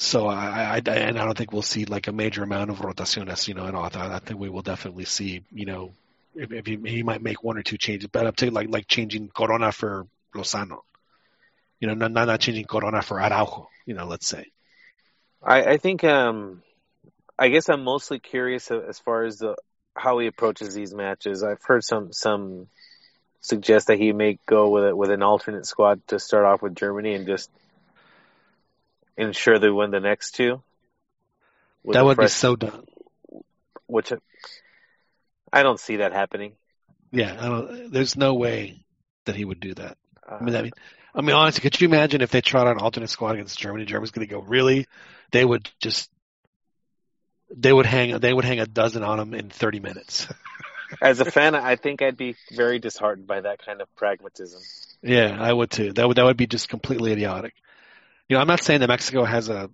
Speaker 1: so I, I, and I don't think we'll see like a major amount of rotaciones, you know, all. I, think we will definitely see, you know, if, if he, he might make one or two changes, but I'm saying like like changing Corona for Lozano. You know, not not changing Corona for Araujo. You know, let's say.
Speaker 7: I, I think um, I guess I'm mostly curious as far as the how he approaches these matches. I've heard some some suggest that he may go with it with an alternate squad to start off with Germany and just ensure they win the next two.
Speaker 1: that would be so dumb.
Speaker 7: which I don't see that happening.
Speaker 1: Yeah, I don't, there's no way that he would do that.
Speaker 7: Uh,
Speaker 1: I mean, I mean, I mean, honestly, could you imagine if they tried out an alternate squad against Germany? Germany's going to go really? They would just, they would hang, they would hang a dozen on them in 30 minutes.
Speaker 7: as a fan, I think I'd be very disheartened by that kind of pragmatism.
Speaker 1: yeah, I would too. That would that would be just completely idiotic. You know, I'm not saying that Mexico has a,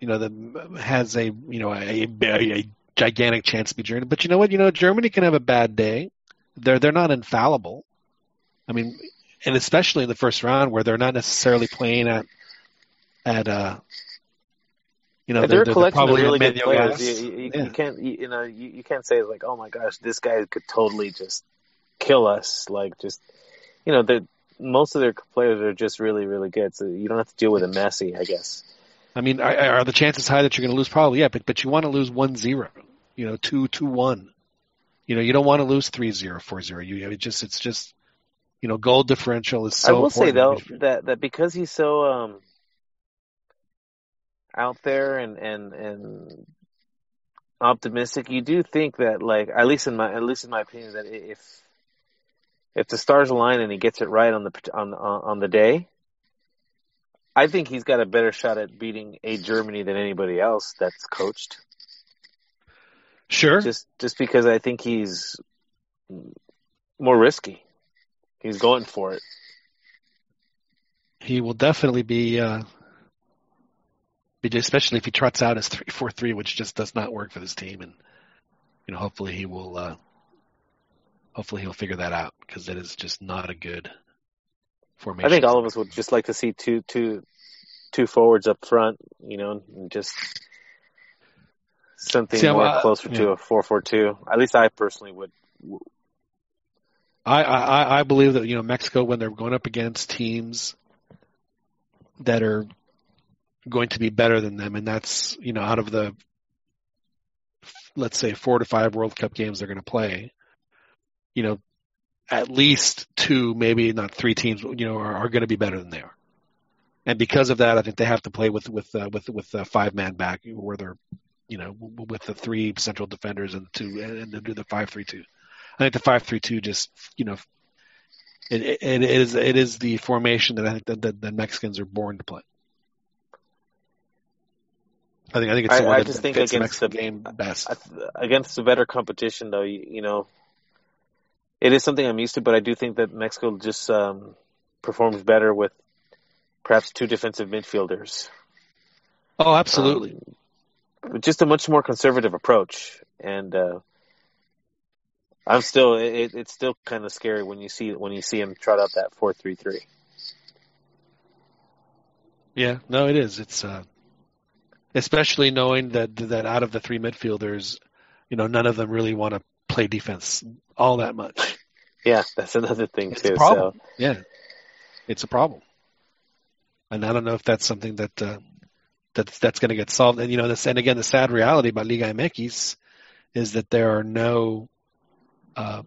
Speaker 1: you know, the has a you know a, a, a gigantic chance to be Germany, but you know what? You know, Germany can have a bad day. They're they're not infallible. I mean, and especially in the first round where they're not necessarily playing at at uh you know
Speaker 7: they're,
Speaker 1: they're,
Speaker 7: a collection of
Speaker 1: probably
Speaker 7: really good players. You, you,
Speaker 1: Yeah.
Speaker 7: you can't, you, you know, you, you can't say like, oh my gosh, this guy could totally just kill us. Like, just, you know, the most of their players are just really, really good. So you don't have to deal with a messy, I guess.
Speaker 1: I mean, are, are the chances high that you're going to lose? Probably, yeah. But but you want to lose one zero, you know, two two one. You know, you don't want to lose three zero, four zero. You it just it's just, you know, goal differential is so.
Speaker 7: I will say though that that because he's so um out there and and and optimistic, you do think that like at least in my at least in my opinion that if if the stars align and he gets it right on the on on, on the day, I think he's got a better shot at beating a Germany than anybody else that's coached.
Speaker 1: sure,
Speaker 7: Just just because I think he's more risky. He's going for it.
Speaker 1: he will definitely be. uh be especially if he trots out his three four three, which just does not work for this team, and you know, hopefully he will. uh Hopefully he'll figure that out because that is just not a good formation.
Speaker 7: I think all of us would just like to see two two two forwards up front, you know, and just something
Speaker 1: See,
Speaker 7: more
Speaker 1: uh,
Speaker 7: closer to a four four two. At least I personally would.
Speaker 1: I, I I believe that you know Mexico when they're going up against teams that are going to be better than them, and that's you know out of the let's say four to five World Cup games they're going to play, you know, at least two, maybe not three teams, you know, are, are going to be better than they are. And because of that, I think they have to play with with uh, with with a five man back where they're, you know, with the three central defenders and two and, to do the five three two. I think the five three two just you know it, it, it is it is the formation that I think that the, the Mexicans are born to play. I think I think it's the
Speaker 7: I-
Speaker 1: one
Speaker 7: I just
Speaker 1: that
Speaker 7: think
Speaker 1: fits
Speaker 7: against the-
Speaker 1: game best.
Speaker 7: Against the better competition, though, you, you know, it is something I'm used to, but I do think that Mexico just um, performs better with perhaps two defensive midfielders.
Speaker 1: Oh, absolutely.
Speaker 7: Um, just a much more conservative approach, and uh, I'm still it, it's still kind of scary when you see when you see him trot out that four three three.
Speaker 1: Yeah, no, it is. It's uh, especially knowing that that out of the three midfielders, you know, none of them really want to play defense all that much.
Speaker 7: Yeah, that's another thing
Speaker 1: It's
Speaker 7: too.
Speaker 1: a problem. Yeah, it's a problem, and I don't know if that's something that uh, that's that's going to get solved. And you know, this and again, the sad reality about Liga MX is that there are no uh,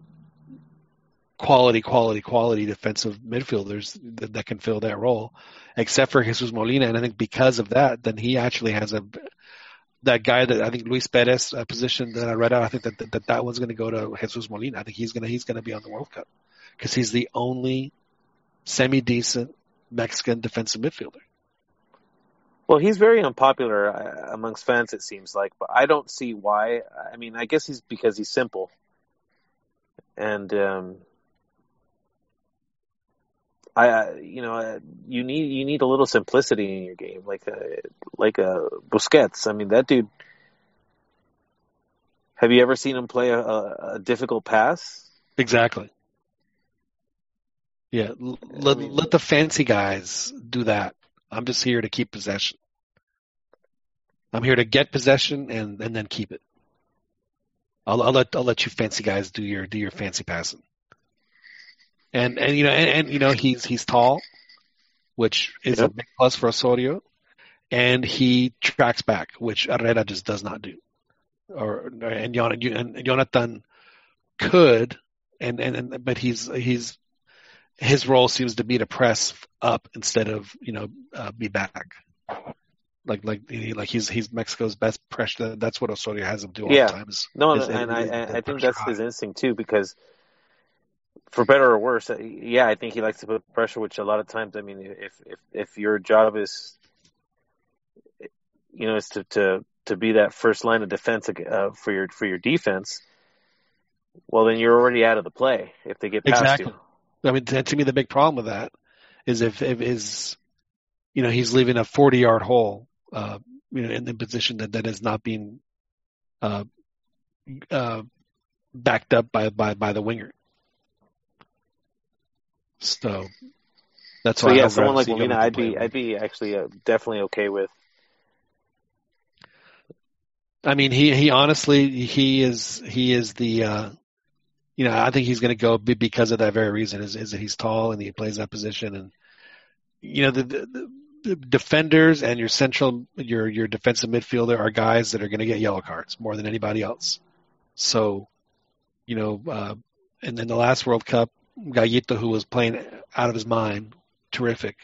Speaker 1: quality, quality, quality defensive midfielders that, that can fill that role, except for Jesus Molina. And I think because of that, then he actually has a that guy that I think Luis Perez uh, position that I read out. I think that that, that, that one's going to go to Jesus Molina. I think he's to he's to be on the World Cup because he's the only semi decent Mexican defensive midfielder.
Speaker 7: Well, he's very unpopular uh, amongst fans, it seems like, but I don't see why. I mean, I guess he's because he's simple, and um, I, you know, uh, you need you need a little simplicity in your game, like a like a Busquets. I mean, that dude. Have you ever seen him play a, a, a difficult pass?
Speaker 1: Exactly. Yeah, l- let,
Speaker 7: mean-
Speaker 1: let the fancy guys do that. I'm just here to keep possession. I'm here to get possession and, and then keep it. I'll, I'll let I'll let you fancy guys do your do your fancy passing. And and you know and, and you know he's he's tall, which is
Speaker 7: Yep.
Speaker 1: a big plus for Osorio, and he tracks back, which Herrera just does not do. Or and, Jonathan could, and, and and but he's he's his role seems to be to press up instead of you know uh, be back. Like like like he's he's Mexico's best pressure. That's what Osorio has him do all
Speaker 7: Yeah.
Speaker 1: the time. Is,
Speaker 7: No,
Speaker 1: is-
Speaker 7: and I, I, I think that's
Speaker 1: high.
Speaker 7: his instinct too, because for better or worse, uh, yeah, I think he likes to put pressure. Which a lot of times, I mean, if if if your job is, you know, is to to to be that first line of defense uh, for your for your defense, well, then you're already out of the play if they get past
Speaker 1: Exactly.
Speaker 7: you.
Speaker 1: I mean, to, me, the big problem with that is if, if is, you know, he's leaving a 40 yard hole, uh, you know, in the position that, that is not being, uh, uh, backed up by, by, by the winger. So that's
Speaker 7: So
Speaker 1: why I
Speaker 7: yeah,
Speaker 1: would
Speaker 7: someone like
Speaker 1: see
Speaker 7: Molina, I'd be
Speaker 1: play.
Speaker 7: I'd be actually uh, definitely okay with.
Speaker 1: I mean, he, he honestly, he is, he is the, uh, you know, I think he's going to go because of that very reason is, is that he's tall and he plays that position. And, you know, the, the, the defenders and your central, your, your defensive midfielder are guys that are going to get yellow cards more than anybody else. So, you know, uh, and then the last World Cup, Gallito, who was playing out of his mind, terrific,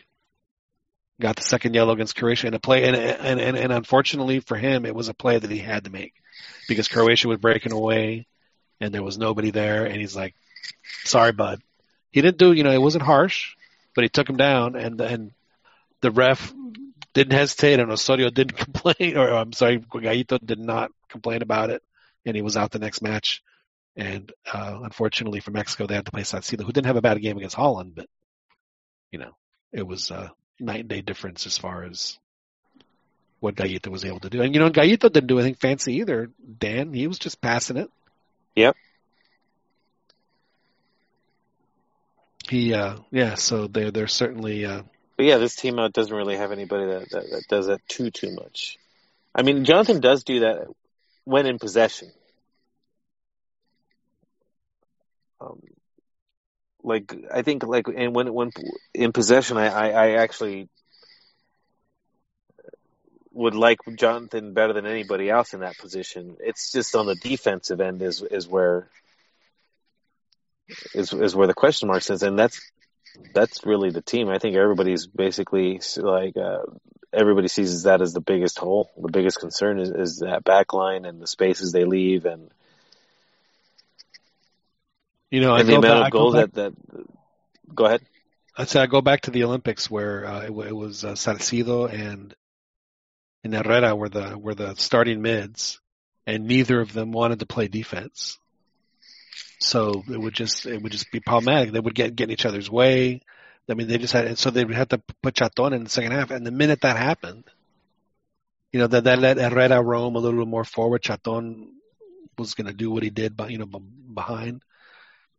Speaker 1: got the second yellow against Croatia in a play, and, and and and unfortunately for him, it was a play that he had to make because Croatia was breaking away, and there was nobody there, and he's like, "Sorry, bud." He didn't do, you know, it wasn't harsh, but he took him down, and and the ref didn't hesitate, and Osorio didn't complain, or I'm sorry, Gallito did not complain about it, and he was out the next match. And uh, unfortunately for Mexico, they had to play Salcido, who didn't have a bad game against Holland, but you know, it was uh, night and day difference as far as what Gallito was able to do. And you know, Gallito didn't do anything fancy either. Dan, he was just passing it.
Speaker 7: Yep.
Speaker 1: He, uh, yeah. So they're they're certainly uh,
Speaker 7: But yeah, this team out doesn't really have anybody that, that that does that too too much. I mean, Jonathan does do that when in possession. Um, like I think like and when when in possession, I, I, I actually would like Jonathan better than anybody else in that position. It's just on the defensive end is is where is is where the question mark is, and that's that's really the team. I think everybody's basically like uh, everybody sees that as the biggest hole. The biggest concern is, is that back line and the spaces they leave, and,
Speaker 1: you know, I
Speaker 7: and the
Speaker 1: go
Speaker 7: amount
Speaker 1: back,
Speaker 7: of
Speaker 1: I go
Speaker 7: goals that that. Go ahead.
Speaker 1: I'd say I go back to the Olympics where uh, it, it was uh, Salcido and and Herrera were the were the starting mids, and neither of them wanted to play defense. So it would just it would just be problematic. They would get get in each other's way. I mean, they just had and so they would have to put Chaton in the second half. And the minute that happened, you know, that that let Herrera roam a little more forward. Chaton was going to do what he did, but you know, behind.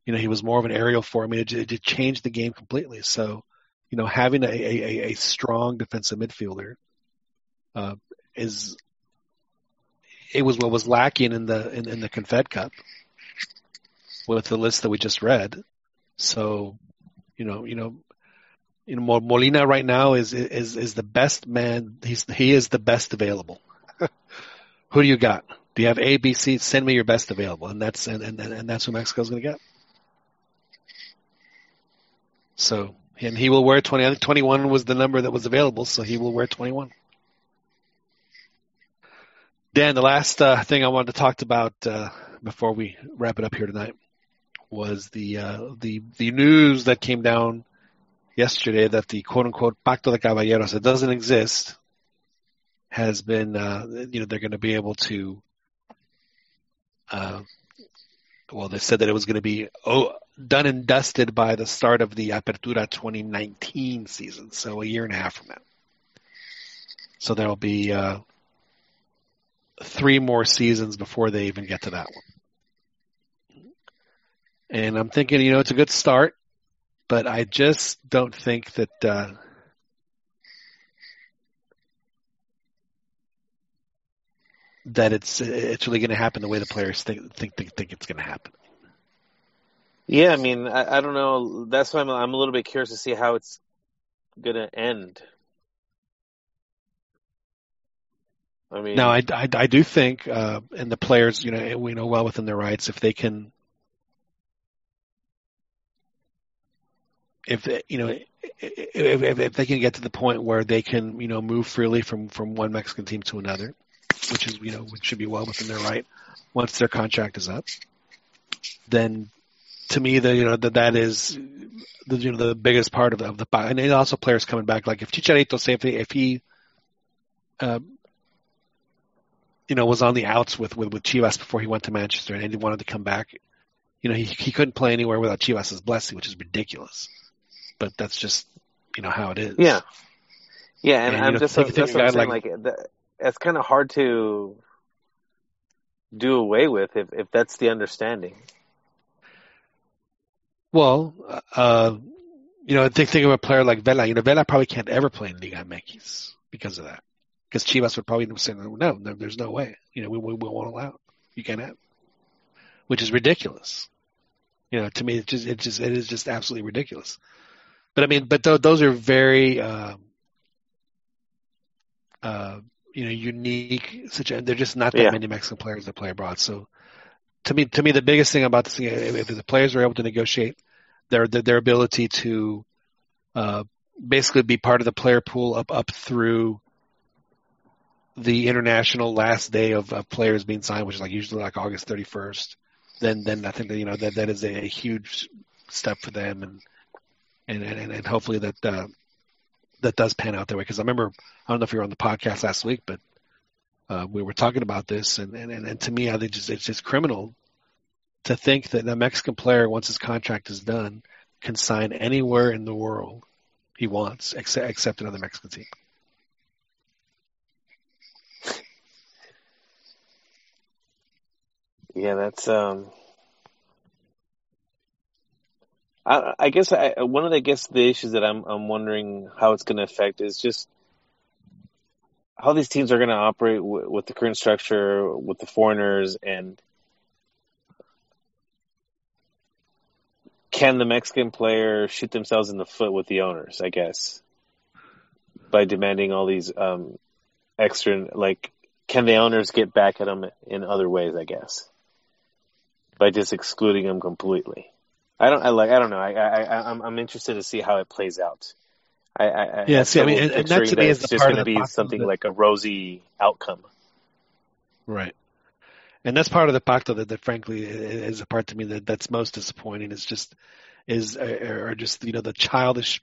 Speaker 1: You know, he was more of an aerial for me. It, it changed the game completely. So, you know, having a a, a, a strong defensive midfielder uh, is it was what was lacking in the in, in the Confed Cup with the list that we just read. So, you know, you know, you know, Molina right now is is is the best man. He's he is the best available. Who do you got? Do you have A, B, C? Send me your best available, and that's and and, and that's who Mexico's going to get. So, and he will wear twenty. I think twenty-one was the number that was available, so he will wear twenty-one. Dan, the last uh, thing I wanted to talk about uh, before we wrap it up here tonight was the uh, the the news that came down yesterday that the quote unquote Pacto de Caballeros it doesn't exist has been uh, you know they're going to be able to uh, well they said that it was going to be oh, done and dusted by the start of the Apertura 2019 season so a year and a half from now so there'll be uh, three more seasons before they even get to that one and I'm thinking you know it's a good start but I just don't think that uh, that it's it's really going to happen the way the players think think think, think it's going to happen.
Speaker 7: Yeah, I mean, I, I don't know. That's why I'm, I'm a little bit curious to see how it's gonna end? I mean,
Speaker 1: Now, I, I, I do think, uh, and the players, you know, we know well within their rights if they can, if they, you know, if, if, if they can get to the point where they can, you know, move freely from from one Mexican team to another, which is, you know, which should be well within their right once their contract is up, then to me, the you know that that is the you know the biggest part of the, of the and also players coming back. Like if Chicharito, say if he, if he uh, you know, was on the outs with, with, with Chivas before he went to Manchester and he wanted to come back. You know, he, he couldn't play anywhere without Chivas' blessing, which is ridiculous. But that's just, you know, how it is.
Speaker 7: yeah, yeah, and,
Speaker 1: And,
Speaker 7: I'm
Speaker 1: know,
Speaker 7: just
Speaker 1: think-
Speaker 7: that's what I'm saying.
Speaker 1: like-
Speaker 7: Like, that, it's kind of hard to do away with if if that's the understanding.
Speaker 1: Well, uh, you know, think, think of a player like Vela. You know, Vela probably can't ever play in Liga MX because of that. Because Chivas would probably say, no, no, there's no way. You know, we, we, we won't allow it. You can't have it. Which is ridiculous. You know, to me, it just, it just, it is just absolutely ridiculous. But I mean, but th- those are very, um, uh, you know, unique. Such they're just not that
Speaker 7: Yeah.
Speaker 1: many Mexican players that play abroad. So, to me, to me, the biggest thing about this thing, if, the players are able to negotiate their their, their ability to uh, basically be part of the player pool up up through the international last day of, of players being signed, which is like usually like August 31st, then then I think that you know that that is a, huge step for them, and and and, and hopefully that uh, that does pan out that way. Because I remember I don't know if you were on the podcast last week, but uh, we were talking about this, and, and and to me, I think just it's just criminal to think that a Mexican player, once his contract is done, can sign anywhere in the world he wants, except except another Mexican team.
Speaker 7: Yeah, that's um. I, I guess I, one of the I guess the issues that I'm I'm wondering how it's going to affect is just how these teams are going to operate w- with the current structure with the foreigners and can the Mexican player shoot themselves in the foot with the owners? I guess by demanding all these um extra like can the owners get back at them in other ways? I guess by just excluding them completely. I don't. I like. I don't know. I. I. I'm. I'm interested to see how it plays out. I. I I-
Speaker 1: Yeah,
Speaker 7: I'm
Speaker 1: see, I mean, and- and that to
Speaker 7: picturing
Speaker 1: me is
Speaker 7: just going
Speaker 1: of
Speaker 7: to be something
Speaker 1: that-
Speaker 7: like a rosy outcome.
Speaker 1: Right. And that's part of the pacto that, that frankly is a part to me that that's most disappointing is just is are just you know the childish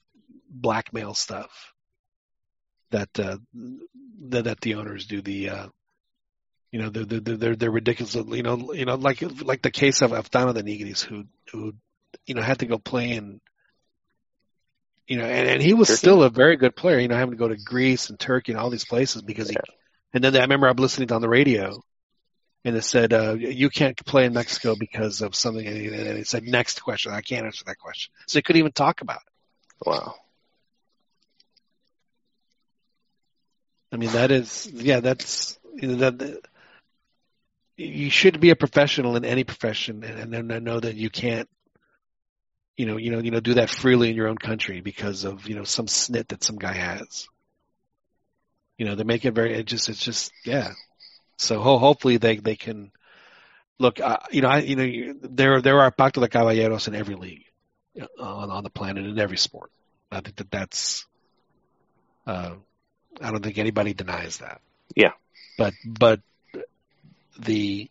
Speaker 1: blackmail stuff that uh, that that the owners do the uh, you know they're they're they're, they're ridiculous you know you know like like the case of Antonio de Nigris who who you know had to go play in you know and, and he was
Speaker 7: Turkey?
Speaker 1: still a very good player you know having to go to Greece and Turkey and all these places because he and then I remember I'm listening on the radio, and it said uh, you can't play in Mexico because of something, and it said next question. I can't answer that question, so they couldn't even talk about it.
Speaker 7: Wow.
Speaker 1: I mean, that is yeah, that's you know, that. that- You should be a professional in any profession, and, and then know that you can't, you know, you know, you know, do that freely in your own country because of you know some snit that some guy has. You know, they make it very. It just, it's just, yeah. So ho- hopefully they they can look. Uh, you know, I you know you, there there are pacto de caballeros in every league uh, on on the planet in every sport. I think that that's. Uh, I don't think anybody denies that.
Speaker 7: Yeah.
Speaker 1: But but the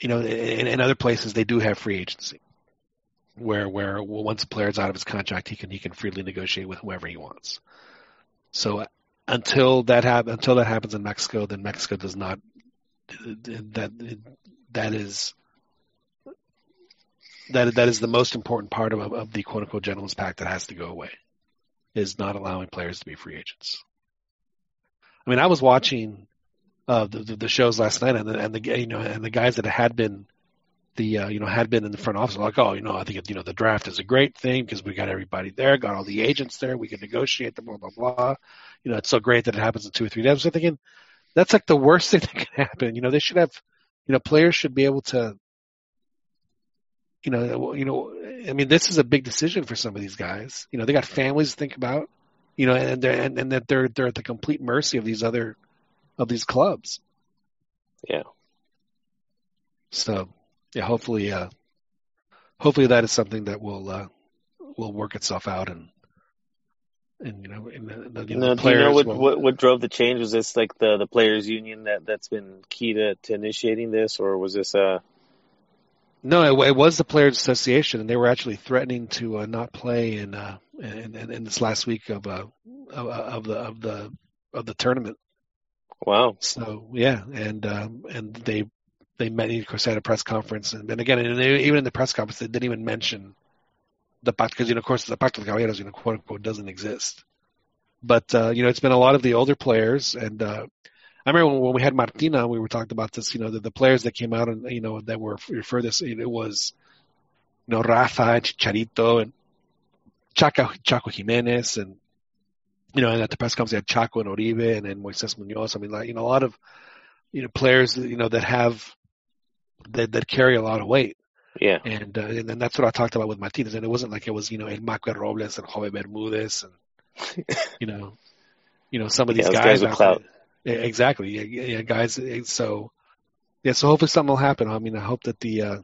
Speaker 1: you know in, in other places they do have free agency where where once a player's out of his contract he can he can freely negotiate with whoever he wants. So until that hap- until that happens in Mexico, then Mexico does not that that is that that is the most important part of of the quote unquote gentleman's pact that has to go away is not allowing players to be free agents. I mean, I was watching uh, the, the the shows last night, and the, and the you know and the guys that had been the uh, you know had been in the front office like, oh, you know, I think you know the draft is a great thing because we got everybody there, got all the agents there, we can negotiate them, blah blah blah. You know, it's so great that it happens in two or three days. I'm thinking that's like the worst thing that can happen. You know, they should have, you know, players should be able to, you know, you know, I mean, this is a big decision for some of these guys. You know, they got families to think about. You know, and they're, and, and that they're they're at the complete mercy of these other of these clubs.
Speaker 7: Yeah.
Speaker 1: So, yeah, hopefully, uh, hopefully that is something that will uh, will work itself out and and you know, and the, the, you know,
Speaker 7: No, do you know what,
Speaker 1: will-
Speaker 7: what what drove the change? Was this like the the players' union that that's been key to, to initiating this, or was this uh
Speaker 1: No, it, it was the Players Association, and they were actually threatening to uh, not play in, uh, in, in in this last week of uh, of, of the of the of the tournament.
Speaker 7: wow?
Speaker 1: So yeah, and um, and they they met of course had a press conference, and then again, and they, even in the press conference, they didn't even mention the pacto because you know of course the pacto de caballeros you know quote unquote doesn't exist. But uh, you know, it's been a lot of the older players, and uh, I remember when, we had Martina, we were talking about this. You know, the, the players that came out and you know that were furthest. It was you know Rafa, Chicharito, and Chaco, Chaco Giménez, and you know, and at the press conference they had Chaco and Oribe, and then Moises Munoz. I mean, like you know, a lot of you know players you know that have that that carry a lot of weight.
Speaker 7: Yeah,
Speaker 1: And uh, and then that's what I talked about with Martinez. And it wasn't like it was you know El Macue Robles and Jove Bermudez and you know you know some of these
Speaker 7: those
Speaker 1: guys.
Speaker 7: guys clout.
Speaker 1: Yeah, exactly. Yeah, yeah, yeah, guys. So yeah, so hopefully something will happen. I mean, I hope that the uh,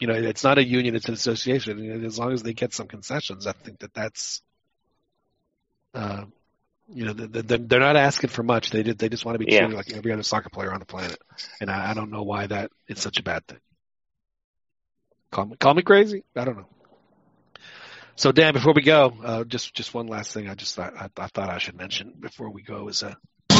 Speaker 1: you know it's not a union; it's an association. And as long as they get some concessions, I think that that's. Uh, you know, they- they- they're not asking for much. They did. They just want to be
Speaker 7: Yeah.
Speaker 1: treated like every other soccer player on the planet, and I, I don't know why that is such a bad thing. Call me, call me crazy. I don't know. So Dan, before we go, uh, just just one last thing. I just thought I, I thought I should mention before we go is uh, that's,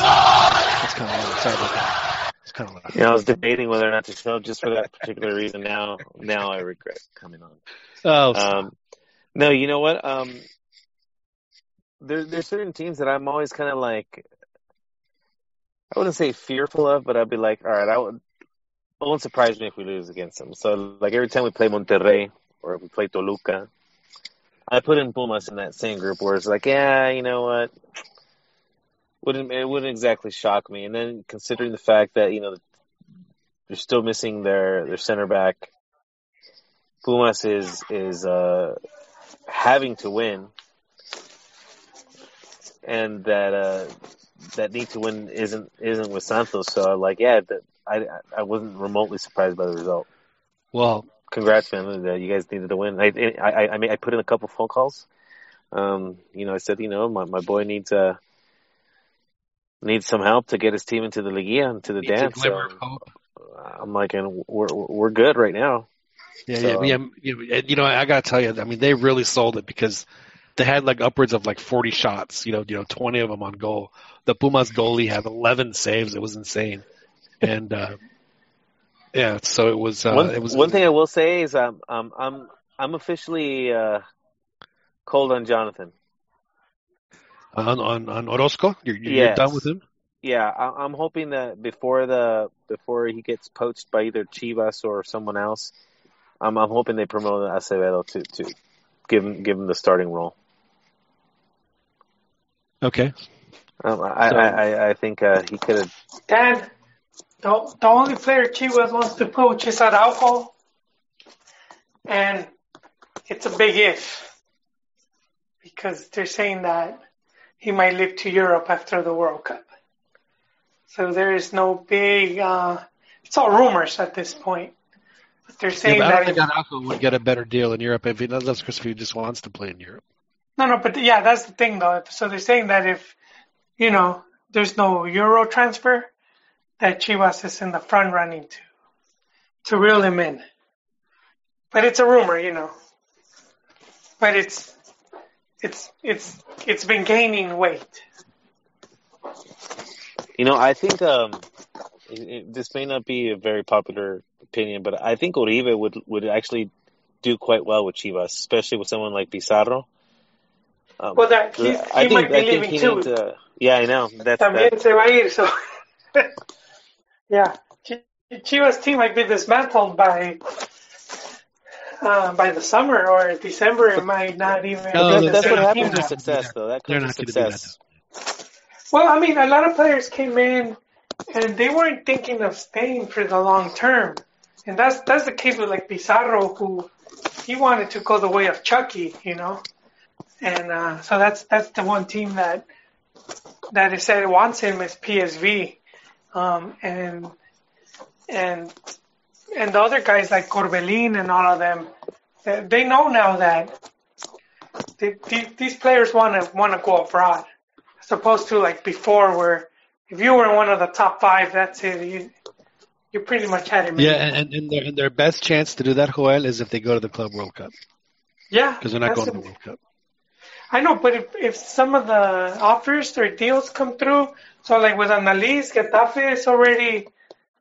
Speaker 1: that's kind of loud. Sorry about that. It's kind of loud.
Speaker 7: you know, I was debating whether or not to show just for that particular reason. Now, now I regret coming on.
Speaker 1: Oh,
Speaker 7: Um, no, you know what? Um, there, there's certain teams that I'm always kind of like, I wouldn't say fearful of, but I'd be like, all right, I would, it won't surprise me if we lose against them. So, like every time we play Monterrey or if we play Toluca, I put in Pumas in that same group where it's like, yeah, you know what? Wouldn't it wouldn't exactly shock me. And then considering the fact that you know they're still missing their their center back, Pumas is is uh, having to win, and that uh, that need to win isn't isn't with Santos. So like, yeah, that, I I wasn't remotely surprised by the result.
Speaker 1: well,
Speaker 7: Congrats, man! that You guys needed to win. I I I mean I put in a couple phone calls. Um, you know, I said, you know, my my boy needs uh needs some help to get his team into the Liga and to the dance. So. I'm like, and we're we're good right now.
Speaker 1: Yeah,
Speaker 7: So-
Speaker 1: yeah, yeah. You know, and, you know, I gotta tell you, I mean, they really sold it because they had like upwards of like 40 shots. You know, you know, 20 of them on goal. The Pumas goalie had 11 saves. It was insane, and uh, yeah, so it was. Uh,
Speaker 7: one
Speaker 1: it was
Speaker 7: one thing I will say is um, um I'm I'm officially uh cold on Jonathan.
Speaker 1: on on on Orozco. You're, you're
Speaker 7: Yes.
Speaker 1: done with him.
Speaker 7: Yeah, I, I'm hoping that before the before he gets poached by either Chivas or someone else, I'm I'm hoping they promote Acevedo to to give him give him the starting role.
Speaker 1: Okay.
Speaker 7: Um, I,
Speaker 1: So-
Speaker 7: I, I I think uh, he could have.
Speaker 3: Dan, the, the only player Chivas wants to poach is Araujo. And it's a big if. Because they're saying that he might leave to Europe after the World Cup. So there is no big, uh, it's all rumors at this point. But they're saying
Speaker 1: but I don't
Speaker 3: that.
Speaker 1: think Araujo would get a better deal in Europe if he does. Chris, if he just wants to play in Europe.
Speaker 3: No, no, but yeah, that's the thing though. So they're saying that if, you know, there's no Euro transfer, that Chivas is in the front running to, to reel him in. But it's a rumor, you know. But it's, it's, it's, it's been gaining weight.
Speaker 7: You know, I think um, it, it, this may not be a very popular opinion, but I think Uribe would would actually do quite well with Chivas, especially with someone like Pizarro. Um,
Speaker 3: Well, that he,
Speaker 7: I think
Speaker 3: might be
Speaker 7: I think
Speaker 3: leaving
Speaker 7: he
Speaker 3: too.
Speaker 7: needs. Uh, yeah, I know. That's
Speaker 3: También
Speaker 7: that.
Speaker 3: se va a ir, so yeah, Chivas team might be dismantled by uh, by the summer or December. It might not even.
Speaker 1: No,
Speaker 7: That's, what
Speaker 3: same
Speaker 7: happens with success, though. That
Speaker 1: They're
Speaker 7: comes
Speaker 1: not
Speaker 7: with
Speaker 1: to
Speaker 7: success.
Speaker 3: Well, I mean, a lot of players came in and they weren't thinking of staying for the long term. And that's that's the case with like Pizarro, who he wanted to go the way of Chucky, you know, and uh, so that's that's the one team that that it said wants him is PSV, um, and and and the other guys like Orbelín and all of them, they, they know now that they, these, these players want to want to go abroad, as opposed to like before where if you were in one of the top five, that's it. You, you pretty much had it.
Speaker 1: Yeah, and, and, their, and their best chance to do that, Joel, is if they go to the Club World Cup
Speaker 3: yeah,
Speaker 1: because they're not going to the World Cup.
Speaker 3: I know, but if, if some of the offers or deals come through, so like with Alanis, Getafe is already,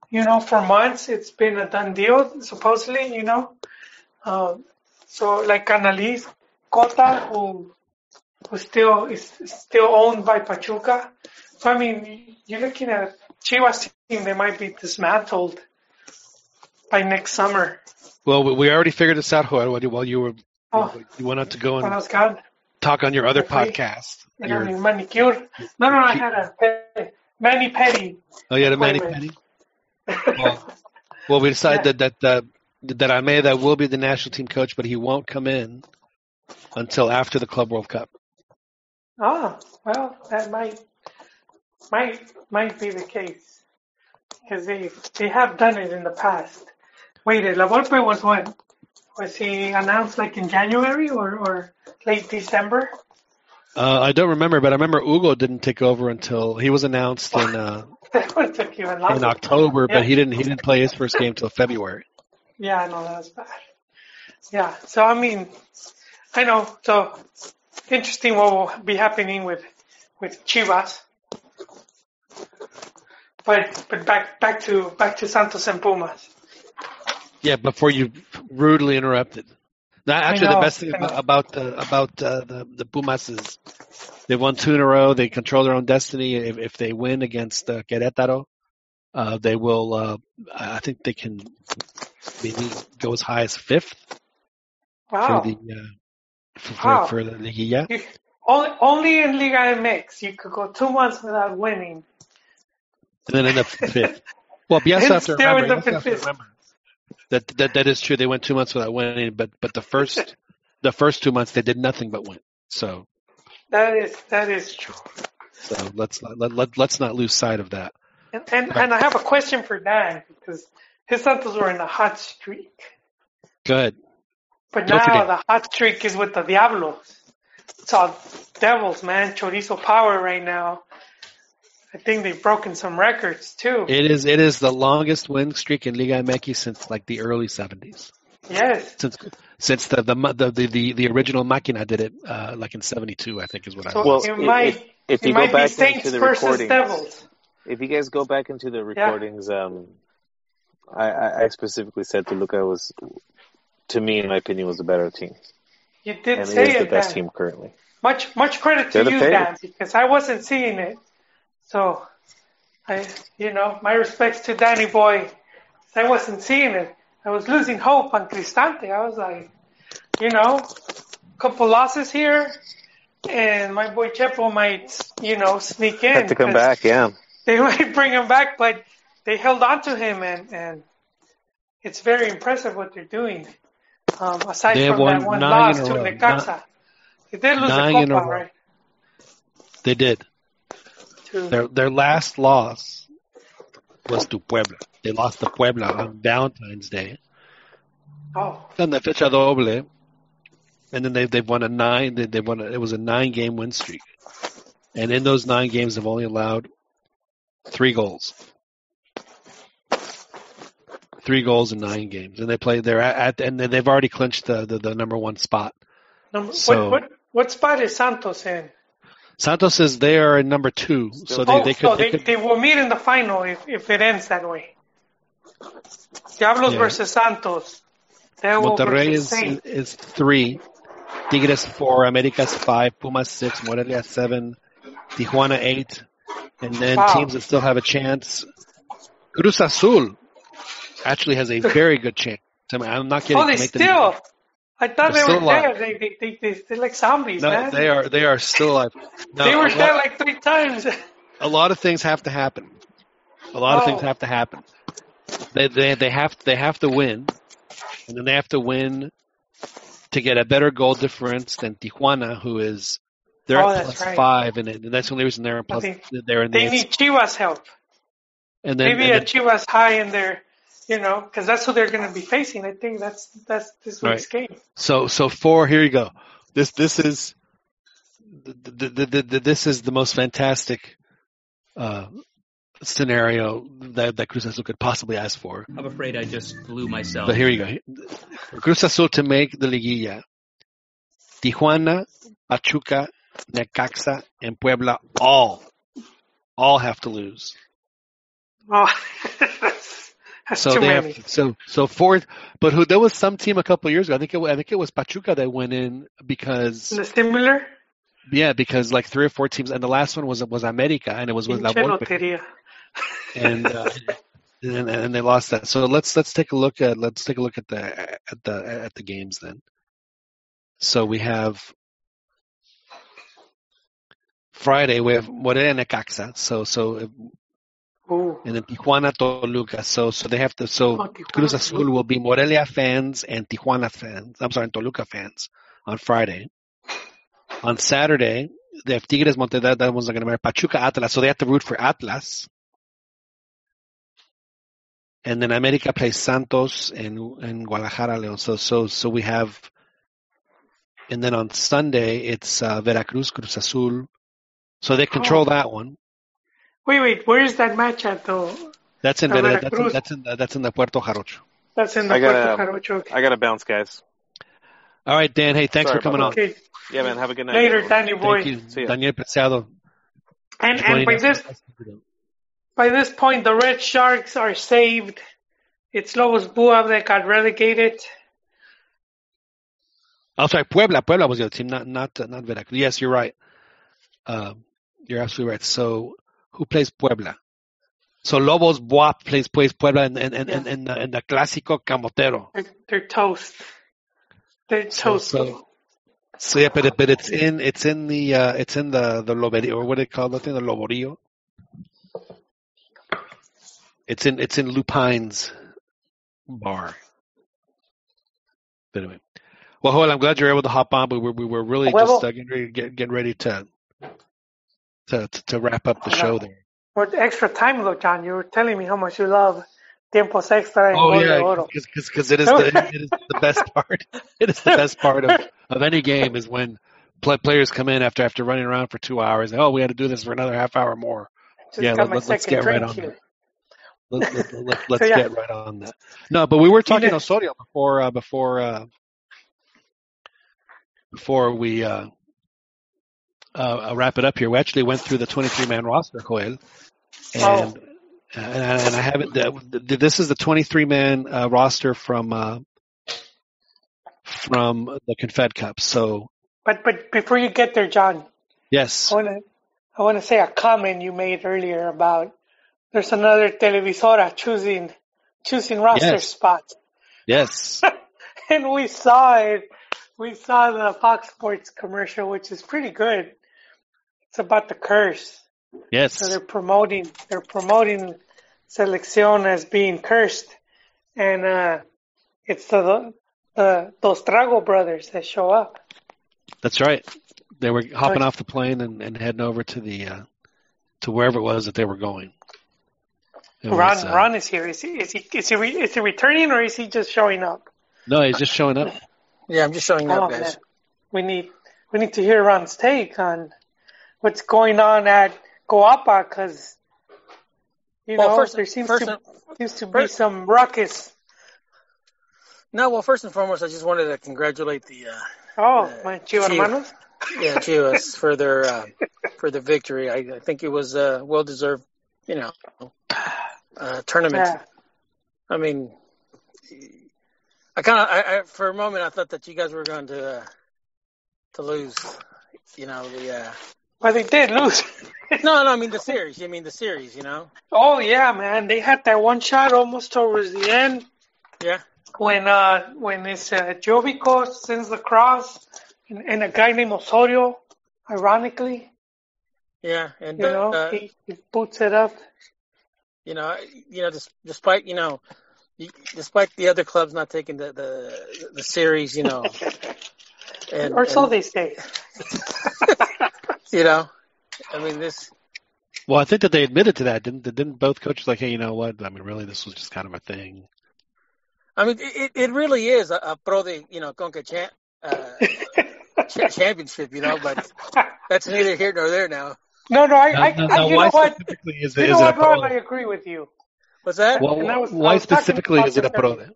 Speaker 3: you know, for months it's been a done deal, supposedly, you know. Um, so like Alanis, Cota, who who still is still owned by Pachuca. So I mean, you're looking at Chivas team; they might be dismantled by next summer.
Speaker 1: Well, we- we already figured this out, Joel, while you- were
Speaker 3: Oh,
Speaker 1: you went out to go and
Speaker 3: was
Speaker 1: talk on your other
Speaker 3: Okay.
Speaker 1: podcast.
Speaker 3: And
Speaker 1: Your-
Speaker 3: I mean, manicure. No, no, I had a mani pedi.
Speaker 1: oh, you had a
Speaker 3: appointment.
Speaker 1: Penny. Well, well, we decided that that uh, that Almeyda will be the national team coach, but he won't come in until after the Club World Cup.
Speaker 3: Oh, well, that might might might be the case because they they have done it in the past. Wait, La Volpe was when? Was he announced like in January or, or late December?
Speaker 1: Uh, I don't remember, but I remember Hugo didn't take over until he was announced in uh,
Speaker 3: That would took even
Speaker 1: in. October,
Speaker 3: Yeah.
Speaker 1: but he didn't he didn't play his first game until February.
Speaker 3: Yeah, I know that was bad. Yeah, so I mean, I know. So interesting what will be happening with with Chivas. But but back back to back to Santos and Pumas.
Speaker 1: Yeah, before you rudely interrupted. Now, actually,
Speaker 3: know,
Speaker 1: the best thing about about, uh, about uh, the the Pumas is they won two in a row. They control their own destiny. If, if they win against uh, Querétaro, uh, they will. Uh, I think they can maybe go as high as fifth
Speaker 3: Wow.
Speaker 1: for the uh, for, for,
Speaker 3: Wow.
Speaker 1: for the Liguilla.
Speaker 3: You- Only, only in Liga MX you could go two months without winning.
Speaker 1: And then end up fifth. Well, you also
Speaker 3: And
Speaker 1: have to remember,
Speaker 3: end
Speaker 1: you
Speaker 3: up
Speaker 1: also
Speaker 3: in
Speaker 1: have to
Speaker 3: fifth.
Speaker 1: remember that, that that is true. They went two months without winning, but but the first the first two months they did nothing but win. So
Speaker 3: That is that is true.
Speaker 1: so let's let, let let's not lose sight of that.
Speaker 3: And, and and I have a question for Dan because his Santos were in a hot streak,
Speaker 1: Good.
Speaker 3: but
Speaker 1: Don't
Speaker 3: now
Speaker 1: forget.
Speaker 3: the hot streak is with the Diablos. It's all Devils, man. Chorizo power right now. I think they've broken some records too.
Speaker 1: It is it is the longest win streak in Liga MX since like the early seventies.
Speaker 3: yes.
Speaker 1: Since since the the the the, the, the original Máquina did it uh, like in seventy two, I think is what I
Speaker 3: So
Speaker 1: read.
Speaker 7: Well,
Speaker 3: it
Speaker 7: if-
Speaker 3: might
Speaker 7: if- if
Speaker 3: it
Speaker 7: you go
Speaker 3: might be
Speaker 7: back
Speaker 3: Saints
Speaker 7: into the
Speaker 3: versus
Speaker 7: recordings-
Speaker 3: Devils.
Speaker 7: If you guys go back into the recordings, um, I, I I specifically said Toluca was, to me, in my opinion, was the better team,
Speaker 3: You did
Speaker 7: and
Speaker 3: say
Speaker 7: is the
Speaker 3: it,
Speaker 7: best
Speaker 3: Dan.
Speaker 7: team currently.
Speaker 3: Much much credit to
Speaker 7: They're
Speaker 3: you, Dan, because I wasn't seeing it. So, I you know my respects to Danny Boy. I wasn't seeing it. I was losing hope on Cristante. I was like, you know, couple losses here, and my boy Chepo might you know sneak in.
Speaker 7: Had to come back, yeah.
Speaker 3: They might bring him back, but they held on to him, and and it's very impressive what they're doing. Um, aside
Speaker 1: They have
Speaker 3: from that one loss to
Speaker 1: row.
Speaker 3: Necaxa, they did lose
Speaker 1: nine
Speaker 3: the
Speaker 1: a
Speaker 3: Copa, right?
Speaker 1: They did. Their their last loss was to Puebla. They lost to Puebla on Valentine's Day.
Speaker 3: oh,
Speaker 1: on the fecha doble, and then they they've won a nine. They, they won. A, it was a nine game win streak, and in those nine games, they've only allowed three goals. Three goals in nine games, and they play. They're at, and they've already clinched the, the, the number one spot.
Speaker 3: number,
Speaker 1: So-
Speaker 3: what, what what spot is Santos in?
Speaker 1: Santos is they are in number two, so they
Speaker 3: oh,
Speaker 1: they
Speaker 3: so
Speaker 1: could,
Speaker 3: they,
Speaker 1: they could
Speaker 3: they will meet in the final if, if it ends that way. Diablos
Speaker 1: Yeah.
Speaker 3: versus Santos.
Speaker 1: Monterrey
Speaker 3: versus
Speaker 1: is is three, Tigres four, Americas five, Pumas six, Morelia seven, Tijuana eight, and then
Speaker 3: Wow.
Speaker 1: teams that still have a chance. Cruz Azul actually has a very good chance. I mean, I'm not kidding.
Speaker 3: Oh, they still. I thought they were
Speaker 1: alive.
Speaker 3: dead. They, they, they, they, they're like zombies,
Speaker 1: No,
Speaker 3: man.
Speaker 1: they are they are still alive. Now,
Speaker 3: they were
Speaker 1: lot,
Speaker 3: like three times.
Speaker 1: a lot of things have to happen. A lot of
Speaker 3: Oh.
Speaker 1: things have to happen. They they they have they have to win, and then they have to win to get a better goal difference than Tijuana, who is they're
Speaker 3: Oh,
Speaker 1: at plus
Speaker 3: right.
Speaker 1: five, and, and that's the only reason they're in plus.
Speaker 3: they-
Speaker 1: They're in the
Speaker 3: They need Chivas help.
Speaker 1: and then,
Speaker 3: Maybe
Speaker 1: and
Speaker 3: a Chivas high in there, you know, because that's who they're going to be facing. I think that's that's this week's game.
Speaker 1: So so four. Here you go. This this is the, the, the, the, this is the most fantastic uh, scenario that that Cruz Azul could possibly ask for.
Speaker 8: I'm afraid I just blew myself.
Speaker 1: But here you go. For Cruz Azul to make the liguilla, Tijuana, Pachuca, Necaxa, and Puebla all all have to lose.
Speaker 3: Oh, that's,
Speaker 1: So they
Speaker 3: many.
Speaker 1: have so so fourth. But who there was some team a couple of years ago. I think it, I think it was Pachuca that went in because
Speaker 3: the similar
Speaker 1: Yeah, because like three or four teams, and the last one was was America, and it was with La Volpe, and, uh, and and they lost that. So let's let's take a look at let's take a look at the at the at the games then. So we have Friday we have Morelia Necaxa. So so
Speaker 3: Ooh.
Speaker 1: and then Tijuana Toluca. So so they have to. So
Speaker 3: Oh,
Speaker 1: Cruz Azul will be Morelia fans and Tijuana fans. I'm sorry, Toluca fans on Friday. On Saturday, they have Tigres Monterrey. That one's not going to matter. Pachuca Atlas. So they have to root for Atlas. And then America plays Santos and and Guadalajara Leon. So so so we have. And then on Sunday it's uh, Veracruz Cruz Azul. So they control
Speaker 3: Oh.
Speaker 1: that one.
Speaker 3: Wait, wait. Where is that match at though?
Speaker 1: That's in
Speaker 3: Uh,
Speaker 1: that's in, that's in the, that's in the Puerto Jarocho.
Speaker 3: That's in the
Speaker 5: I gotta-
Speaker 3: Puerto Jarocho.
Speaker 5: I got to bounce, guys.
Speaker 1: All right, Dan. Hey, thanks
Speaker 5: Sorry
Speaker 1: for coming on.
Speaker 3: Okay.
Speaker 5: Yeah, man. Have a good night.
Speaker 3: Later,
Speaker 5: everyone.
Speaker 3: Danny boy.
Speaker 1: Thank you,
Speaker 5: See ya.
Speaker 1: Daniel Preciado.
Speaker 3: And and by this by this point, the Red Sharks are saved. It's Lobos Buap that got relegated.
Speaker 1: I'm sorry, Puebla. Puebla was the other team, not not uh, not Veracruz. Yes, you're right. Um, you're absolutely right. So, who plays Puebla? So Lobos Buap plays plays Puebla in in in, in, in, the, in the Clásico Camotero.
Speaker 3: They're, they're toast. They're
Speaker 1: So,
Speaker 3: toast.
Speaker 1: so, so yeah, but it, but it's in it's in the uh, it's in the the Loberio or what do they call the thing the Loborio. It's in it's in Lupine's bar. But anyway, well, Joel, I'm glad you're able to hop on, but we were, we were really
Speaker 3: Huevo.
Speaker 1: just uh, getting ready to get getting ready to to to, to wrap up the
Speaker 3: I
Speaker 1: show there.
Speaker 3: With extra time though, John, you were telling me how much you love tiempos extra and
Speaker 1: Oh
Speaker 3: gol de
Speaker 1: yeah,
Speaker 3: oro.
Speaker 1: because it is the it is the best part. It is the best part of, of any game is when play, players come in after after running around for two hours. And, oh, we had to do this for another half hour more.
Speaker 3: Just
Speaker 1: yeah, let, let, let's get right on
Speaker 3: here.
Speaker 1: Let, let, let, let's
Speaker 3: So, yeah.
Speaker 1: get right on that. No, but we were talking
Speaker 3: know-
Speaker 1: Osorio before uh, before uh, before we uh, uh, wrap it up here. We actually went through the 23 man roster, Joel, and
Speaker 3: Oh.
Speaker 1: and, I- and I haven't. The, this is the 23 man uh, roster from uh, from the Confed Cup. So
Speaker 3: But but before you get there, John,
Speaker 1: yes,
Speaker 3: I want to I want to say a comment you made earlier about there's another televisora choosing choosing roster
Speaker 1: Yes.
Speaker 3: spots,
Speaker 1: yes,
Speaker 3: and we saw it. We saw the Fox Sports commercial, which is pretty good. It's about the curse.
Speaker 1: Yes.
Speaker 3: So they're promoting they're promoting Selección as being cursed, and uh, it's the the those Trago brothers that show up.
Speaker 1: that's right. They were hopping off the plane and, and heading over to the uh, to wherever it was that they were going. It
Speaker 3: Ron
Speaker 1: was, uh,
Speaker 3: Ron is here. Is he is he is he, re, is he returning or is he just showing up?
Speaker 1: No, he's just showing up.
Speaker 9: Yeah, I'm just showing up,
Speaker 3: Oh,
Speaker 9: guys.
Speaker 3: man. We need we need to hear Ron's take on what's going on at Coapa because you
Speaker 9: Well,
Speaker 3: know
Speaker 9: first-
Speaker 3: there seems
Speaker 9: first
Speaker 3: to seems to be some ruckus.
Speaker 9: No, well, first and foremost, I just wanted to congratulate the uh,
Speaker 3: Oh,
Speaker 9: Uh,
Speaker 3: my Chivo. hermanos.
Speaker 9: yeah Chivas for their uh, for the victory. I, I think it was a well deserved, you know, uh, tournament.
Speaker 3: Yeah.
Speaker 9: I mean, I kind of, I, I, for a moment, I thought that you guys were going to uh, to lose. You know, the uh,
Speaker 3: But they did lose.
Speaker 9: no, no, I mean the series. I mean the series. You know,
Speaker 3: oh yeah, man. They had that one shot almost towards the end
Speaker 9: yeah,
Speaker 3: when uh when it's uh, Giovinco sends the cross and, and a guy named Osorio, ironically,
Speaker 9: yeah, and
Speaker 3: you know,
Speaker 9: uh,
Speaker 3: he, he boots it up.
Speaker 9: You know, you know, despite you know, despite the other clubs not taking the the, the series, you know, and,
Speaker 3: or so
Speaker 9: and,
Speaker 3: they say.
Speaker 9: you know, I mean this.
Speaker 1: Well, I think that they admitted to that, didn't? Didn't both coaches like, hey, you know what? I mean, really, this was just kind of a thing.
Speaker 9: I mean, it, it really is a, a pro de, you know, Conca champ, uh, cha- championship, you know, but that's neither here nor there now.
Speaker 3: No, no, I,
Speaker 1: Now,
Speaker 3: I,
Speaker 1: now,
Speaker 3: I you
Speaker 1: why
Speaker 3: know what?
Speaker 1: specifically is
Speaker 3: You
Speaker 1: it,
Speaker 3: know
Speaker 1: it a
Speaker 3: what, Ron? I
Speaker 1: pro?
Speaker 3: agree with you.
Speaker 9: What's that?
Speaker 1: Well,
Speaker 3: And I was- I
Speaker 1: why
Speaker 3: was
Speaker 1: specifically is it a pro? Then?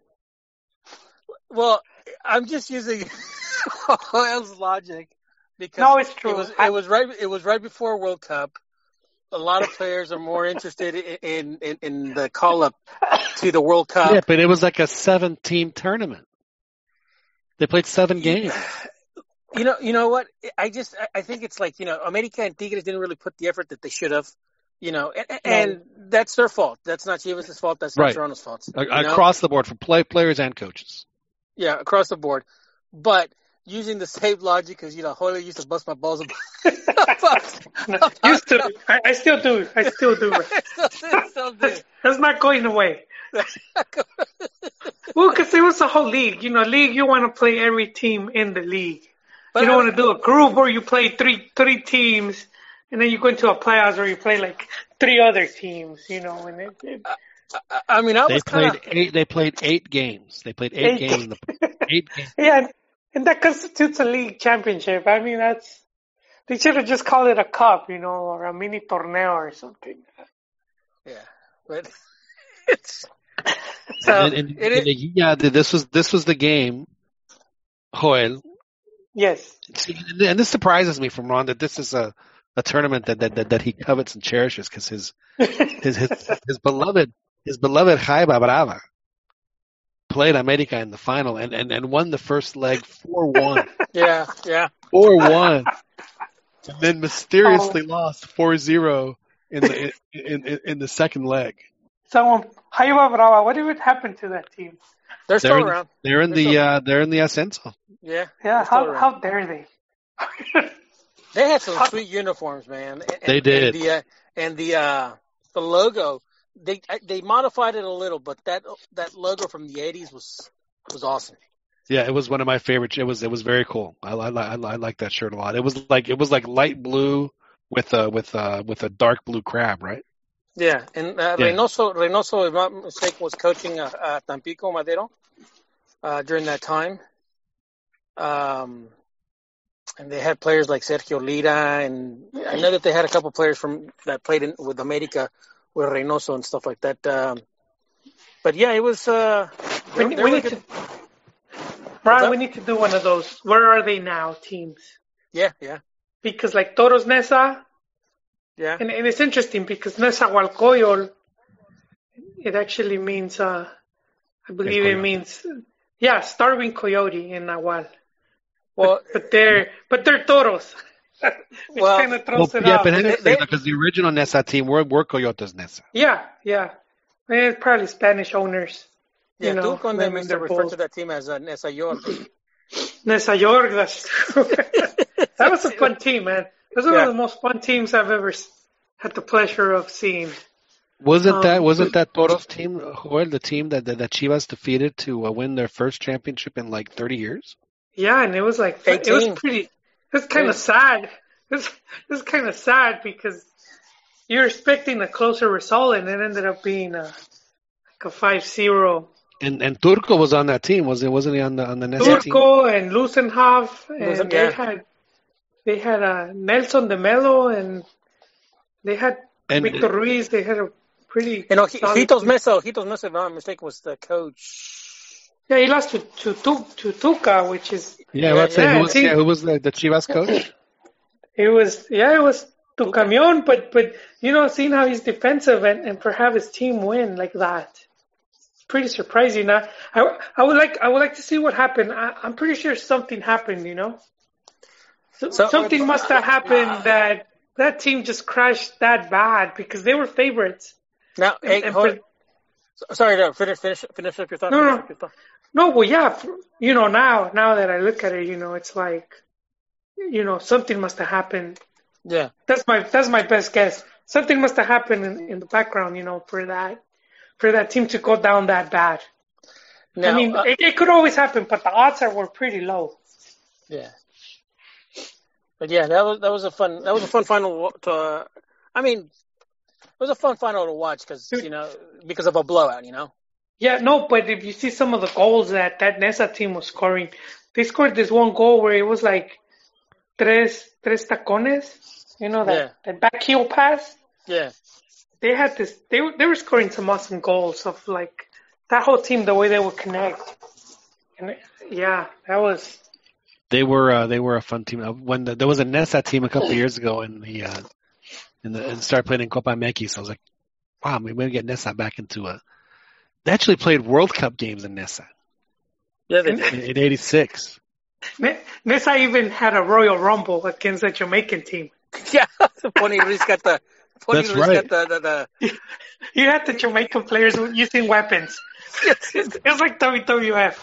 Speaker 9: Well, I'm just using Joel's logic because
Speaker 3: No, it's true.
Speaker 9: It was
Speaker 3: I-
Speaker 9: it was right it was right before World Cup. A lot of players are more interested in in, in the call up to the World Cup.
Speaker 1: Yeah, but it was like a seven-team tournament. They played seven games.
Speaker 9: You know, you know what? I just I- I think it's like you know, America and Tigres didn't really put the effort that they should have. You know, and, and that's their fault. That's not Chivas' fault. That's not
Speaker 1: Right.
Speaker 9: Toronto's fault.
Speaker 1: A-
Speaker 9: you know?
Speaker 1: Across the board for play players and coaches.
Speaker 9: Yeah, across the board. But using the same logic, because you know, Joel used to bust my balls about.
Speaker 3: No, used to. I, I still do. I still do.
Speaker 9: Still do.
Speaker 3: That's not going away. Well, because it was a whole league. You know, league. You want to play every team in the league.
Speaker 9: But
Speaker 3: you don't
Speaker 9: I-
Speaker 3: want to do a group where you play three three teams, and then you go into a playoffs where you play like three other teams. You know, and it, it,
Speaker 9: I- I mean, I
Speaker 1: They
Speaker 9: was kind
Speaker 1: played
Speaker 9: of.
Speaker 1: eight. They played eight games. They played eight,
Speaker 3: Eight.
Speaker 1: games. In the, eight games.
Speaker 3: yeah, and that constitutes a league championship. I mean, that's they should have just called it a cup, you know, or a mini torneo or something.
Speaker 9: Yeah, but it's. So
Speaker 1: And, and,
Speaker 9: it is,
Speaker 1: and, yeah, this was this was the game. Joel,
Speaker 3: Yes.
Speaker 1: And this surprises me from Ron that this is a, a tournament that, that, that, that he covets and cherishes because his, his, his, his beloved, his beloved Jaiba Brava played America in the final and, and, and won the first leg 4-1.
Speaker 9: yeah, yeah.
Speaker 1: 4-1. And then mysteriously lost 4-0 in the, in, in, in the second leg.
Speaker 3: So, Jaiba Brava, what would happen to that team?
Speaker 9: They're still
Speaker 1: They're in,
Speaker 9: around.
Speaker 1: they're in the, uh, they're in the Ascenso.
Speaker 9: Yeah,
Speaker 3: Yeah, how
Speaker 9: around.
Speaker 3: how dare they?
Speaker 9: They had some sweet uniforms, man. And,
Speaker 1: They did.
Speaker 9: And the uh, and the uh, the logo, they they modified it a little, but that that logo from the '80s was was awesome.
Speaker 1: Yeah, it was one of my favorites. It was it was very cool. I I, I, I like that shirt a lot. It was like it was like light blue with a with a with a dark blue crab, right?
Speaker 9: Yeah, and uh,
Speaker 1: Yeah.
Speaker 9: Reynoso, Reynoso, if I'm not mistaken, was coaching uh, uh, Tampico Madero uh, during that time. Um, and they had players like Sergio Lira, and I know that they had a couple players from that played in, with America, with Reynoso and stuff like that. Um, but yeah, it was. Uh,
Speaker 3: We,
Speaker 9: they-
Speaker 3: need-
Speaker 9: they
Speaker 3: we need to,
Speaker 9: good.
Speaker 3: Brian,
Speaker 9: up?
Speaker 3: we need to do one of those. Where are they now teams?
Speaker 9: Yeah, yeah,
Speaker 3: Because like Toros Neza,
Speaker 9: yeah.
Speaker 3: and, and it's interesting because Nezahualcóyotl, it actually means, uh, I believe it means, yeah, starving coyote in Náhuatl.
Speaker 9: Well,
Speaker 3: But they're, but they're Toros. Which
Speaker 9: Well-
Speaker 3: kind of
Speaker 1: Well,
Speaker 3: it
Speaker 1: yeah,
Speaker 3: off.
Speaker 1: but anyway,
Speaker 9: they-
Speaker 1: because the original Neza team were were Coyotes Neza.
Speaker 3: Yeah, yeah. Eh, probably Spanish owners.
Speaker 9: yeah,
Speaker 3: you know,
Speaker 9: Tuco and them
Speaker 3: naming
Speaker 9: used to
Speaker 3: their
Speaker 9: refer to that team as uh, Neza York.
Speaker 3: Nesa York, that's true. that was a fun team, man. That was one of the most fun teams I've ever had the pleasure of seeing.
Speaker 1: Wasn't
Speaker 3: Um,
Speaker 1: that wasn't that Toros team, Joel, the team that, that that Chivas defeated to uh, win their first championship in like 30 years?
Speaker 3: Yeah, and it was like it was pretty. It was kind of sad. It's was, it was kind of sad because you're expecting a closer result, and it ended up being a like a five zero.
Speaker 1: And and Turco was on that team, was it? Wasn't he on the on the Neza team?
Speaker 3: Turco and Lussenhoff, and they
Speaker 9: yeah.
Speaker 3: had they had uh, Nelson de Melo, and they had
Speaker 1: And
Speaker 3: Victor Ruiz. They had a pretty.
Speaker 9: You know, Hi-
Speaker 3: solid
Speaker 9: Hitos
Speaker 3: team.
Speaker 9: Meza, Hitos Meza, if I'm not mistaken, was the coach.
Speaker 3: Yeah, he lost to to Tu- to Tuca, which is
Speaker 1: yeah,
Speaker 9: Yeah,
Speaker 1: let's say who was yeah, who was the, the Chivas coach?
Speaker 3: it was yeah, it was Tucamion, but but you know, seeing how he's defensive and and for have his team win like that, it's pretty surprising. I I, I would like I would like to see what happened. I, I'm pretty sure something happened. You know, so,
Speaker 9: So-
Speaker 3: something uh, must have happened that that team just crashed that bad because they were favorites.
Speaker 9: Now, hey,
Speaker 3: And- and
Speaker 9: hold,
Speaker 3: for-
Speaker 9: sorry, no, finish, finish, finish up your thought.
Speaker 3: No, no.
Speaker 9: thought.
Speaker 3: No, well, yeah, you know, now, now that I look at it, you know, it's like, you know, something must have happened
Speaker 9: Yeah.
Speaker 3: That's my that's my best guess. Something must have happened in, in the background, you know, for that for that team to go down that bad.
Speaker 9: Now,
Speaker 3: I mean,
Speaker 9: uh,
Speaker 3: it, it could always happen, but the odds are were pretty low.
Speaker 9: yeah. But yeah, that was that was a fun that was a fun final to. Uh, I mean, was a fun final to watch because you know because of a blowout, you know.
Speaker 3: Yeah, no, but if you see some of the goals that that Neza team was scoring, they scored this one goal where it was like tres tres tacones, you know that
Speaker 9: Yeah.
Speaker 3: that back heel pass.
Speaker 9: Yeah.
Speaker 3: They had this. They were they were scoring some awesome goals of like that whole team, the way they would connect. And yeah, that was
Speaker 1: They were uh, they were a fun team. Uh, When the, there was a Neza team a couple of years ago in the uh, in the uh, and started playing in Copa América. So I was like, wow, we're going to get Neza back into a. They actually played World Cup games in Neza.
Speaker 9: Yeah, they did.
Speaker 1: in, in '86.
Speaker 3: Neza even had a Royal Rumble against the Jamaican team.
Speaker 9: Yeah, Pony Ruiz got the. Pony
Speaker 1: That's
Speaker 9: Ruiz
Speaker 1: right.
Speaker 9: got the, the, the
Speaker 3: You had the Jamaican players using weapons. It was like WWF.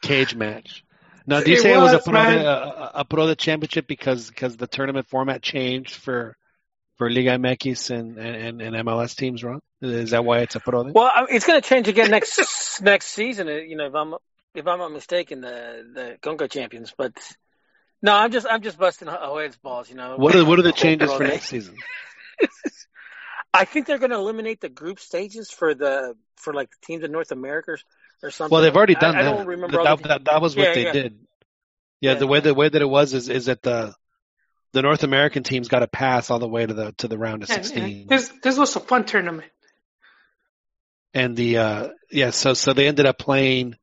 Speaker 1: cage match. Now, do you
Speaker 3: It
Speaker 1: say it was a pro, a, a pro de championship because because the tournament format changed for for Liga MX and, and, and MLS teams, Ron? Is that why it's a pro?
Speaker 9: Well, it's going to change again next next season. uh, You know, if I'm if I'm not mistaken, the the Conca champions. But no, I'm just I'm just busting Joel's balls. You know,
Speaker 1: What are what are the changes for next season?
Speaker 9: I think they're going to eliminate the group stages for the for like the teams in North America or- or something.
Speaker 1: Well, they've already done
Speaker 9: I,
Speaker 1: that.
Speaker 9: don't remember.
Speaker 1: that,
Speaker 9: all
Speaker 1: that, that was what
Speaker 9: Yeah,
Speaker 1: they
Speaker 9: yeah.
Speaker 1: did. Yeah,
Speaker 9: Yeah.
Speaker 1: the way the way that it was is is that the the North American teams got a pass all the way to the to the round of
Speaker 3: And- and
Speaker 1: sixteen,
Speaker 3: this this was a fun tournament.
Speaker 1: and the uh yeah, so so they ended up playing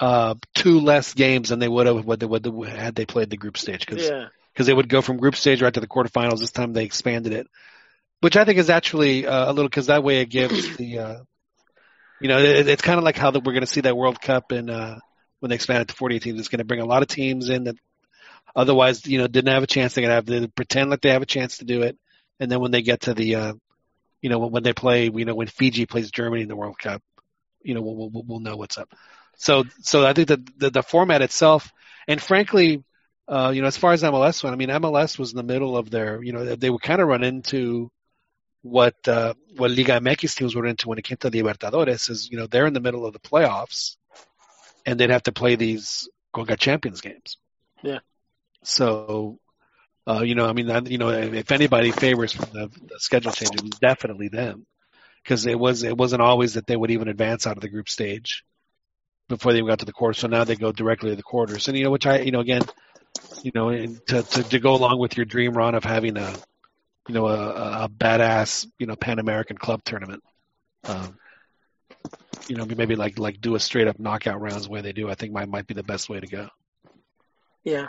Speaker 1: uh two less games than they would have what they would had they played the group stage because
Speaker 9: yeah,
Speaker 1: because they would go from group stage right to the quarterfinals. This time they expanded it, which I think is actually uh, a little because that way it gives the, uh, you know, it, it's kind of like how that we're going to see that World Cup and uh, when they expand it to 48 teams, it's going to bring a lot of teams in that otherwise, you know, didn't have a chance. They're going to have to pretend like they have a chance to do it, and then when they get to the, uh, you know, when, when they play, you know, when Fiji plays Germany in the World Cup, you know, we'll we'll, we'll know what's up. So so I think that the, the format itself, and frankly, uh, you know, as far as MLS went, I mean, MLS was in the middle of their, you know, they were kind of run into what uh, what Liga MX teams were into when it came to the Libertadores. Is you know they're in the middle of the playoffs, and they'd have to play these Conca Champions games.
Speaker 9: Yeah.
Speaker 1: So, uh, you know, I mean, you know, if anybody favors from the, the schedule change, it was definitely them, because it was it wasn't always that they would even advance out of the group stage before they got to the quarters. So now they go directly to the quarters, and you know, which I, you know, again, you know, to to, to go along with your dream run of having a, you know, a, a badass, you know, Pan American club tournament. Um, you know, maybe like like do a straight up knockout rounds the way they do. I think might might be the best way to go.
Speaker 9: yeah.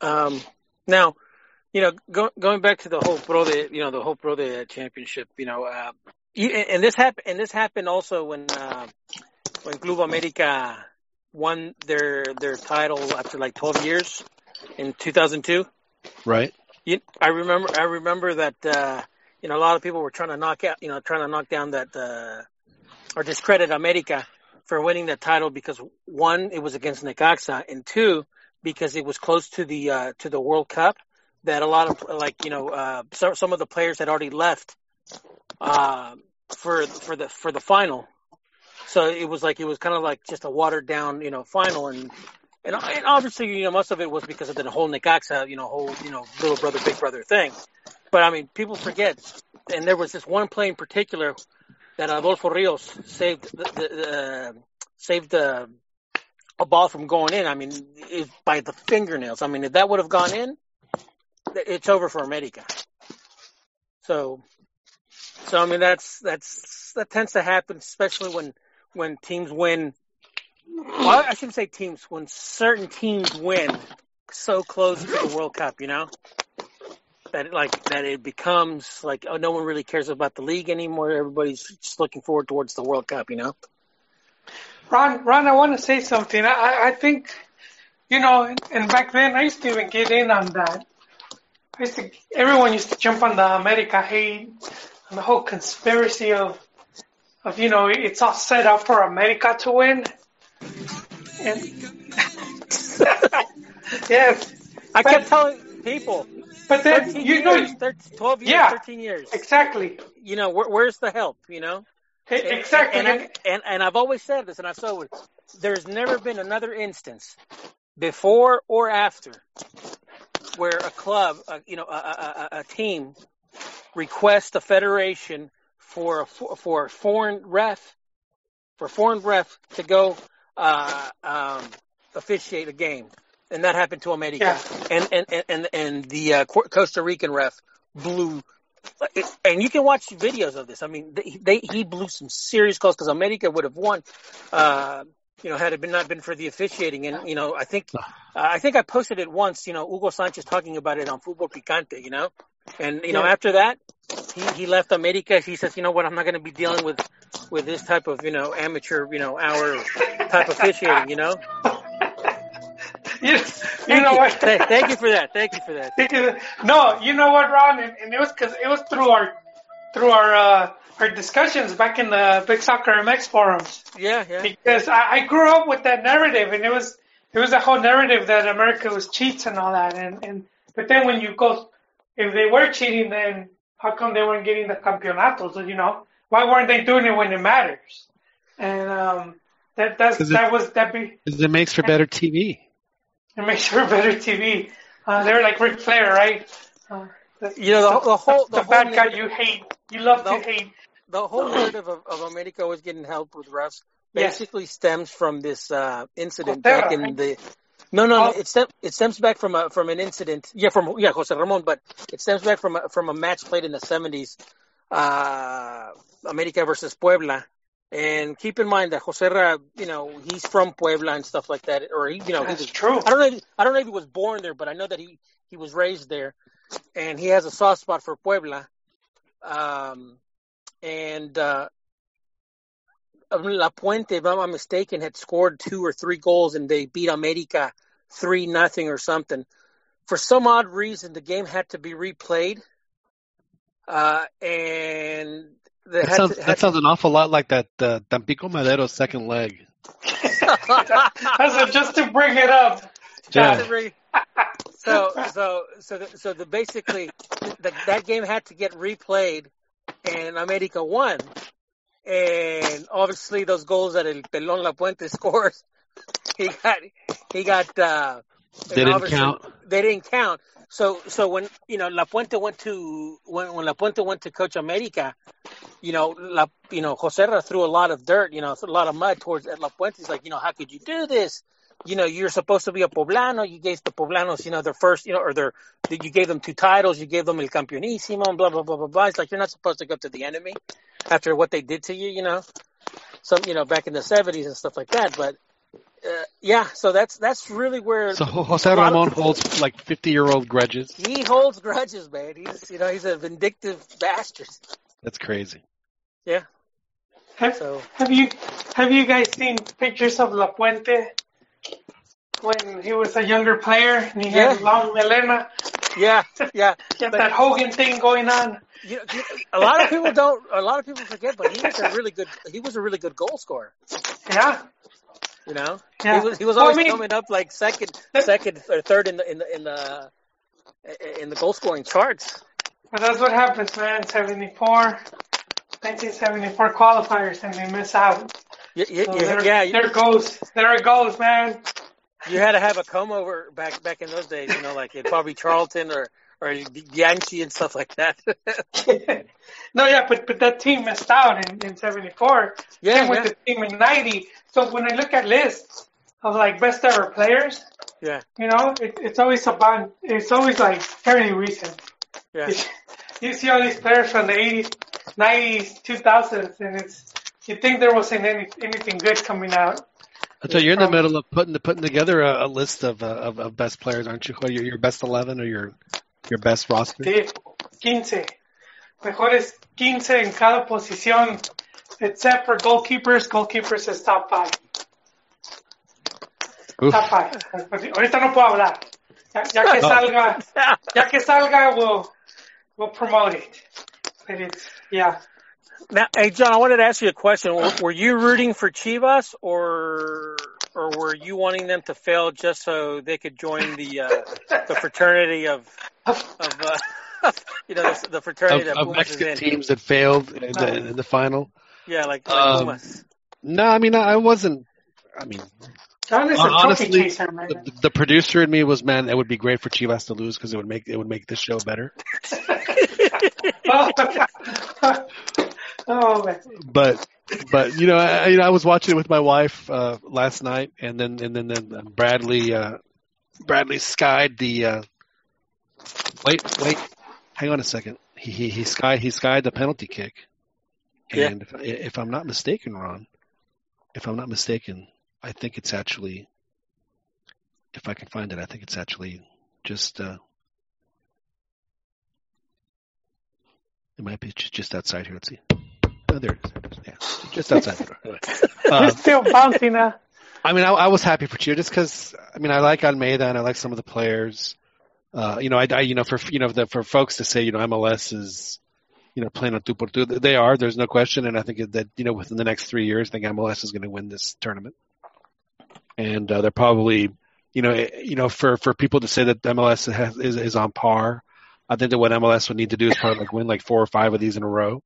Speaker 9: Um, now, you know, go, going back to the whole pro de, you know, the whole pro de championship. You know, uh, and and this happened, and this happened also when uh, when Club America won their their title after like 12 years in 2002.
Speaker 1: Right.
Speaker 9: You, I remember. I remember that. Uh, you know, a lot of people were trying to knock out. You know, trying to knock down that uh, or discredit America for winning that title because one, it was against Necaxa, and two, because it was close to the uh, to the World Cup. That a lot of like you know uh, so, some of the players had already left uh, for for the for the final. So it was like it was kind of like just a watered down you know final and. And, and obviously, you know, most of it was because of the whole Necaxa, you know, whole, you know, little brother, big brother thing. But I mean, people forget, and there was this one play in particular that Adolfo Rios saved the, the, the um, saved the a ball from going in. I mean, it, by the fingernails. I mean, if that would have gone in, it's over for America. So, so I mean, that's that's that tends to happen, especially when when teams win. Well, I shouldn't say teams when certain teams win so close to the World Cup. You know that it, like that it becomes like oh no one really cares about the league anymore. Everybody's just looking forward towards the World Cup. You know.
Speaker 3: Ron, Ron, I want to say something. I- I, think, you know, and back then I used to even get in on that. I used to, everyone used to jump on the America hate and the whole conspiracy of, of you know, it's all set up for America to win. And yes,
Speaker 9: I
Speaker 3: But-
Speaker 9: kept telling people,
Speaker 3: But then
Speaker 9: 13
Speaker 3: you know
Speaker 9: years, thir- 12 years,
Speaker 3: Yeah.
Speaker 9: 13 years.
Speaker 3: exactly,
Speaker 9: You know, where, where's the help, you know? And-
Speaker 3: exactly.
Speaker 9: And, I, and, and I've always said this, and I've said it, there's never been another instance before or after where a club, uh, you know, a, a, a, a team requests a federation for a, for a foreign ref, for a foreign ref to go uh, um, officiate a game, and that happened to America.
Speaker 3: Yeah.
Speaker 9: And and and and, and the uh, Costa Rican ref blew. And you can watch videos of this. I mean, they, they he blew some serious calls because America would have won. Uh, you know, had it been not been for the officiating, and you know, I think uh, I think I posted it once. You know, Hugo Sanchez talking about it on Fútbol Picante. You know, and you know,
Speaker 3: Yeah.
Speaker 9: after that, he he left America. He says, you know what, I'm not going to be dealing with with this type of you know amateur you know hour type of officiating. You know,
Speaker 3: you, you
Speaker 9: Thank
Speaker 3: know
Speaker 9: you.
Speaker 3: what?
Speaker 9: Th- Thank you for that. Thank you for that.
Speaker 3: No, you know what, Ron, and, and it was because it was through our through our uh, our discussions back in the Big Soccer MX forums.
Speaker 9: Yeah, yeah.
Speaker 3: Because I, I grew up with that narrative, and it was it was a whole narrative that America was cheats and all that, and and but then when you go, if they were cheating, then how come they weren't getting the campeonatos? You know, why weren't they doing it when it matters? And um, that that's
Speaker 1: 'Cause it-
Speaker 3: that was that be
Speaker 1: Because it makes for better TV.
Speaker 3: it makes for better TV. Uh, they're like Ric Flair, right? Uh, the,
Speaker 9: You know, the, the whole the,
Speaker 3: the
Speaker 9: whole
Speaker 3: bad guy
Speaker 9: narrative-
Speaker 3: you hate, you love
Speaker 9: No.
Speaker 3: to hate.
Speaker 9: the whole narrative of, of America always getting help with refs
Speaker 3: Yes.
Speaker 9: basically stems from this uh, incident
Speaker 3: Cotera,
Speaker 9: back in
Speaker 3: right?
Speaker 9: the. No, no, no.
Speaker 3: Oh.
Speaker 9: It stem, it stems back from a from an incident. Yeah, from yeah, Jose Ramon, but it stems back from a, from a match played in the seventies, uh, America versus Puebla. And keep in mind that Jose, Ra, you know, he's from Puebla and stuff like that, or he, you know, he
Speaker 3: That's
Speaker 9: was
Speaker 3: true.
Speaker 9: I don't know. If, I don't know if he was born there, but I know that he he was raised there, and he has a soft spot for Puebla. Um, and uh, Lapuente, if I'm not mistaken, had scored two or three goals, and they beat America three nothing or something. For some odd reason, the game had to be replayed, uh, and they
Speaker 1: That
Speaker 9: had
Speaker 1: sounds,
Speaker 9: to,
Speaker 1: that
Speaker 9: had
Speaker 1: sounds an awful lot like that uh, Tampico Madero second leg.
Speaker 3: That's just to bring it up.
Speaker 1: Yeah.
Speaker 9: to re- so so so the, so the basically the, that game had to get replayed and America won and obviously those goals that El Pelón Lapuente scored he got he got uh and
Speaker 1: Didn't count.
Speaker 9: they didn't count. So so when you know Lapuente went to when when Lapuente went to coach America you know La you know Joserra threw a lot of dirt you know a lot of mud towards Lapuente he's like you know how could you do this you know, you're supposed to be a poblano. You gave the poblanos, you know, their first, you know, or their, you gave them two titles. You gave them el campeonísimo, and blah blah blah blah blah. It's like you're not supposed to go to the enemy after what they did to you, you know. Some, you know, back in the '70s and stuff like that. But uh, yeah, so that's that's really where
Speaker 1: So Jose Ramon holds like 50 year old grudges.
Speaker 9: he holds grudges, man. He's, you know, he's a vindictive bastard.
Speaker 1: That's crazy.
Speaker 9: Yeah.
Speaker 3: Have,
Speaker 9: So
Speaker 3: have you have you guys seen pictures of Lapuente when he was a younger player and he had
Speaker 9: Yeah.
Speaker 3: long melena?
Speaker 9: yeah, yeah.
Speaker 3: Had
Speaker 9: But-
Speaker 3: that Hogan thing going on.
Speaker 9: You know, a lot of people don't. A lot of people forget, but he was a really good. He was a really good goal scorer.
Speaker 3: Yeah,
Speaker 9: You know,
Speaker 3: Yeah.
Speaker 9: he was he was
Speaker 3: Well, I
Speaker 9: always
Speaker 3: mean-
Speaker 9: coming up like second, second or third in the in the in the in the goal scoring charts.
Speaker 3: but that's what happens, man. 74, 1974 qualifiers, and they miss out.
Speaker 9: You, you,
Speaker 3: So there,
Speaker 9: yeah,
Speaker 3: there it goes. There it goes, man.
Speaker 9: You had to have a comb over back back in those days. You know, like in Bobby Charlton or or Yankee and stuff like that.
Speaker 3: no, yeah, but but that team missed out in, in '74.
Speaker 9: Yeah,
Speaker 3: Same with
Speaker 9: yeah.
Speaker 3: the team in '90. So when I look at lists of like best ever players,
Speaker 9: yeah,
Speaker 3: you know, it, it's always about it's always like fairly recent.
Speaker 9: yeah.
Speaker 3: You see all these players from the '80s, '90s, 2000s, and it's you think there wasn't any anything good coming out.
Speaker 1: So you're in the middle of putting putting together a, a list of, uh, of of best players, aren't you? Your, your best 11 or your your best roster?
Speaker 3: Sí, 15. Mejores 15 en cada posición, except for goalkeepers. Goalkeepers is top five.
Speaker 1: Oof.
Speaker 3: Top five. Ahorita no puedo hablar. Ya, ya que salga, ya que salga, we'll, we'll promote it. But it's, yeah.
Speaker 9: Now, hey John, I wanted to ask you a question. Were, were you rooting for Chivas or or were you wanting them to fail just so they could join the uh, the fraternity of of uh, you know the, the fraternity
Speaker 1: Of,
Speaker 9: that
Speaker 1: of Mexican
Speaker 9: in?
Speaker 1: teams that failed in the, in the final.
Speaker 9: Yeah, like, like
Speaker 1: Um,
Speaker 9: Pumas.
Speaker 1: No, I mean I wasn't. I mean,
Speaker 3: John is a trophy
Speaker 1: honestly, the, the producer in me was man. It would be great for Chivas to lose because it would make it would make this show better.
Speaker 3: oh man.
Speaker 1: But but you know I, you know I was watching it with my wife uh, last night, and then and then then Bradley uh, Bradley skied the. Uh, wait wait, hang on a second. He he he skied he skied the penalty kick,
Speaker 9: Yeah.
Speaker 1: and if, if I'm not mistaken, Ron, if I'm not mistaken, I think it's actually. If I can find it, I think it's actually just. Uh, it might be just outside here. Let's see. Oh, there it is. Yeah, just outside the door. Anyway. Uh,
Speaker 3: still bouncing uh
Speaker 1: I mean, I, I was happy for Chivas just because I mean, I like Almeyda and I like some of the players. Uh, you know, I, I you know for you know the, for folks to say you know MLS is you know playing on two por two, they are. There's no question, and I think that you know within the next three years, I think MLS is going to win this tournament, and uh, they're probably you know eh, you know for for people to say that MLS has, is is on par. I think that what MLS would need to do is probably like win like four or five of these in a row.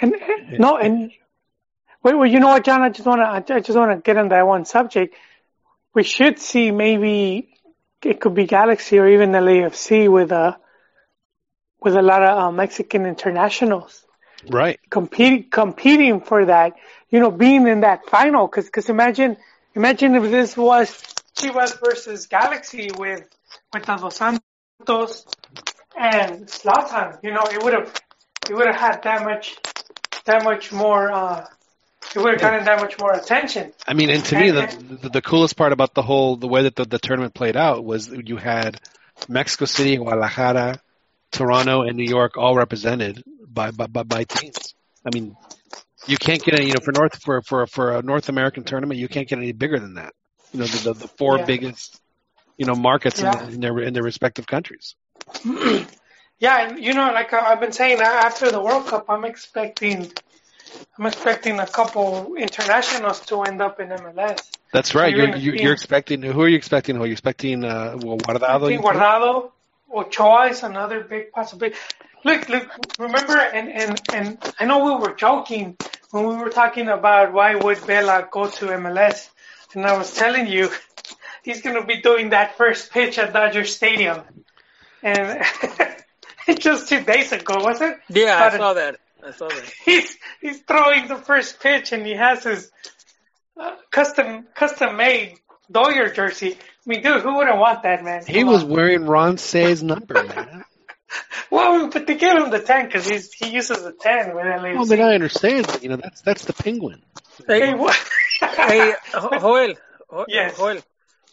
Speaker 3: And no, and wait, well, you know what, John? I just want to, I just want to get on that one subject. We should see maybe it could be Galaxy or even the LAFC with a with a lot of uh, Mexican internationals
Speaker 1: Right.
Speaker 3: competing competing for that. You know, being in that final. Because because imagine imagine if this was Chivas versus Galaxy with with the Dos Santos and Zlatan. You know, it would have it would have had that much that much more. uh It would have gotten that much more attention.
Speaker 1: I mean, and to me, the, the the coolest part about the whole the way that the, the tournament played out was you had Mexico City, Guadalajara, Toronto, and New York all represented by by by, by teams. I mean, you can't get any you know for North for for for a North American tournament, you can't get any bigger than that. You know, the the, the four
Speaker 3: Yeah.
Speaker 1: biggest you know markets
Speaker 3: Yeah.
Speaker 1: in, in their in their respective countries.
Speaker 3: Yeah, and you know, like I- I've been saying, after the World Cup, I'm expecting, I'm expecting a couple internationals to end up in MLS.
Speaker 1: That's right.
Speaker 3: you're
Speaker 1: You're you're, you're expecting who are you expecting? Who are you expecting? Uh, Guardado.
Speaker 3: I
Speaker 1: you
Speaker 3: think
Speaker 1: think?
Speaker 3: Guardado, Ochoa is another big possibility. Look, look, remember, and, and, and I know we were joking when we were talking about why would Vela go to MLS, and I was telling you he's going to be doing that first pitch at Dodger Stadium, and just two days ago, was it?
Speaker 9: Yeah, I
Speaker 3: About a-
Speaker 9: saw that. I saw that.
Speaker 3: he's he's throwing the first pitch and he has his uh, custom custom made Doyer jersey. I mean, dude, who wouldn't want that, man?
Speaker 1: He
Speaker 3: Come
Speaker 1: was
Speaker 3: on.
Speaker 1: wearing Ron Say's number, man.
Speaker 3: well, but they gave him the ten because he's he uses the ten with LAFC.
Speaker 1: Well, then I understand, but you know that's that's the penguin.
Speaker 3: hey, what?
Speaker 9: Hey, Ho- Joel. Ho-
Speaker 3: Yes.
Speaker 9: Joel.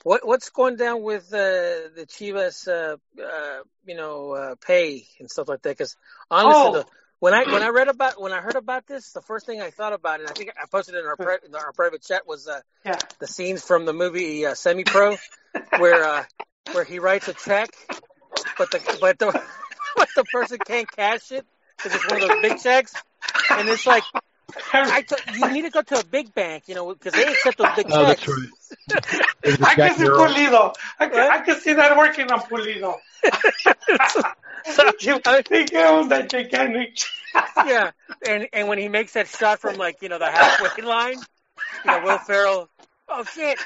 Speaker 9: What what's going down with uh, the Chivas, uh, uh, you know, uh, pay and stuff like that? Because honestly,
Speaker 3: Oh.
Speaker 9: the, when I when I read about when I heard about this, the first thing I thought about, and I think I posted it in our pri- in our private chat, was uh,
Speaker 3: yeah,
Speaker 9: the scenes from the movie uh, Semi Pro, where uh, where he writes a check, but the but the but the person can't cash it because it's one of those big checks, and it's like I t- you need to go to a big bank, you know, because they accept those big
Speaker 1: Oh,
Speaker 9: checks.
Speaker 1: that's right.
Speaker 3: I can see Pulido. I can,
Speaker 9: What?
Speaker 3: I can see that working on Pulido.
Speaker 9: So, I-
Speaker 3: They gave him that gigantic.
Speaker 9: yeah, and and when he makes that shot from like you know the halfway line, you know Will Ferrell, oh shit,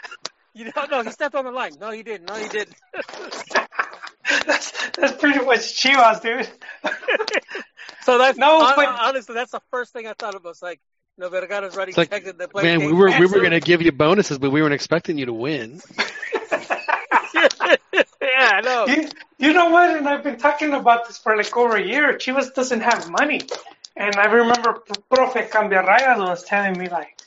Speaker 9: you know no he stepped on the line, no he didn't, no he didn't.
Speaker 3: That's that's pretty much Chivas, dude.
Speaker 9: So that's
Speaker 3: No,
Speaker 9: hon-
Speaker 3: but-
Speaker 9: honestly that's the first thing I thought of was like, you know Vergara's writing
Speaker 1: It's like,
Speaker 9: checks and they play.
Speaker 1: Man, we were we were gonna give you bonuses, but we weren't expecting you to win.
Speaker 9: yeah, I know.
Speaker 3: You, you know what? And I've been talking about this for like over a year. Chivas doesn't have money. And I remember Profe Cambiarraya was telling me like,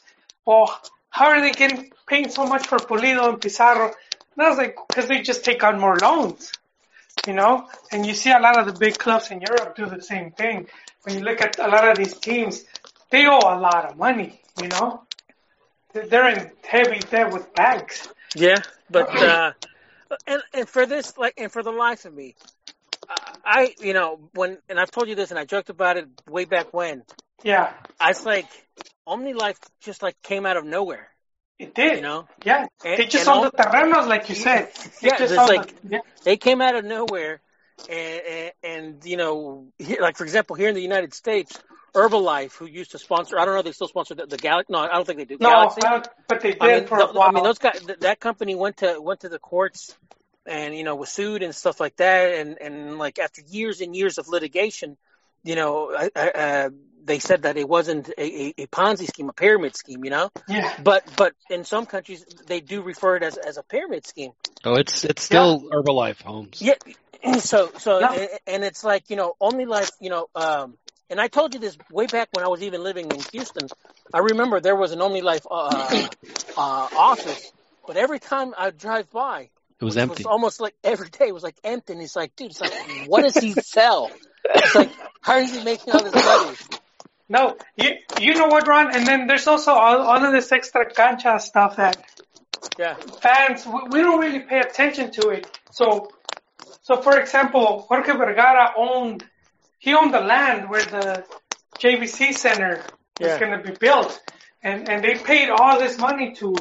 Speaker 3: well, how are they getting paying so much for Pulido and Pizarro? And I was like, because they just take on more loans, you know? And you see a lot of the big clubs in Europe do the same thing. When you look at a lot of these teams, they owe a lot of money, you know? They're in heavy debt with banks.
Speaker 9: Yeah, but uh, and and for this, like, and for the life of me, I- you know, when and I've told you this, and I joked about it way back when.
Speaker 3: Yeah.
Speaker 9: I was like, OmniLife just like came out of nowhere.
Speaker 3: It did.
Speaker 9: You know,
Speaker 3: Yeah.
Speaker 9: And-
Speaker 3: they just
Speaker 9: all-
Speaker 3: the terrenos, like you said. They
Speaker 9: Yeah,
Speaker 3: just
Speaker 9: it's
Speaker 3: own the-
Speaker 9: like-
Speaker 3: yeah.
Speaker 9: they came out of nowhere, and and, and you know, here, like for example, here in the United States, Herbalife, who used to sponsor, I don't know, they still sponsor the, the Galaxy. No, I don't think they do.
Speaker 3: no,
Speaker 9: Galaxy.
Speaker 3: But they did
Speaker 9: I mean,
Speaker 3: for
Speaker 9: th-
Speaker 3: a while.
Speaker 9: I mean, those guys, th- that company went to went to the courts, and you know, was sued and stuff like that, and and like after years and years of litigation, you know, I, I, uh, they said that it wasn't a, a, a Ponzi scheme, a pyramid scheme, you know.
Speaker 3: yeah.
Speaker 9: But but in some countries, they do refer it as as a pyramid scheme.
Speaker 1: Oh, it's it's still Herbalife Homes.
Speaker 9: Yeah. So so
Speaker 3: No.
Speaker 9: and- and it's like you know only like you know um and I told you this way back when I was even living in Houston. I remember there was an OmniLife uh, uh, office, but every time I drive by,
Speaker 1: It was
Speaker 9: it
Speaker 1: empty.
Speaker 9: was almost like every day it was like empty. And it's like, dude, it's like, what does he sell? It's like, how is he making all this money?
Speaker 3: No, you you know what, Ron? And then there's also all, all of this extra cancha stuff that
Speaker 9: Yeah,
Speaker 3: fans we, we don't really pay attention to it. So, so for example, Jorge Vergara owned he owned the land where the JVC Center
Speaker 9: Yeah.
Speaker 3: was going to be built, and and they paid all this money to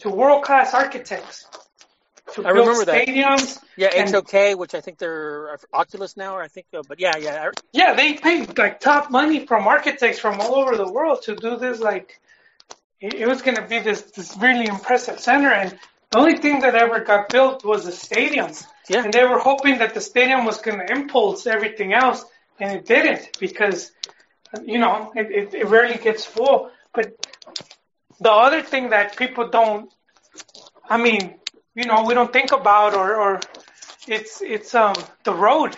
Speaker 3: to world class architects
Speaker 9: I
Speaker 3: build
Speaker 9: remember that.
Speaker 3: stadiums.
Speaker 9: yeah,
Speaker 3: And-
Speaker 9: HOK, which I think they're Oculus now, or I think, uh, but yeah, yeah,
Speaker 3: Yeah, they paid like top money from architects from all over the world to do this. Like, it, it was going to be this this really impressive center, and the only thing that ever got built was the stadium.
Speaker 9: Yeah.
Speaker 3: And they were hoping that the stadium was going to impulse everything else, and it didn't because, you know, it, it, it rarely gets full. But the other thing that people don't, I mean, you know, we don't think about or, or it's it's um the road.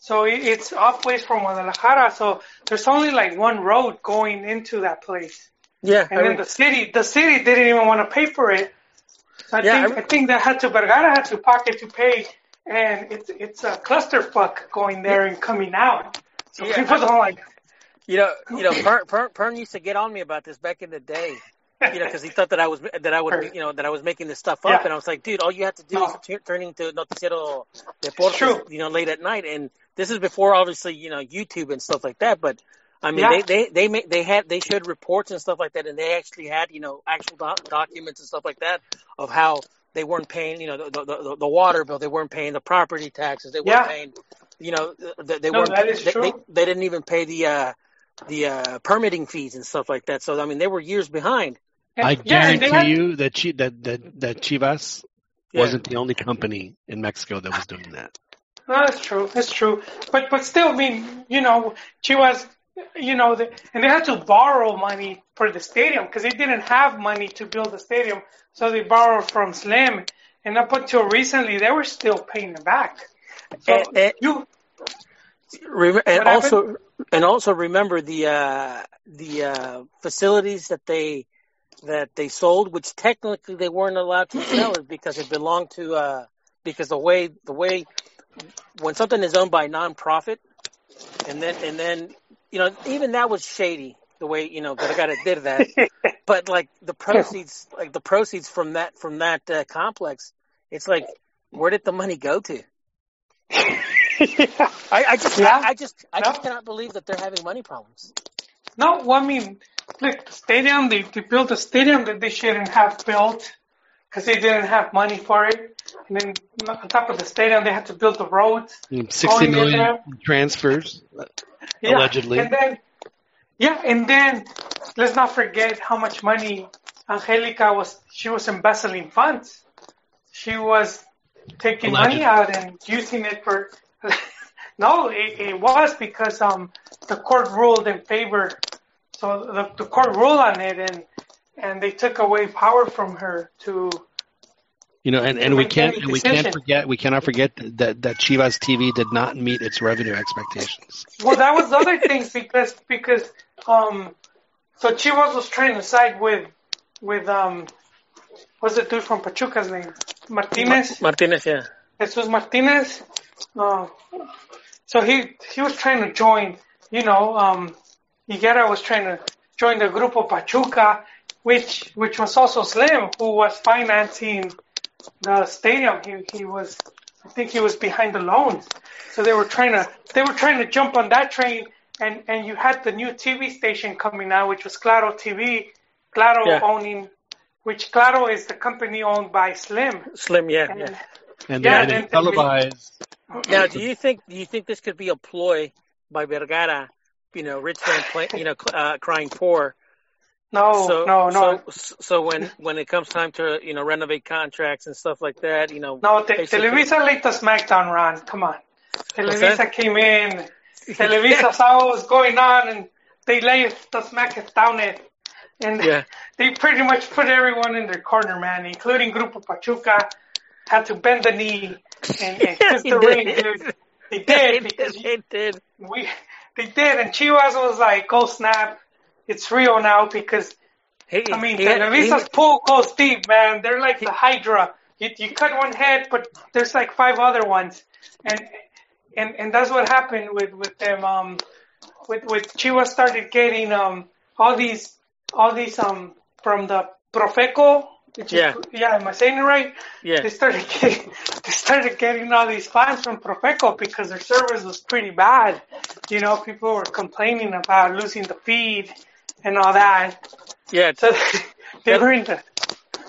Speaker 3: So it's off ways from Guadalajara. So there's only like one road going into that place,
Speaker 9: yeah.
Speaker 3: and
Speaker 9: I
Speaker 3: then
Speaker 9: mean,
Speaker 3: the city the city didn't even want to pay for it. So I
Speaker 9: Yeah, I
Speaker 3: think
Speaker 9: re-
Speaker 3: I think that had to Vergara had to pocket to pay, and it's it's a clusterfuck going there and coming out. So
Speaker 9: Yeah,
Speaker 3: people
Speaker 9: I-
Speaker 3: don't like.
Speaker 9: You know, you know, Pern, Pern, Pern used to get on me about this back in the day. You know, because he thought that I was that I would, you know, that I was making this stuff up,
Speaker 3: Yeah.
Speaker 9: and I was like, dude, all you have to do
Speaker 3: No.
Speaker 9: is t- turn into Noticiero Deportes, you know, late at night, and this is before obviously, you know, YouTube and stuff like that. But I mean,
Speaker 3: Yeah.
Speaker 9: they they they ma- they had they showed reports and stuff like that, and they actually had you know actual doc- documents and stuff like that of how they weren't paying, you know, the the, the, the water bill, they weren't paying the property taxes, they weren't
Speaker 3: Yeah.
Speaker 9: paying, you know, they, they
Speaker 3: No,
Speaker 9: weren't. they. They, they didn't even pay the. uh the uh, permitting fees and stuff like that. So I mean, they were years behind.
Speaker 3: And-
Speaker 1: I
Speaker 3: yeah,
Speaker 1: guarantee
Speaker 3: had-
Speaker 1: you that Chi- that that that Chivas
Speaker 9: Yeah.
Speaker 1: wasn't the only company in Mexico that was doing that.
Speaker 3: No, that's true. That's true. But but still, I mean, you know, Chivas, you know, the, and they had to borrow money for the stadium because they didn't have money to build the stadium, so they borrowed from Slim. And up until recently, they were still paying it back. So
Speaker 9: And- and-
Speaker 3: you,
Speaker 9: Rem- and
Speaker 3: What
Speaker 9: also, and also remember the uh, the uh, facilities that they that they sold, which technically they weren't allowed to sell it because it belonged to uh, because the way the way when something is owned by a nonprofit, and then and then you know even that was shady the way you know Vergara did that. but like the proceeds, like the proceeds from that from that uh, complex, it's like where did the money go to? I, I just,
Speaker 3: Yeah.
Speaker 9: I, I just, I just cannot believe that they're having money problems.
Speaker 3: no, well, I mean, look, the stadium, they, they built a stadium that they shouldn't have built because they didn't have money for it. And then on top of the stadium, they had to build the roads.
Speaker 1: Sixty
Speaker 3: Going in
Speaker 1: million transfers.
Speaker 3: Yeah.
Speaker 1: Allegedly.
Speaker 3: And then, yeah, and then let's not forget how much money Angelica was. She was embezzling funds. She was taking money out and using it for. no, it, it was because um the court ruled in favor. So the, the court ruled on it, and and they took away power from her to.
Speaker 1: You know, and, and we can't and we can't forget we cannot forget that that Chivas TV did not meet its revenue expectations.
Speaker 3: Well, that was the other thing because because um, so Chivas was trying to side with with um, what's the dude from Pachuca's name? Martinez,
Speaker 9: Martinez, yeah.
Speaker 3: Jesus Martinez. Uh, so he he was trying to join. You know, um, Higuera was trying to join the Grupo Pachuca, which which was also Slim, who was financing the stadium. He he was, I think he was behind the loans. So they were trying to they were trying to jump on that train, and and you had the new TV station coming out, which was Claro TV, Claro
Speaker 9: Yeah.
Speaker 3: owning, which Claro is the company owned by Slim.
Speaker 9: Slim, yeah,
Speaker 3: And,
Speaker 9: yeah.
Speaker 1: And
Speaker 3: Yeah,
Speaker 1: then televised.
Speaker 9: Now, do you think do you think this could be a ploy by Vergara? You know, rich man, play, you know, uh, crying poor.
Speaker 3: no,
Speaker 9: so,
Speaker 3: no, no,
Speaker 9: So, so when when it comes time to you know renovate contracts and stuff like that, you know,
Speaker 3: no. Te-
Speaker 9: basically-
Speaker 3: Televisa let the SmackDown run. Come on. Televisa came in. Televisa saw what was going on, and they laid the SmackDown it. And
Speaker 9: Yeah.
Speaker 3: they pretty much put everyone in their corner, man, including Grupo Pachuca. Had to bend the knee and, and the ring, dude. They did because
Speaker 9: they did.
Speaker 3: we they did, and Chivas was like, "Go snap, it's real now." Because
Speaker 9: He,
Speaker 3: I mean, Televisa's
Speaker 9: he-
Speaker 3: pool goes deep, man. They're like the Hydra. You, you cut one head, but there's like five other ones, and and and that's what happened with with them. Um, with with Chivas started getting um all these all these um from the Profeco. Which
Speaker 9: Yeah.
Speaker 3: Is, yeah. Am I saying it right?
Speaker 9: yeah.
Speaker 3: They started getting they started getting all these fines from Profeco because their service was pretty bad. You know, people were complaining about losing the feed and all that.
Speaker 9: Yeah,
Speaker 3: So they were in the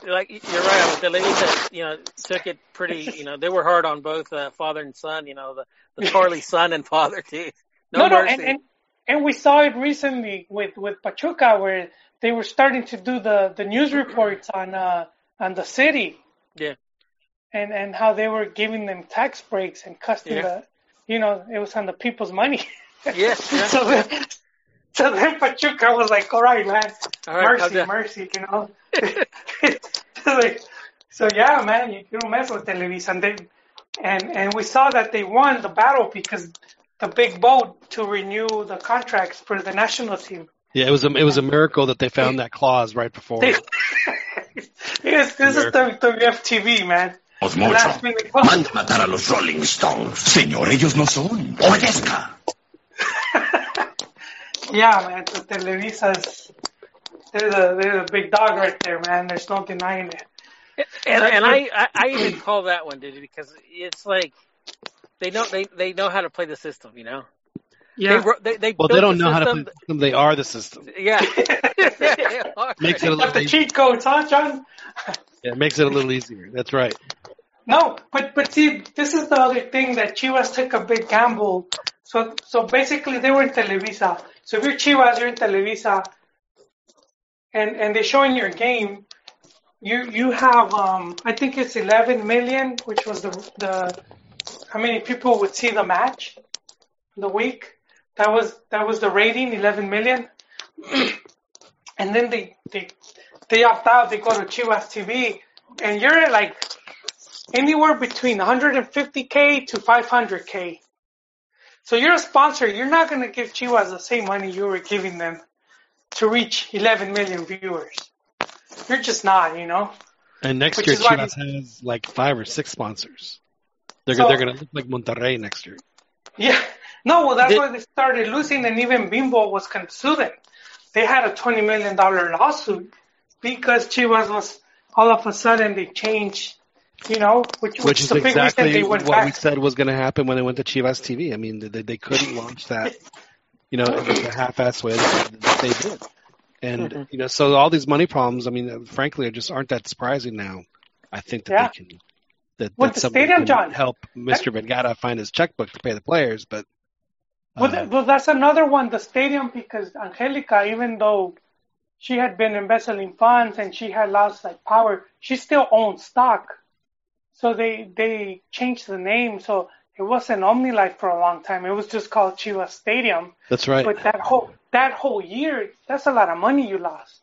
Speaker 9: like you're right. Televisa, you know, took it pretty. You know, they were hard on both uh, father and son. You know, the the Charlie son and father too. No,
Speaker 3: no, no, and, and and we saw it recently with with Pachuca where they were starting to do the the news reports on uh on the city
Speaker 9: yeah,
Speaker 3: and and how they were giving them tax breaks and costing
Speaker 9: Yeah.
Speaker 3: the you know it was on the people's money.
Speaker 9: yeah, yeah.
Speaker 3: so then, so then Pachuca was like, all right, man,
Speaker 9: All right,
Speaker 3: mercy, mercy, you know. like, so yeah, man, you, you don't mess with Televisa, and they, and and we saw that they won the battle because the big vote to renew the contracts for the national team.
Speaker 1: Yeah, it was a it was a miracle that they found that clause right before.
Speaker 3: They, yes, this is WWF TV, man.
Speaker 10: Os
Speaker 3: The
Speaker 10: mucho.
Speaker 3: last.
Speaker 10: Manda matar a los Rolling Stones. Señor, ellos no son. Obedezca.
Speaker 3: Yeah, man, the Televisa's they're the they're the big dog right there, man. There's no denying it.
Speaker 9: And, and I, I, I even call that one, dude, because it's like they know they they know how to play the system, you know.
Speaker 3: Yeah.
Speaker 9: They, they, they
Speaker 1: well, they don't
Speaker 9: the
Speaker 1: know how to play
Speaker 9: system-
Speaker 1: the system. They are the system.
Speaker 9: Yeah.
Speaker 1: Makes it a little
Speaker 3: the
Speaker 1: easier.
Speaker 3: cheat codes, huh, John?
Speaker 1: Yeah, it makes it a little easier. That's right.
Speaker 3: No, but but see, this is the other thing that Chivas took a big gamble. So so basically, they were in Televisa. So if you're Chivas, you're in Televisa, and and they're showing your game. You you have um I think it's 11 million, which was the the how many people would see the match the week. That was that was the rating, 11 million. and then they they they opt out. They go to Chivas TV, and you're at like anywhere between 150k to 500k. So you're a sponsor. You're not going to give Chivas the same money you were giving them to reach 11 million viewers. You're just not, you know.
Speaker 1: And next
Speaker 3: Which
Speaker 1: year, Chivas has like five or six sponsors. They're
Speaker 3: So-
Speaker 1: they're going to look like Monterrey next year.
Speaker 3: Yeah. No, well, that's why they started losing, and even Bimbo was going to sue them. They had a $20 million lawsuit because Chivas was all of a sudden they changed, you know, which, which, is
Speaker 1: is
Speaker 3: the big reason
Speaker 1: exactly
Speaker 3: they
Speaker 1: what
Speaker 3: went
Speaker 1: we said was going to happen when they went to Chivas TV. I mean, they they couldn't launch that, you know, in the half-ass way that they did. And
Speaker 3: Mm-hmm.
Speaker 1: you know, so all these money problems, I mean, frankly, just aren't that surprising now. I think that
Speaker 3: Yeah.
Speaker 1: they can that, that
Speaker 3: the stadium,
Speaker 1: can
Speaker 3: John.
Speaker 1: help Mr. Vergara find his checkbook to pay the players, but
Speaker 3: Well,
Speaker 1: uh,
Speaker 3: well, that's another one, the stadium, because Angelica, even though she had been embezzling funds and she had lost like power, she still owned stock. So they they changed the name, so it wasn't OmniLife for a long time. It was just called Chivas Stadium.
Speaker 1: that's right.
Speaker 3: But that whole that whole year, that's a lot of money you lost.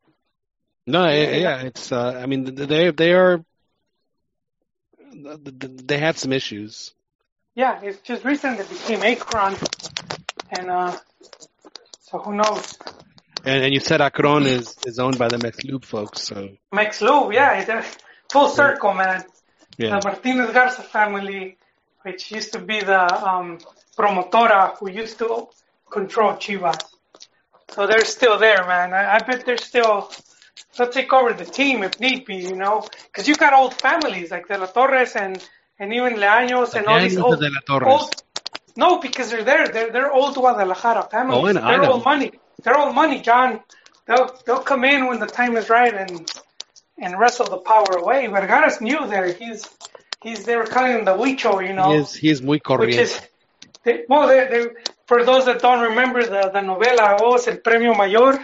Speaker 1: No, yeah, yeah, it's. Uh, I mean, they they are. They had some issues.
Speaker 3: Yeah, it's just recently became Akron, and uh, so who knows?
Speaker 1: And, and you said Akron is, is owned by the Mexlub folks, so
Speaker 3: Max Lube, yeah, it's full circle, man.
Speaker 1: yeah.
Speaker 3: the Martinez Garza family, which used to be the um, promotora who used to control Chivas. So they're still there, man. I, I bet they're still, they'll take over the team if need be, you know? Because you got old families like De La Torres and, and even Leaños and all these old,
Speaker 1: de La Torres.
Speaker 3: old. No, because they're there. They're, they're old Guadalajara families.
Speaker 1: Oh, I know- I
Speaker 3: they're all money. They're all money, John. They'll, they'll come in when the time is right and and wrestle the power away. Vergara's new there. He's he's they were calling him the Huicho, you know,
Speaker 1: He is he is muy
Speaker 3: which is they, well, they, they, for those that don't remember the the novela, oh, was el Premio Mayor?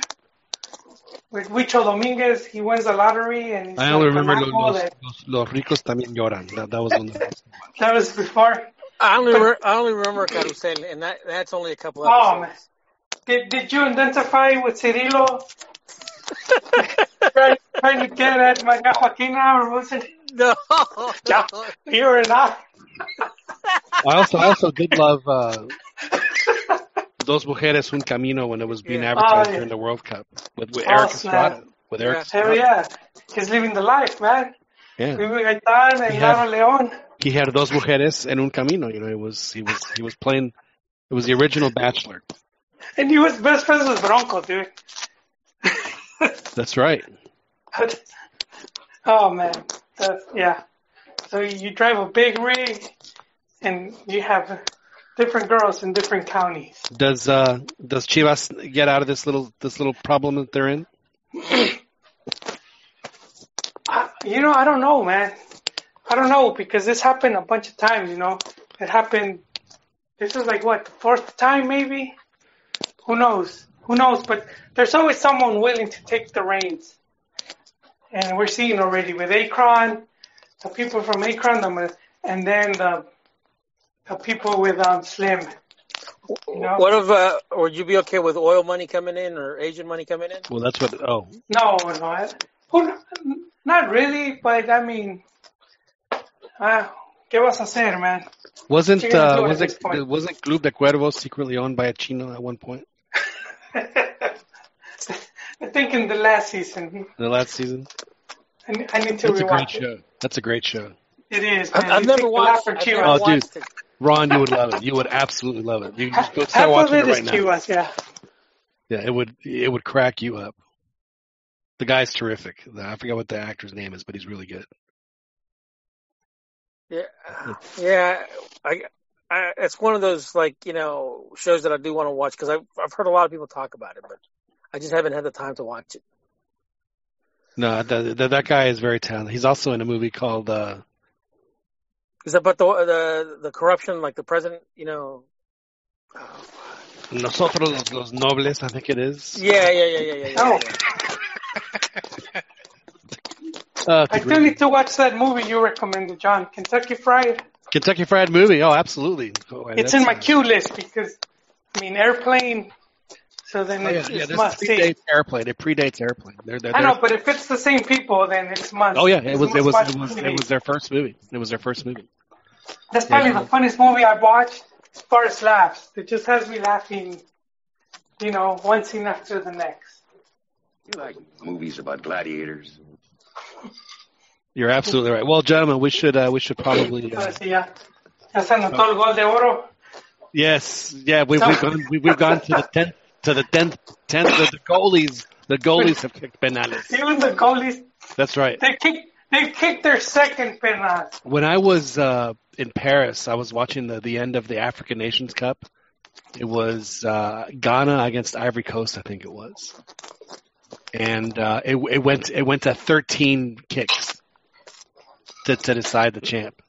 Speaker 3: With Huicho Dominguez, he wins the lottery, and he's
Speaker 1: I only remember los, los, los, los ricos también lloran. That, that was one of the
Speaker 3: that was before.
Speaker 9: I only re- I only remember Carrusel, and that that's only a couple of
Speaker 3: Oh
Speaker 9: episodes.
Speaker 3: man, did did you identify with Cirilo? trying, trying to get at Maria Joaquina, or was it?
Speaker 9: No,
Speaker 3: Yeah, you were not.
Speaker 1: I also I also did love uh, Dos Mujeres Un Camino when it was being
Speaker 9: Yeah.
Speaker 1: advertised
Speaker 3: Oh, yeah.
Speaker 1: during the World Cup with, with
Speaker 3: Oh,
Speaker 1: Erik
Speaker 3: snap.
Speaker 1: Estrada. With Erik
Speaker 9: Yeah.
Speaker 1: Estrada.
Speaker 3: Hell yeah, he's living the life, man.
Speaker 1: Yeah.
Speaker 3: Vive Gaitán and
Speaker 1: He had-
Speaker 3: León.
Speaker 1: He had Dos Mujeres en Un Camino. You know, it was he was he was playing. It was the original Bachelor.
Speaker 3: And he was best friends with Bronco, dude.
Speaker 1: That's right.
Speaker 3: oh man, That's, yeah. So you drive a big rig, and you have different girls in different counties.
Speaker 1: Does uh does Chivas get out of this little this little problem that they're in?
Speaker 3: I, you know, I don't know, man. I don't know because this happened a bunch of times. You know, it happened. This is like what the fourth time, maybe. Who knows? Who knows? But there's always someone willing to take the reins, and we're seeing already with Akron, the people from Akron, the, and then the the people with um, Slim. You know?
Speaker 9: What if uh, would you be okay with oil money coming in or Asian money coming in?
Speaker 1: Well, that's what. Oh,
Speaker 3: No, no, I, who, not really. But I mean, uh, ¿qué vas a hacer, man?
Speaker 1: wasn't
Speaker 3: What you gonna
Speaker 1: uh, was
Speaker 3: this
Speaker 1: it
Speaker 3: point?
Speaker 1: wasn't Club de Cuervos secretly owned by a Chino at one point
Speaker 3: I think in the last season,
Speaker 1: the last season?
Speaker 3: I, I need to
Speaker 1: That's a great
Speaker 3: it.
Speaker 1: show. That's a great show.
Speaker 3: It is.
Speaker 9: I-
Speaker 3: Man.
Speaker 9: I've never
Speaker 3: take the
Speaker 9: watched. I've never
Speaker 3: Chivas.
Speaker 1: Oh, dude.
Speaker 9: it.
Speaker 1: Ron, you would love it. You would absolutely love it. You just go
Speaker 3: Half
Speaker 1: start
Speaker 3: of
Speaker 1: watching
Speaker 3: it
Speaker 1: it
Speaker 3: is
Speaker 1: right now.
Speaker 3: Chivas, yeah.
Speaker 1: Yeah, it would it would crack you up. The guy's terrific. I forget what the actor's name is, but he's really good.
Speaker 9: Yeah, yeah. I, I, it's one of those like you know shows that I do want to watch because I've I've heard a lot of people talk about it, but I just haven't had the time to watch it.
Speaker 1: No, that that, that guy is very talented. He's also in a movie called uh,
Speaker 9: Is that about the the the corruption, like the president? You know. Oh,
Speaker 1: Nosotros los, los Nobles, I think it is.
Speaker 9: yeah, yeah, yeah, yeah, yeah. yeah,
Speaker 3: Oh.
Speaker 9: yeah.
Speaker 1: Uh, it's
Speaker 3: I
Speaker 1: a
Speaker 3: still
Speaker 1: great-
Speaker 3: need to watch that movie you recommended, John. Kentucky Fried.
Speaker 1: Kentucky Fried Movie. Oh, absolutely. Oh,
Speaker 3: It's in my queue list because, I mean, airplane. So then
Speaker 1: Oh, yeah,
Speaker 3: it's,
Speaker 1: yeah,
Speaker 3: it's
Speaker 1: this
Speaker 3: must see.
Speaker 1: predates Airplane. It predates Airplane. They're, they're,
Speaker 3: I know, but if it's the same people, then it's must.
Speaker 1: oh yeah, it was it was it was
Speaker 3: movie.
Speaker 1: it was their first movie. It was their first movie.
Speaker 3: That's probably
Speaker 1: Yeah.
Speaker 3: the funniest movie I've watched as far as laughs. It just has me laughing, you know, one scene after the next.
Speaker 10: You like movies about gladiators?
Speaker 1: You're absolutely right. Well, gentlemen, we should uh, we should probably uh,
Speaker 3: ya. Ya se anotó el gol de oro.
Speaker 1: yes, yeah, we've we've gone we, we've gone to the tenth to the tenth tenth. The, the goalies the goalies have kicked penales.
Speaker 3: Even the goalies,
Speaker 1: That's right.
Speaker 3: they kick, they kicked their second penal.
Speaker 1: When I was uh, in Paris, I was watching the the end of the African Nations Cup. It was uh, Ghana against Ivory Coast, I think it was, and uh, it, it went it went to 13 kicks to to decide the champ.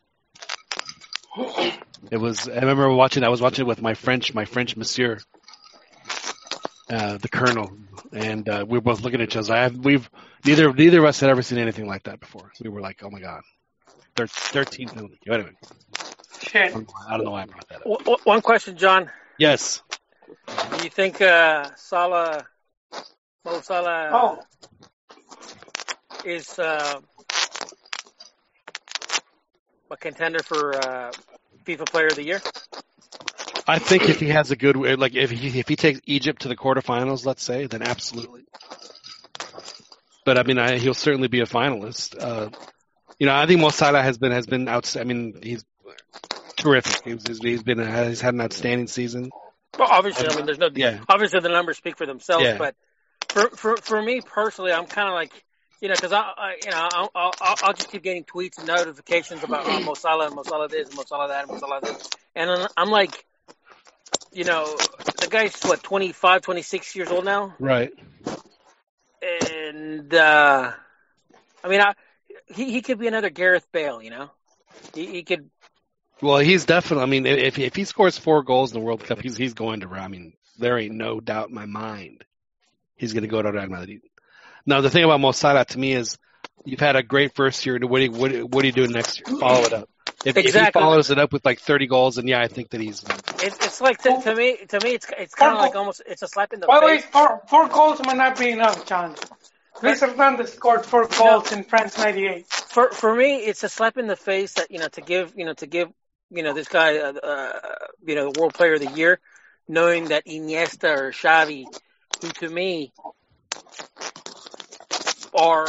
Speaker 1: It was. I remember watching. I was watching it with my French my French monsieur, uh, the colonel, and uh, we were both looking at each other. I have, we've neither neither of us had ever seen anything like that before. We were like, oh my god, Thir- 13 penalty. Anyway,
Speaker 3: Shit.
Speaker 1: I don't know- I don't know why I brought that up.
Speaker 9: W- w- One question, John.
Speaker 1: Yes.
Speaker 9: Do you think uh, Salah, Mo Salah,
Speaker 3: Oh,
Speaker 9: is uh, a contender for uh, FIFA Player of the Year?
Speaker 1: I think if he has a good, like if he if he takes Egypt to the quarterfinals, let's say, then absolutely. But I mean, I, he'll certainly be a finalist. Uh, you know, I think Mo Salah has been has been out. I mean, he's terrific. He's, he's been he's had an outstanding season.
Speaker 9: Well, obviously, I mean, there's no.
Speaker 1: Yeah.
Speaker 9: Obviously, the numbers speak for themselves.
Speaker 1: Yeah.
Speaker 9: But for for for me personally, I'm kind of like, you know, because I, I, you know, I'll, I'll I'll just keep getting tweets and notifications about oh, Mo Salah and Mo Salah this and Mo Salah that and Mo Salah this, and I'm- I'm like, you know, the guy's what 25, 26 years old now,
Speaker 1: Right.
Speaker 9: and uh, I mean, I, he he could be another Gareth Bale. You know, he, he could.
Speaker 1: Well, he's definitely. I mean, if if he scores four goals in the World Cup, he's he's going to. I mean, there ain't no doubt in my mind he's going to go to Real Madrid. Now, the thing about Mo Salah to me is, you've had a great first year. What do you, what, do- what are you doing next year? Follow it up. If, if he follows it up with like 30 goals, and yeah, I think that he's.
Speaker 9: It, it's like to, to me. To me, it's it's kind of like almost it's a slap in the
Speaker 3: By the way,
Speaker 9: face.
Speaker 3: four, four goals might not be enough, John. Luis Hernandez scored four goals in France '98.
Speaker 9: For for me, it's a slap in the face that you know to give you know to give you know this guy uh, uh, you know the World Player of the Year, knowing that Iniesta or Xavi, who to me are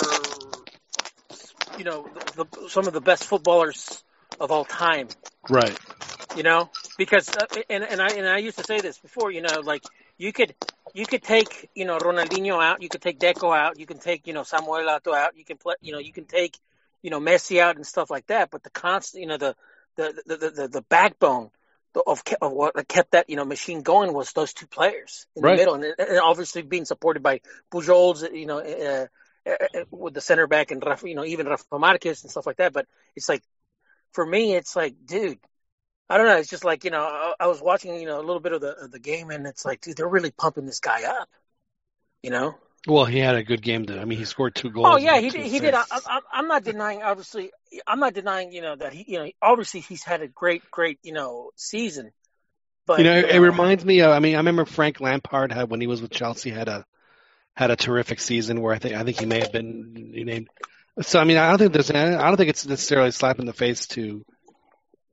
Speaker 9: you know the, the, some of the best footballers of all time.
Speaker 1: Right.
Speaker 9: you know because uh, and and I and I used to say this before you know like you could you could take you know Ronaldinho out you could take Deco out you can take you know Samuel Eto'o out you can play you know you can take you know Messi out and stuff like that but the constant you know the the the the, the, the backbone of of what kept that you know machine going was those two players in
Speaker 1: Right.
Speaker 9: the middle and, and obviously being supported by Puyol you know uh, Uh, uh, with the center back and Rafa, you know even Rafa Marquez and stuff like that but it's like for me it's like dude I don't know. It's just like you know, I, I was watching you know a little bit of the of the game, and it's like, dude, they're really pumping this guy up. You know?
Speaker 1: Well, he had a good game. To, I mean, he scored two goals.
Speaker 9: Oh yeah, he did. He did. I, I'm not denying. Obviously, I'm not denying. You know that he. You know, obviously he's had a great, great. You know, season. But
Speaker 1: you know,
Speaker 9: you
Speaker 1: it uh, reminds me. Of, I mean, I remember Frank Lampard had when he was with Chelsea had a had a terrific season where I think I think he may have been named. So I mean, I don't think there's. I don't think it's necessarily a slap in the face to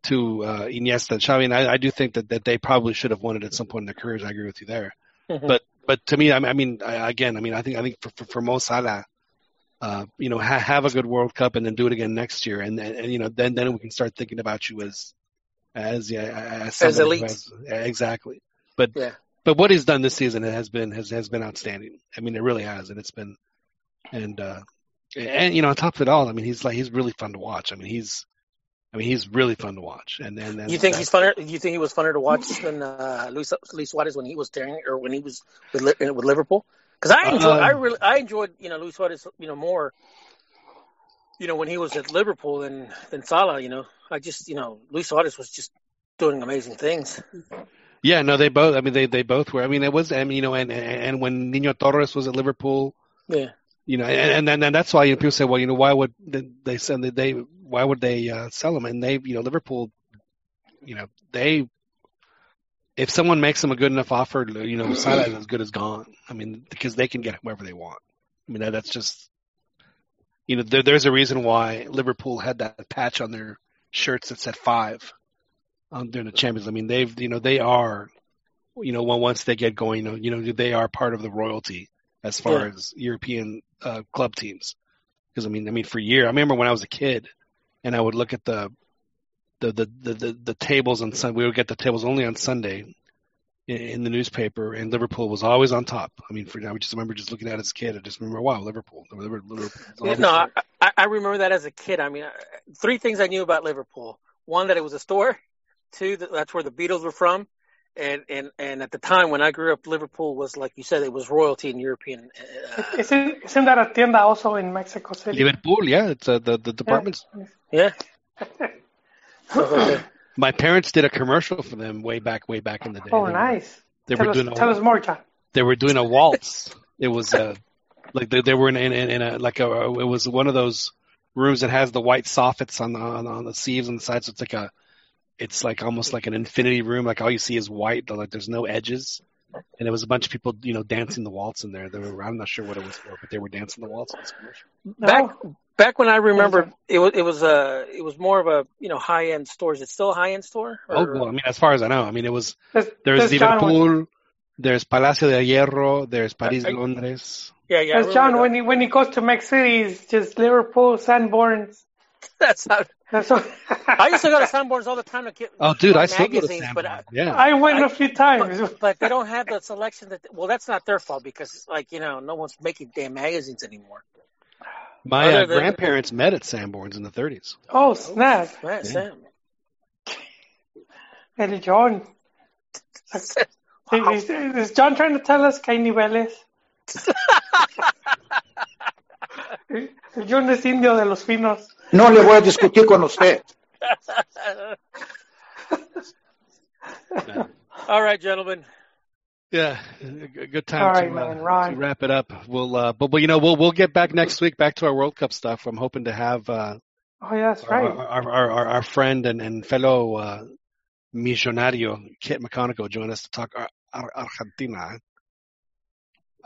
Speaker 1: to uh, Iniesta and Xavi. And I, I do think that, that they probably should have won it at some point in their careers. I agree with you there.
Speaker 9: Mhm.
Speaker 1: But but to me, I mean, I mean, I, again, I mean, I think I think for for, for Mo Salah, uh, you know, ha- have a good World Cup and then do it again next year, and, and, and you know, then then we can start thinking about you as as yeah as,
Speaker 9: As elite.
Speaker 1: has- exactly. But
Speaker 9: Yeah.
Speaker 1: But what he's done this season has been has has been outstanding. I mean, it really has, and it's been and uh and you know, on top of it all, I mean, he's like he's really fun to watch. I mean, he's I mean, he's really fun to watch. And and, and
Speaker 9: You think he's funner? You think he was funner to watch than uh, Luis, Luis Suarez when he was tearing or when he was with with Liverpool? Because I enjoyed,
Speaker 1: Uh,
Speaker 9: I really, I enjoyed, you know, Luis Suarez, you know, more, you know, when he was at Liverpool than than Salah. You know, I just, you know, Luis Suarez was just doing amazing things.
Speaker 1: Yeah, no, they both. I mean, they they both were. I mean, it was. I mean, you know, and and, when Nino Torres was at Liverpool,
Speaker 9: Yeah,
Speaker 1: you know, and and then and that's why you know, people say, well, you know, why would they, they send they, they why would they uh, sell him? And they, you know, Liverpool, you know, they if someone makes them a good enough offer, you know, Salah is as good as gone. I mean, because they can get whoever they want. I mean, that, that's just, you know, there, there's a reason why Liverpool had that patch on their shirts that said five um, during the Champions. I mean, they've, you know, they are, you know, once they get going, you know, they are part of the royalty as far
Speaker 9: Yeah.
Speaker 1: as European uh, club teams. Because I mean, I mean, for a year, I remember when I was a kid, and I would look at the the the the, the, the tables on Sun. We would get the tables only on Sunday in, in the newspaper, and Liverpool was always on top. I mean, for now I just remember just looking at it as a kid. I just remember, wow, Liverpool. Liverpool, Liverpool
Speaker 9: no, I. I I remember that as a kid. I mean, three things I knew about Liverpool: one, that it was a store; two, that that's where the Beatles were from. And, and and at the time when I grew up, Liverpool was like you said, it was royalty in European. Uh,
Speaker 3: Isn't, isn't that a tienda also in Mexico City?
Speaker 1: Liverpool, yeah, it's uh, the the departments.
Speaker 9: yeah. Stuff like that.
Speaker 1: My parents did a commercial for them way back, way back in the day.
Speaker 3: Oh,
Speaker 1: They were-
Speaker 3: nice.
Speaker 1: They
Speaker 3: Tell
Speaker 1: were
Speaker 3: us,
Speaker 1: doing a,
Speaker 3: tell us more, John.
Speaker 1: they were doing a waltz. It was uh, like they, they were in, in, in a like a it was one of those rooms that has the white soffits on the on, on the sleeves on the sides. So it's like a it's like almost like an infinity room. Like all you see is white. Like there's no edges. And there was a bunch of people, you know, dancing the waltz in there. They were, I'm not sure what it was for, but they were dancing the waltz in this commercial.
Speaker 9: Back back when I remember, it was it was uh it was more of a you know high end store. Is it still a high end store?
Speaker 1: Oh, well, I mean, as far as I know, I mean, it was
Speaker 3: There's,
Speaker 1: there's
Speaker 3: there's John,
Speaker 1: Liverpool, there's Palacio de Hierro, there's Paris
Speaker 9: I-
Speaker 1: Londres.
Speaker 9: yeah, yeah. I
Speaker 3: there's John
Speaker 9: remember
Speaker 3: when he when he goes to Mexico City, it's just Liverpool, Sanborns.
Speaker 9: That's not.
Speaker 3: That's
Speaker 9: I used to go to Sanborns all the time to get
Speaker 1: Oh, dude, I still go to
Speaker 9: magazines, but I,
Speaker 1: Yeah.
Speaker 3: I went
Speaker 9: I-
Speaker 3: a few times.
Speaker 9: but, but they don't have the selection that. Well, that's not their fault because like you know no one's making damn magazines anymore.
Speaker 1: My uh,
Speaker 9: than-
Speaker 1: grandparents met at Sanborns in the 30s.
Speaker 3: Oh snap!
Speaker 9: Man,
Speaker 1: Yeah.
Speaker 9: Sam.
Speaker 3: El John. Is, is John trying to tell us que hay niveles? El John es indio de los finos.
Speaker 11: No le voy a discutir con usted.
Speaker 9: All right, gentlemen.
Speaker 1: Yeah, good time
Speaker 3: All
Speaker 1: to,
Speaker 3: right,
Speaker 1: uh,
Speaker 3: man,
Speaker 1: to wrap it up. We'll, uh, but, but you know, we'll we'll get back next week back to our World Cup stuff. I'm hoping to have uh,
Speaker 3: Oh, yeah, that's
Speaker 1: our,
Speaker 3: right.
Speaker 1: our, our, our, our friend and, and fellow uh, Millonario Kit McConico join us to talk Ar- Ar- Argentina.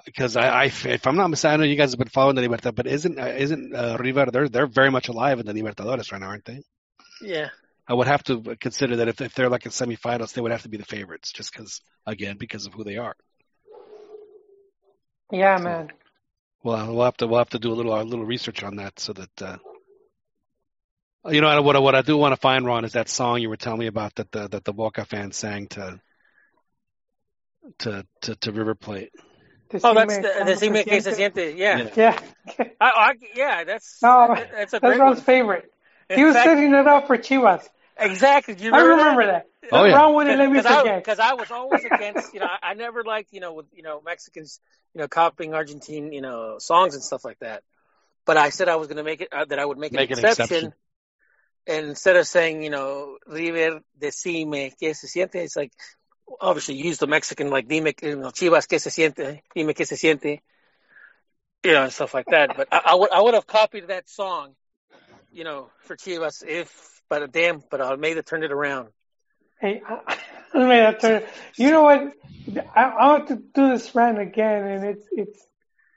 Speaker 1: Because I, I, if I'm not mistaken, I know you guys have been following the Libertadores, but isn't uh, isn't uh, River? They're they're very much alive in the Libertadores right now, aren't they?
Speaker 9: Yeah.
Speaker 1: I would have to consider that if, if they're like in semifinals, they would have to be the favorites, just because again because of who they are.
Speaker 3: Yeah, man.
Speaker 1: Well, we'll have to we'll have to do a little a little research on that so that uh, you know what I- what I do want to find Ron is that song you were telling me about that the that the Boca fans sang to to to, to River Plate.
Speaker 9: Oh, that's
Speaker 3: Decime
Speaker 9: the,
Speaker 3: cómo se
Speaker 9: decime que se
Speaker 3: siente.
Speaker 9: siente. Yeah.
Speaker 3: Yeah.
Speaker 9: I, I, yeah, that's
Speaker 3: No,
Speaker 9: that- that's a
Speaker 3: that's
Speaker 9: great
Speaker 3: Ron's
Speaker 9: one.
Speaker 3: favorite.
Speaker 9: In
Speaker 3: He was
Speaker 9: fact-
Speaker 3: setting it up for Chivas.
Speaker 9: Exactly. Do you
Speaker 3: I
Speaker 9: remember,
Speaker 3: remember that.
Speaker 1: Oh, yeah.
Speaker 3: Ron wouldn't let me
Speaker 9: Because I,
Speaker 3: forget.
Speaker 9: 'cause I was always against, you know, I, I never liked, you know, with you know Mexicans, you know, copying Argentine, you know, songs and stuff like that. But I said I was going to make it uh, that I would make,
Speaker 1: Make
Speaker 9: an,
Speaker 1: an
Speaker 9: exception,
Speaker 1: exception.
Speaker 9: and instead of saying, you know, River decime que se siente, it's like obviously use the Mexican like dime you know, Chivas que se siente, dime que se siente, you know, and stuff like that. But I, I would I would have copied that song, you know, for Chivas if, but damn, but Almeyda turned it around.
Speaker 3: Hey, I, I mean, that's a- you know what? I, I want to do this rant again, and it's it's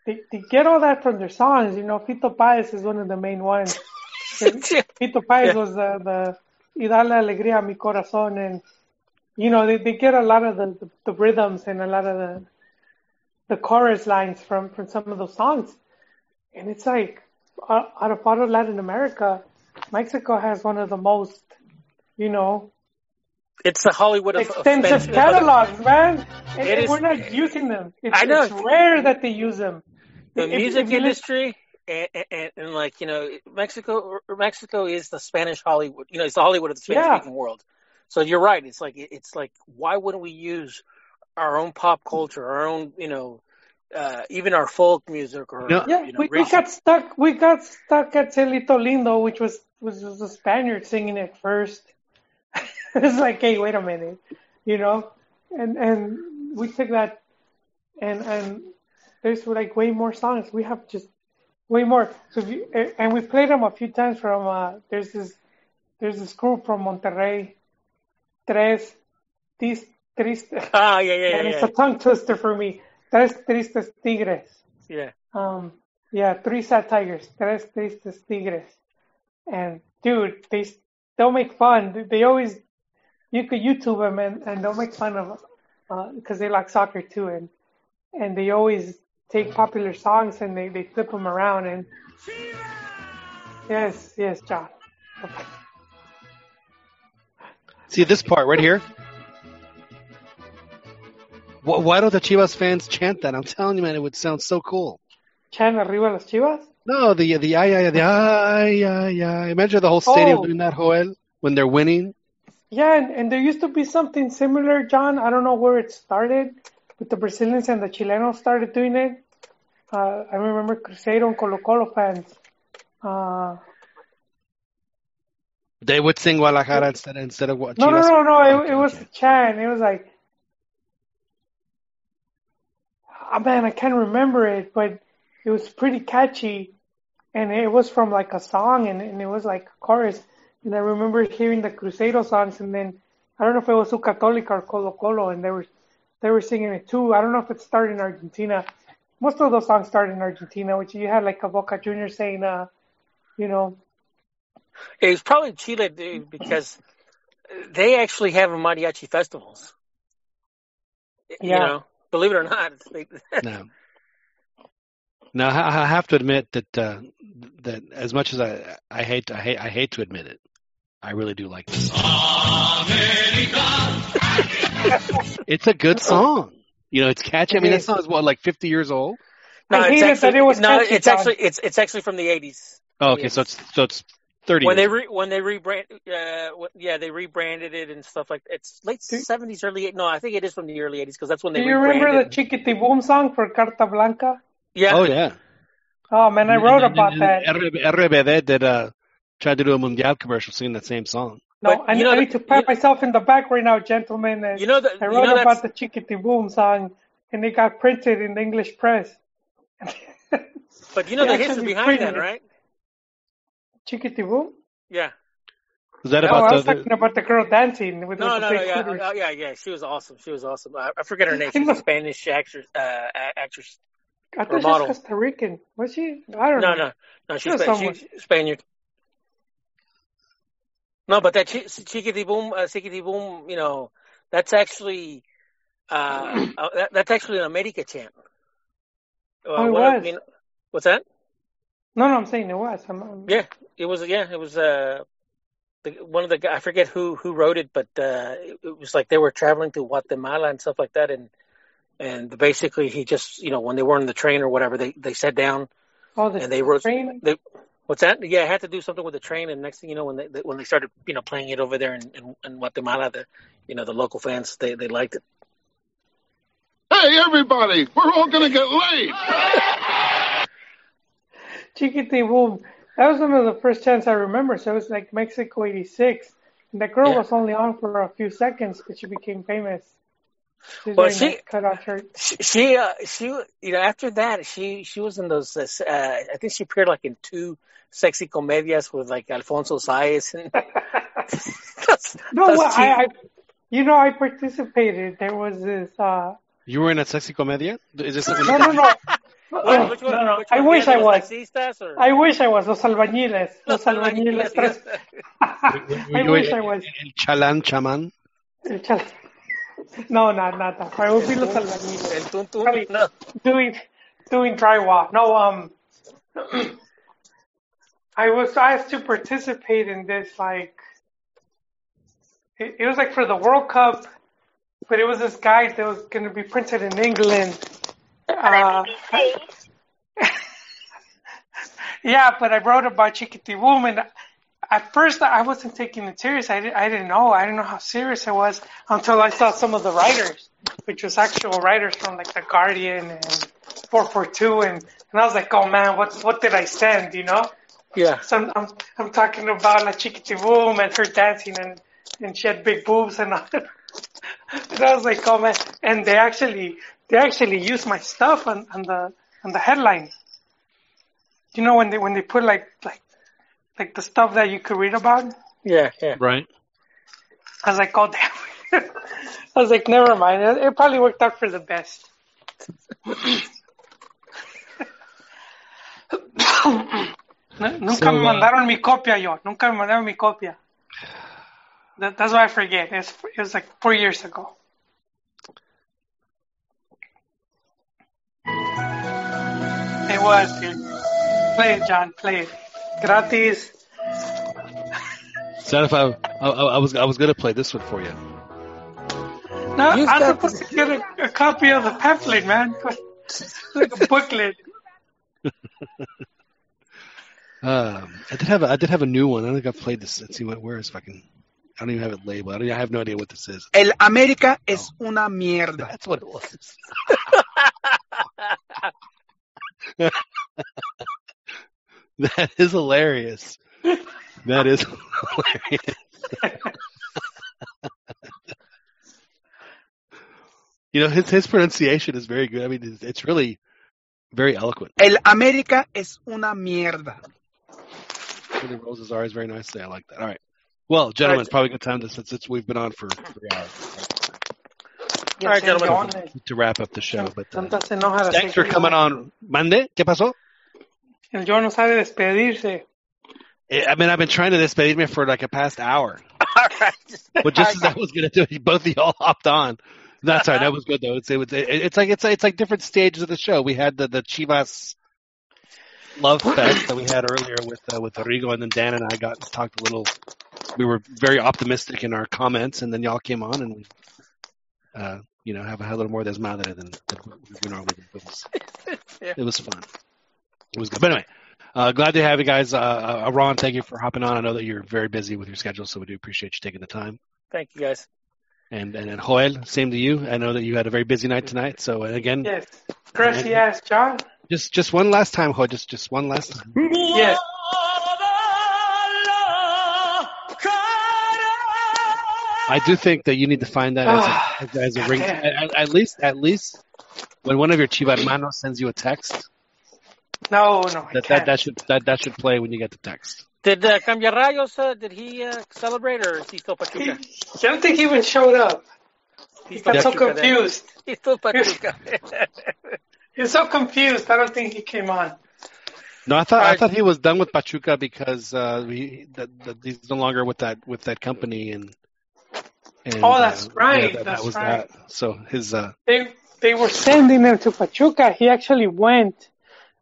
Speaker 3: they, they get all that from their songs. You know, Fito Páez is one of the main ones. Fito Páez
Speaker 9: Yeah.
Speaker 3: was the the y dale alegría a mi corazón, and you know they, they get a lot of the, the the rhythms and a lot of the the chorus lines from from some of those songs, and it's like uh, out of all of Latin America, Mexico has one of the most, you know,
Speaker 9: It's the Hollywood
Speaker 3: extensive catalogs, man. And,
Speaker 9: It
Speaker 3: and
Speaker 9: is-
Speaker 3: we're not using them. It's,
Speaker 9: I know.
Speaker 3: it's rare that they use them.
Speaker 9: the
Speaker 3: If-
Speaker 9: music
Speaker 3: if
Speaker 9: industry and, and, and like you know Mexico Mexico is the Spanish Hollywood you know it's the Hollywood of the Spanish speaking world so you're right it's like it's like why wouldn't we use our own pop culture our own you know uh, even our folk music or
Speaker 1: No.
Speaker 3: Yeah,
Speaker 9: you know
Speaker 3: we, we got stuck. We got stuck at Cielito Lindo, which was was, was a Spaniard singing it first. it's like, hey, wait a minute, you know, and and we took that, and and there's like way more songs. We have just way more. So if you, and we played them a few times from. Uh, there's this there's this group from Monterrey, Tres, Tis, Tristes.
Speaker 9: ah yeah yeah
Speaker 3: and
Speaker 9: yeah
Speaker 3: it's a tongue twister for me. Tres Tristes Tigres.
Speaker 9: yeah
Speaker 3: Um, yeah, three sad tigers, tres tristes tigres, and dude, they they'll make fun. They- They always you could YouTube them and, and they'll make fun of because they like soccer too, and and they always take popular songs and they they flip them around and yes, yes, John.
Speaker 1: See this part right here. Why don't the Chivas fans chant that? I'm telling you, man, it would sound so cool.
Speaker 3: Chan arriba las chivas.
Speaker 1: No, the the ay ay the ay ay ay. Imagine the whole stadium
Speaker 3: Oh.
Speaker 1: doing that, Joel, when they're winning.
Speaker 3: Yeah, and, and there used to be something similar, John. I don't know where it started, but the Brazilians and the Chilenos started doing it. Uh, I remember Cruzeiro and Colo Colo fans. Uh,
Speaker 1: They would sing Guadalajara instead instead of what
Speaker 3: no, no, no, no. It, it was Chan. It was like, oh, man, I can't remember it, but it was pretty catchy, and it was from like a song, and, and it was like a chorus. And I remember hearing the Cruzeiro songs, and then I don't know if it was Su Católica or Colo Colo, and they were they were singing it too. I don't know if it started in Argentina. Most of those songs started in Argentina, which you had like a Boca Junior saying, uh, you know,
Speaker 9: it was probably Chile dude because they actually have mariachi festivals you
Speaker 3: Yeah.
Speaker 9: know believe it or not it's like,
Speaker 1: No. Now I I have to admit that uh, that as much as I I hate I hate I hate to admit it, I really do like this song. it's a good song. You know, it's catchy. I mean, that song is what like 50 years old.
Speaker 9: no,
Speaker 3: I
Speaker 9: it's actually,
Speaker 3: that it was
Speaker 9: no
Speaker 3: catchy,
Speaker 9: it's actually it's it's actually from the 80s
Speaker 1: Oh, okay, so it's so it's 30
Speaker 9: when
Speaker 1: years.
Speaker 9: they re, when they rebrand uh what- yeah they rebranded it and stuff like it's late 70s early no I think it is from the early 80s because that's when they
Speaker 3: do you
Speaker 9: rebranded
Speaker 3: remember the Chiquiti Boom song for Carta Blanca?
Speaker 9: yeah
Speaker 1: Oh yeah.
Speaker 3: Oh man, I wrote
Speaker 1: and-
Speaker 3: about
Speaker 1: and
Speaker 3: that.
Speaker 1: RBD did uh, tried to do a Mundial commercial singing that same song.
Speaker 3: No,
Speaker 9: But
Speaker 3: I,
Speaker 9: you know
Speaker 3: I need to pat myself in the back right now, gentlemen. and
Speaker 9: You know that
Speaker 3: I
Speaker 9: you
Speaker 3: wrote
Speaker 9: know
Speaker 3: about
Speaker 9: that's,
Speaker 3: the Chickity Boom song, and it got printed in the English press.
Speaker 9: but you know
Speaker 3: They
Speaker 9: the history behind that,
Speaker 3: it.
Speaker 9: right?
Speaker 3: Chickity Boom?
Speaker 9: Yeah.
Speaker 1: Was that
Speaker 3: No,
Speaker 1: about
Speaker 3: I
Speaker 1: the,
Speaker 3: was talking about the girl dancing with,
Speaker 9: No,
Speaker 3: with
Speaker 9: no,
Speaker 3: the
Speaker 9: no, yeah,
Speaker 3: clitoris.
Speaker 9: oh, yeah, yeah. She was awesome. She was awesome. I, I forget her name.
Speaker 3: I
Speaker 9: She's
Speaker 3: know.
Speaker 9: a Spanish actress. Uh, actress.
Speaker 3: I
Speaker 9: or
Speaker 3: thought she
Speaker 9: model.
Speaker 3: was Costa Rican. Was she? I don't
Speaker 9: No,
Speaker 3: know.
Speaker 9: no, no.
Speaker 3: She
Speaker 9: She's
Speaker 3: was
Speaker 9: Spa-
Speaker 3: someone.
Speaker 9: she's Spaniard. No, but that Chi- Chickity Boom, uh, Chickity Boom, you know, that's actually, uh, uh, that, that's actually an America champ. Uh,
Speaker 3: Oh, it
Speaker 9: one of-
Speaker 3: was.
Speaker 9: you know- what's that?
Speaker 3: No, no, I'm saying it was. I'm, I'm,
Speaker 9: Yeah, it was. Yeah, it was. Uh, the, one of the guy- I forget who who wrote it, but uh, it, it was like they were traveling to Guatemala and stuff like that, and and basically he just you know when they were on the train or whatever, they they sat down
Speaker 3: Oh, the
Speaker 9: and they wrote.
Speaker 3: train.
Speaker 9: They, what's that? Yeah, it had to do something with the train, and next thing you know, when they, they when they started you know playing it over there in, in, in Guatemala, the you know the local fans they they liked it.
Speaker 10: Hey, everybody, we're all going to get laid.
Speaker 3: Chiquiti Boom. That was one of the first times I remember. So it was like Mexico '86. And that girl
Speaker 9: Yeah.
Speaker 3: was only on for a few seconds, but she became famous. She's
Speaker 9: Well, she-
Speaker 3: cut off her.
Speaker 9: She, she, uh, she, you know, after that, she, she was in those. Uh, I think she appeared like in two sexy comedias with like Alfonso Zayas and. that's,
Speaker 3: No,
Speaker 9: that's
Speaker 3: well. I, I, you know, I participated. There was this. uh
Speaker 1: You were in a sexy comedia? Is this
Speaker 3: No, no, no.
Speaker 9: Which- which
Speaker 3: no, no. I wish I was.
Speaker 9: or-
Speaker 3: I wish I was. Los albañiles. Los
Speaker 9: Los
Speaker 3: albañiles.
Speaker 9: albañiles,
Speaker 3: tres. I wish I was.
Speaker 1: El Chalan Chaman?
Speaker 3: No, not not that. I would be los albañiles.
Speaker 9: El tun tun,
Speaker 3: Probably
Speaker 9: no.
Speaker 3: doing doing drywall. No, um, I was asked to participate in this like it, it was like for the World Cup, but it was this guide that was going to be printed in England. Uh, yeah, but I wrote about Chiquiti Boom. At first, I wasn't taking it serious. I, di- I didn't know. I didn't know how serious it was until I saw some of the writers, which was actual writers from like The Guardian and 442, and, and I was like, oh man, what what did I send? You know?
Speaker 9: Yeah.
Speaker 3: So I'm I'm, I'm talking about La Chiquiti Boom and her dancing, and and she had big boobs and all. and I was like, oh man, and they actually they actually use my stuff on, on the on the headline. You know when they when they put like like like the stuff that you could read about.
Speaker 9: Yeah, yeah.
Speaker 1: Right.
Speaker 3: I was like, oh damn. I was like, never mind. It, it probably worked out for the best. Nunca
Speaker 1: So,
Speaker 3: me
Speaker 1: uh,
Speaker 3: mandaron mi copia yo. Nunca me mandaron mi copia. That, that's why I forget. It's, it was like four years ago. It was, dude. Play it, John. Play it. Gratis.
Speaker 1: So if I, I, I was I was gonna play this one for you.
Speaker 3: No,
Speaker 9: You've
Speaker 3: I'm supposed to get a, a copy of the pamphlet, man. like a booklet.
Speaker 1: Um, I did have a, I did have a new one. I don't think I've played this. Let's see what where is fucking. I don't even have it labeled. I, don't, I have no idea what this is.
Speaker 12: El América es una mierda.
Speaker 1: That's what it was. that is hilarious. That is hilarious. you know his his pronunciation is very good. I mean, it's, it's really very eloquent.
Speaker 12: El América es una mierda.
Speaker 1: Really rolls his R's very nice. nicely. I like that. All right. Well, gentlemen, probably a good time to since it's, we've been on for three hours
Speaker 9: All right, gentlemen.
Speaker 1: to wrap up the show. But uh,
Speaker 3: Santa se enoja de
Speaker 1: thanks for coming on. Mande, ¿qué pasó?
Speaker 3: El Joe no sabe despedirse.
Speaker 1: Eh, I mean, I've been trying to despedirme for like a past hour. All right. But just as I was gonna do it, both of y'all hopped on. That's right. That was good though. It's it was, it, it's like it's it's like different stages of the show. We had the the Chivas love fest that we had earlier with uh, with Rigo, and then Dan and I got talked a little. We were very optimistic in our comments, and then y'all came on, and we, uh, you know, have a little more desmadre than, than we normally do. It was,
Speaker 9: Yeah.
Speaker 1: it was fun. It was good. But anyway, uh, glad to have you guys. Uh, uh, Ron, thank you for hopping on. I know that you're very busy with your schedule, so we do appreciate you taking the time.
Speaker 9: Thank you, guys.
Speaker 1: And and, and Joel, same to you. I know that you had a very busy night tonight. So and again,
Speaker 3: Yes. Gracias, John.
Speaker 1: Just just one last time, Ho. Just just one last time.
Speaker 3: Yes.
Speaker 1: I do think that you need to find that as
Speaker 3: Ah,
Speaker 1: a, as, as a ring. At, at least at least when one of your chiva hermanos sends you a text,
Speaker 3: No, no, I
Speaker 1: that, that that should that that should play when you get the text.
Speaker 9: Did uh, Cambia Rayos, uh, did he uh, celebrate or is he still
Speaker 3: He,
Speaker 9: Pachuca?
Speaker 3: I don't think he even showed up. He's
Speaker 9: He's
Speaker 3: got so
Speaker 9: Pachuca then.
Speaker 3: confused.
Speaker 9: He's still Pachuca.
Speaker 3: He's so confused. I don't think he came on.
Speaker 1: No, I thought I thought he was done with Pachuca because uh, he that, that he's no longer with that with that company and. And
Speaker 3: Oh, that's
Speaker 1: uh,
Speaker 3: right,
Speaker 1: that,
Speaker 3: that's
Speaker 1: that was
Speaker 3: right.
Speaker 1: that. So his uh,
Speaker 3: They they were sending him to Pachuca. He actually went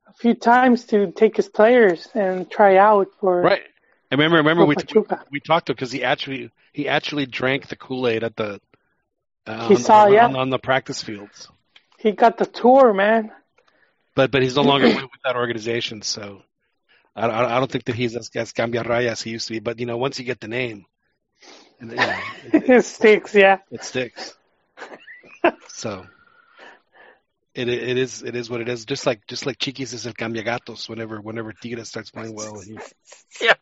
Speaker 3: a few times to take his players and try out for
Speaker 1: right. I remember remember
Speaker 3: for
Speaker 1: we
Speaker 3: Pachuca.
Speaker 1: we talked to him because he actually he actually drank the Kool Aid at the uh,
Speaker 3: He
Speaker 1: on,
Speaker 3: saw,
Speaker 1: the,
Speaker 3: yeah.
Speaker 1: on, on the practice fields.
Speaker 3: He got the tour, man.
Speaker 1: But but he's no longer with that organization, so I, I I don't think that he's as, as Cambiaraya as he used to be. But you know, once you get the name, and, you know, it,
Speaker 3: it sticks, yeah.
Speaker 1: it sticks. so it it is it is what it is. Just like just like Chiquis is el Cambiagatos. Whenever whenever Tigres starts playing well, he,
Speaker 9: yeah.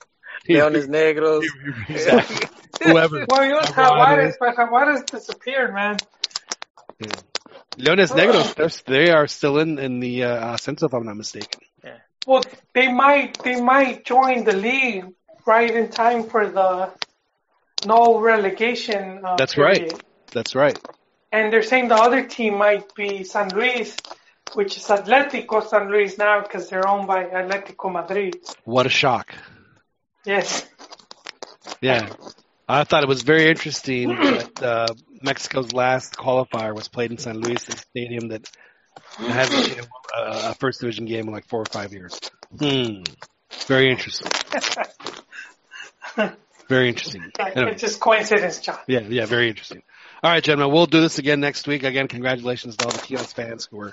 Speaker 1: he,
Speaker 9: Leones Negros.
Speaker 1: exactly. whoever.
Speaker 3: Well, you know Jaguares, but Jaguares disappeared, man.
Speaker 1: Yeah. Leones Negros, they're, still in in the uh, Ascenso, if I'm not mistaken. Yeah.
Speaker 3: Well, they might they might join the league right in time for the no relegation. Uh,
Speaker 1: That's
Speaker 3: period.
Speaker 1: right. That's right.
Speaker 3: And they're saying the other team might be San Luis, which is Atletico San Luis now because they're owned by Atletico Madrid.
Speaker 1: What a shock.
Speaker 3: Yes.
Speaker 1: Yeah. I thought it was very interesting that uh, Mexico's last qualifier was played in San Luis, a stadium that hasn't seen a, a first division game in like four or five years. Hmm. Very interesting. Very interesting. Anyway.
Speaker 3: It's just coincidence, John.
Speaker 1: Yeah, yeah, very interesting. All right, gentlemen, we'll do this again next week. Again, congratulations to all the Kios fans who were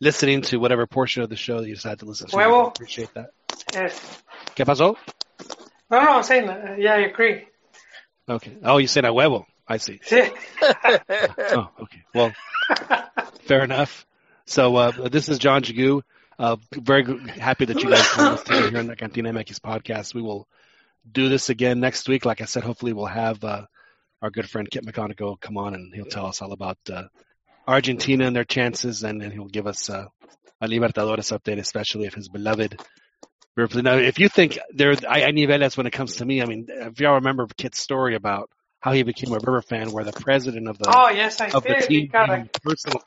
Speaker 1: listening to whatever portion of the show that you decided to listen to.
Speaker 3: Huevo.
Speaker 1: Appreciate that.
Speaker 3: Yes.
Speaker 1: ¿Qué pasó?
Speaker 3: No, no, I'm saying, uh, yeah, I agree.
Speaker 1: Okay. Oh, you said a huevo. I see. Oh, okay. Well, fair enough. So uh, this is John Jagu. Uh, very happy that you guys joined us today here on the Cantina MX podcast. We will do this again next week. Like I said, hopefully we'll have uh, our good friend Kit McConaughey come on and he'll tell us all about uh, Argentina and their chances, and then he'll give us uh, a Libertadores update, especially if his beloved. River Now, if you think there, I, I niveles when it comes to me. I mean, if y'all remember Kit's story about how he became a River fan, where the president of the
Speaker 3: Oh, yes, I
Speaker 1: of the team
Speaker 3: You got
Speaker 1: being personal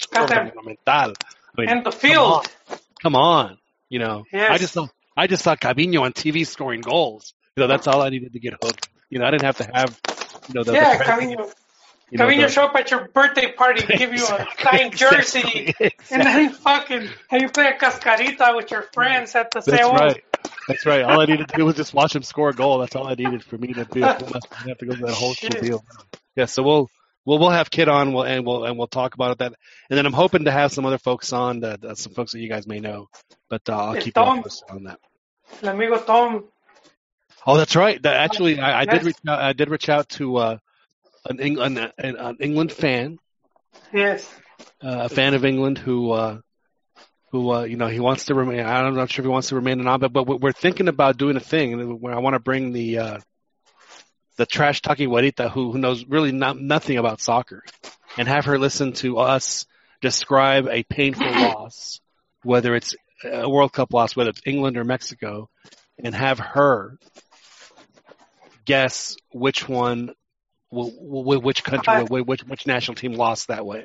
Speaker 3: that.
Speaker 1: I mean,
Speaker 3: And the
Speaker 1: come
Speaker 3: field.
Speaker 1: on, come on, you know.
Speaker 3: Yes.
Speaker 1: I just saw I just saw Cabinho on TV scoring goals. You know, that's all I needed to get hooked. You know, I didn't have to have, you know, the,
Speaker 3: yeah,
Speaker 1: the
Speaker 3: Camino.
Speaker 1: you know,
Speaker 3: Camino
Speaker 1: the-
Speaker 3: show up at your birthday party, give you a signed jersey, and then fucking, and you play a cascarita with your friends at the
Speaker 1: That's
Speaker 3: Seoul.
Speaker 1: right. That's right. All I needed to do was just watch him score a goal. That's all I needed for me to be. I have to go through that whole
Speaker 3: Shit.
Speaker 1: deal. Yeah, so we'll we'll we'll have Kid on, we'll, and we'll and we'll talk about it that. And then I'm hoping to have some other folks on, that, that some folks that you guys may know. But uh, I'll
Speaker 3: Yes,
Speaker 1: keep
Speaker 3: Tom.
Speaker 1: on that.
Speaker 3: El amigo Tom.
Speaker 1: Oh, that's right. That actually, I, I did reach out. I did reach out to uh, an England an, an England fan,
Speaker 3: Yes.
Speaker 1: uh, a fan of England who uh, who uh, you know he wants to remain. I'm not sure if he wants to remain on, but but we're we're thinking about doing a thing where I want to bring the uh, the trash talking Juanita who who knows really not nothing about soccer, and have her listen to us describe a painful loss, whether it's a World Cup loss, whether it's England or Mexico, and have her guess which one, wh- wh- which country,
Speaker 3: Uh,
Speaker 1: which which national team lost that way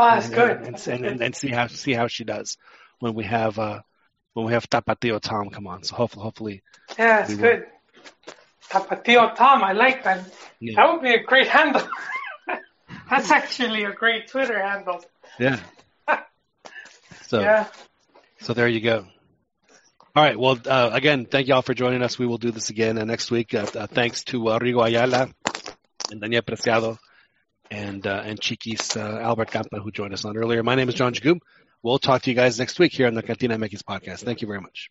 Speaker 3: Oh, that's
Speaker 1: and,
Speaker 3: good.
Speaker 1: and, and, and, and see how see how she does when we have uh when we have Tapatio Tom come on. So hopefully, hopefully,
Speaker 3: Yeah, that's good. Tapatio Tom, I like that.
Speaker 1: yeah,
Speaker 3: That would be a great handle. that's actually a great Twitter handle.
Speaker 1: yeah. So
Speaker 3: Yeah.
Speaker 1: so there you go. All right. Well, uh, again, thank you all for joining us. We will do this again uh, next week. Uh, uh, thanks to uh, Rigo Ayala and Daniel Preciado and and Chiquis Albert Campa who joined us on earlier. My name is John Jagum. We'll talk to you guys next week here on the Cantina MX podcast. Thank you very much.